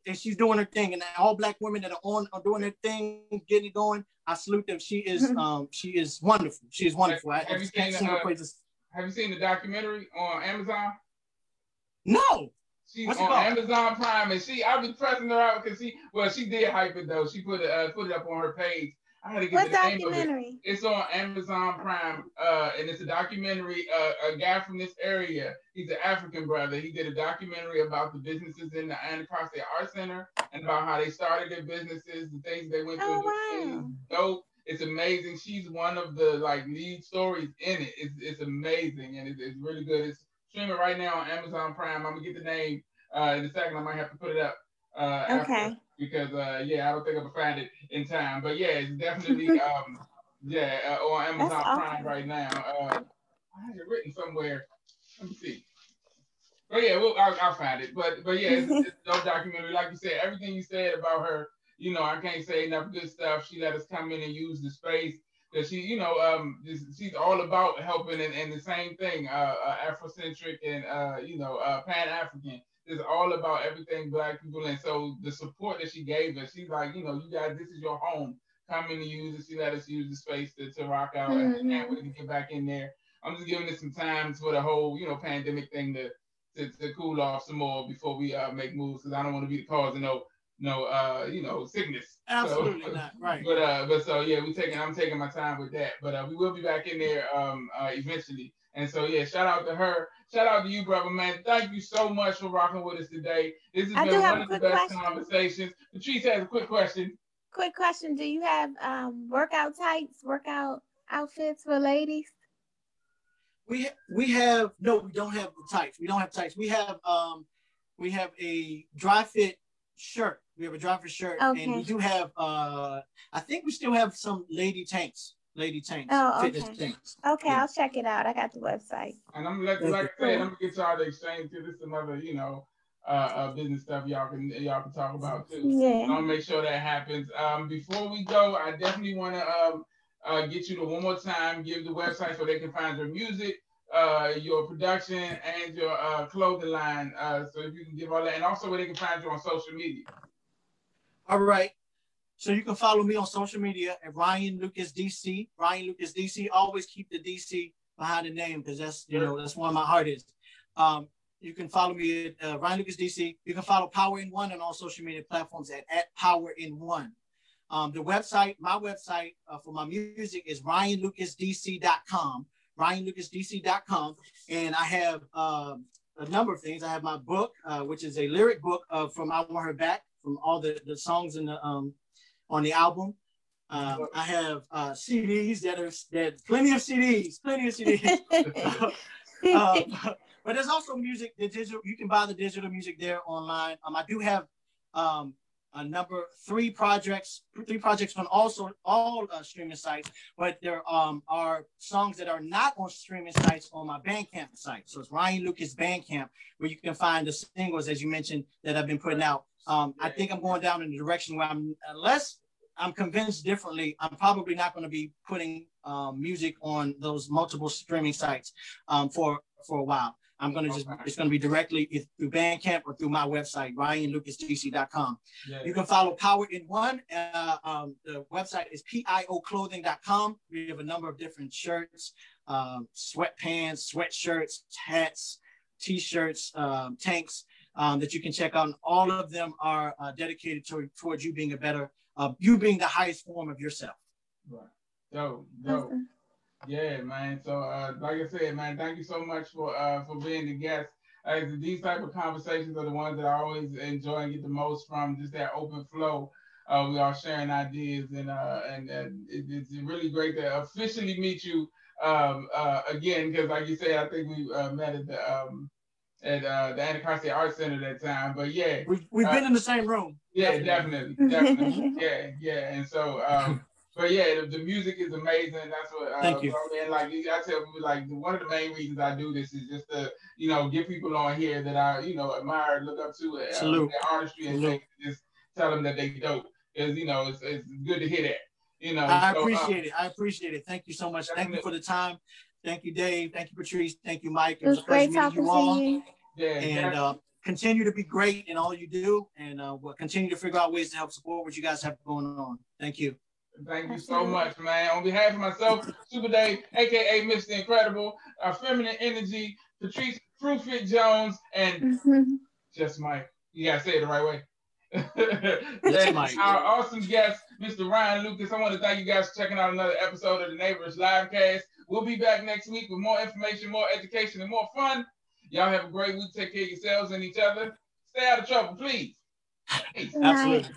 and she's doing her thing. And all black women that are on are doing their thing, getting it going. I salute them. She is um she is wonderful. She is wonderful. Have, I, have, you, seen uh, have you seen the documentary on Amazon? No. She's What's on Amazon Prime, and she I've been pressing her out because she well she did hype it though. She put it uh, put it up on her page. I had to get what the name of it. It's on Amazon Prime, uh, and it's a documentary. Uh, a guy from this area, he's an African brother. He did a documentary about the businesses in the Anacostia Art Center and about how they started their businesses, the things they went through. Oh, wow. dope. It's amazing. She's one of the like lead stories in it. It's, it's amazing and it's, it's really good. It's streaming right now on Amazon Prime. I'm gonna get the name uh, in a second. I might have to put it up. Uh, okay. because uh, yeah, I don't think I'm gonna find it in time. But yeah, it's definitely um, yeah uh, on Amazon Prime right now. Uh, I had it written somewhere. Let me see. But yeah, well, I'll, I'll find it. But but yeah, it's, it's no documentary. Like you said, everything you said about her, you know, I can't say enough good stuff. She let us come in and use the space that she, you know, um, she's all about helping and, and the same thing, uh, uh Afrocentric and uh, you know, uh, Pan African. Is all about everything black people, and so the support that she gave us, she's like, you know, you guys, this is your home. Come in and use it. She let us use the space to, to rock out, mm-hmm. and can't wait to get back in there. I'm just giving it some time for the whole, you know, pandemic thing to to, to cool off some more before we uh, make moves, because I don't want to be the cause of no no uh you know sickness. Absolutely so, not. Right. But uh but so yeah, we taking I'm taking my time with that. But uh we will be back in there um uh eventually. And so yeah, shout out to her. Shout out to you, brother man. Thank you so much for rocking with us today. This has I been one of the best question. conversations. Patrice has a quick question. Quick question. Do you have um workout tights, workout outfits for ladies? We we have no, we don't have the tights. We don't have tights. We have um we have a dry fit shirt. We have a dry fit shirt, okay. and we do have uh I think we still have some lady tanks. Lady tanks. Oh, okay. Tanks. Okay, yeah. I'll check it out. I got the website. And I'm like, like I said, I'm gonna get y'all to exchange to this is another, you know, uh, uh, business stuff y'all can y'all can talk about too. Yeah. I'm gonna make sure that happens. Um, before we go, I definitely want to um uh, get you to one more time, give the website so they can find your music, uh, your production, and your uh, clothing line. Uh, so if you can give all that, and also where they can find you on social media. All right. So you can follow me on social media at Ryan Lucas DC. Ryan Lucas DC. Always keep the DC behind the name because that's you know that's one of my hardest. Um, you can follow me at uh, Ryan Lucas DC. You can follow Power in One on all social media platforms at, at Power in One. Um, the website, my website uh, for my music is ryanlucasdc.com, ryanlucasdc.com. And I have uh, a number of things. I have my book, uh, which is a lyric book of From I Want Her Back, from all the, the songs in the, um, on the album. Uh, I have uh, CDs that are that plenty of CDs, plenty of CDs. Um, but there's also music. The digital you can buy the digital music there online. Um, I do have um, a number three projects, three projects on also all uh, streaming sites, but there um, are songs that are not on streaming sites on my Bandcamp site. So it's Ryan Lucas Bandcamp, where you can find the singles, as you mentioned, that I've been putting out. Um, I think I'm going down in the direction where I'm, unless I'm convinced differently, I'm probably not going to be putting um, music on those multiple streaming sites um, for for a while. I'm gonna just it's gonna be directly through Bandcamp or through my website, RyanLucasDC.com. Yeah. You can follow Power in One. Uh, um, the website is PIOclothing.com. We have a number of different shirts, um, sweatpants, sweatshirts, hats, t-shirts, um, tanks um, that you can check out. And all of them are uh, dedicated to, towards you being a better, uh, you being the highest form of yourself. Right. Dope, dope. Yeah, man. So, uh, like I said, man, thank you so much for uh, for being the guest. Uh, these type of conversations are the ones that I always enjoy and get the most from. Just that open flow. Uh, we are sharing ideas, and uh, and, and it, it's really great to officially meet you um, uh, again. Because, like you said, I think we uh, met at the um, at uh, the Anacostia Art Center that time. But yeah, we've, we've uh, been in the same room. Yeah, definitely, definitely. yeah, yeah. And so um, but yeah, the, the, music is amazing. That's what. Uh, Thank you. And like I tell people, like one of the main reasons I do this is just to, you know, get people on here that I, you know, admire, look up to, uh, Salute. their artistry, and things, just tell them that they dope. Because you know, it's, it's good to hear that. You know, I so, appreciate uh, it. I appreciate it. Thank you so much. Thank you for the time. Thank you, Dave. Thank you, Patrice. Thank you, Mike. It was, it was great talking you to you. Yeah, and uh, continue to be great in all you do, and uh, we'll continue to figure out ways to help support what you guys have going on. Thank you. Thank you so much, man. On behalf of myself, Super Dave, aka Mr. Incredible, our feminine energy, Patrice Fruitfit Jones, and mm-hmm. just Mike. You gotta say it the right way. That's Our awesome guest, Mr. Ryan Lucas. I want to thank you guys for checking out another episode of the Neighborish Livecast. We'll be back next week with more information, more education, and more fun. Y'all have a great week. Take care of yourselves and each other. Stay out of trouble, please. Absolutely.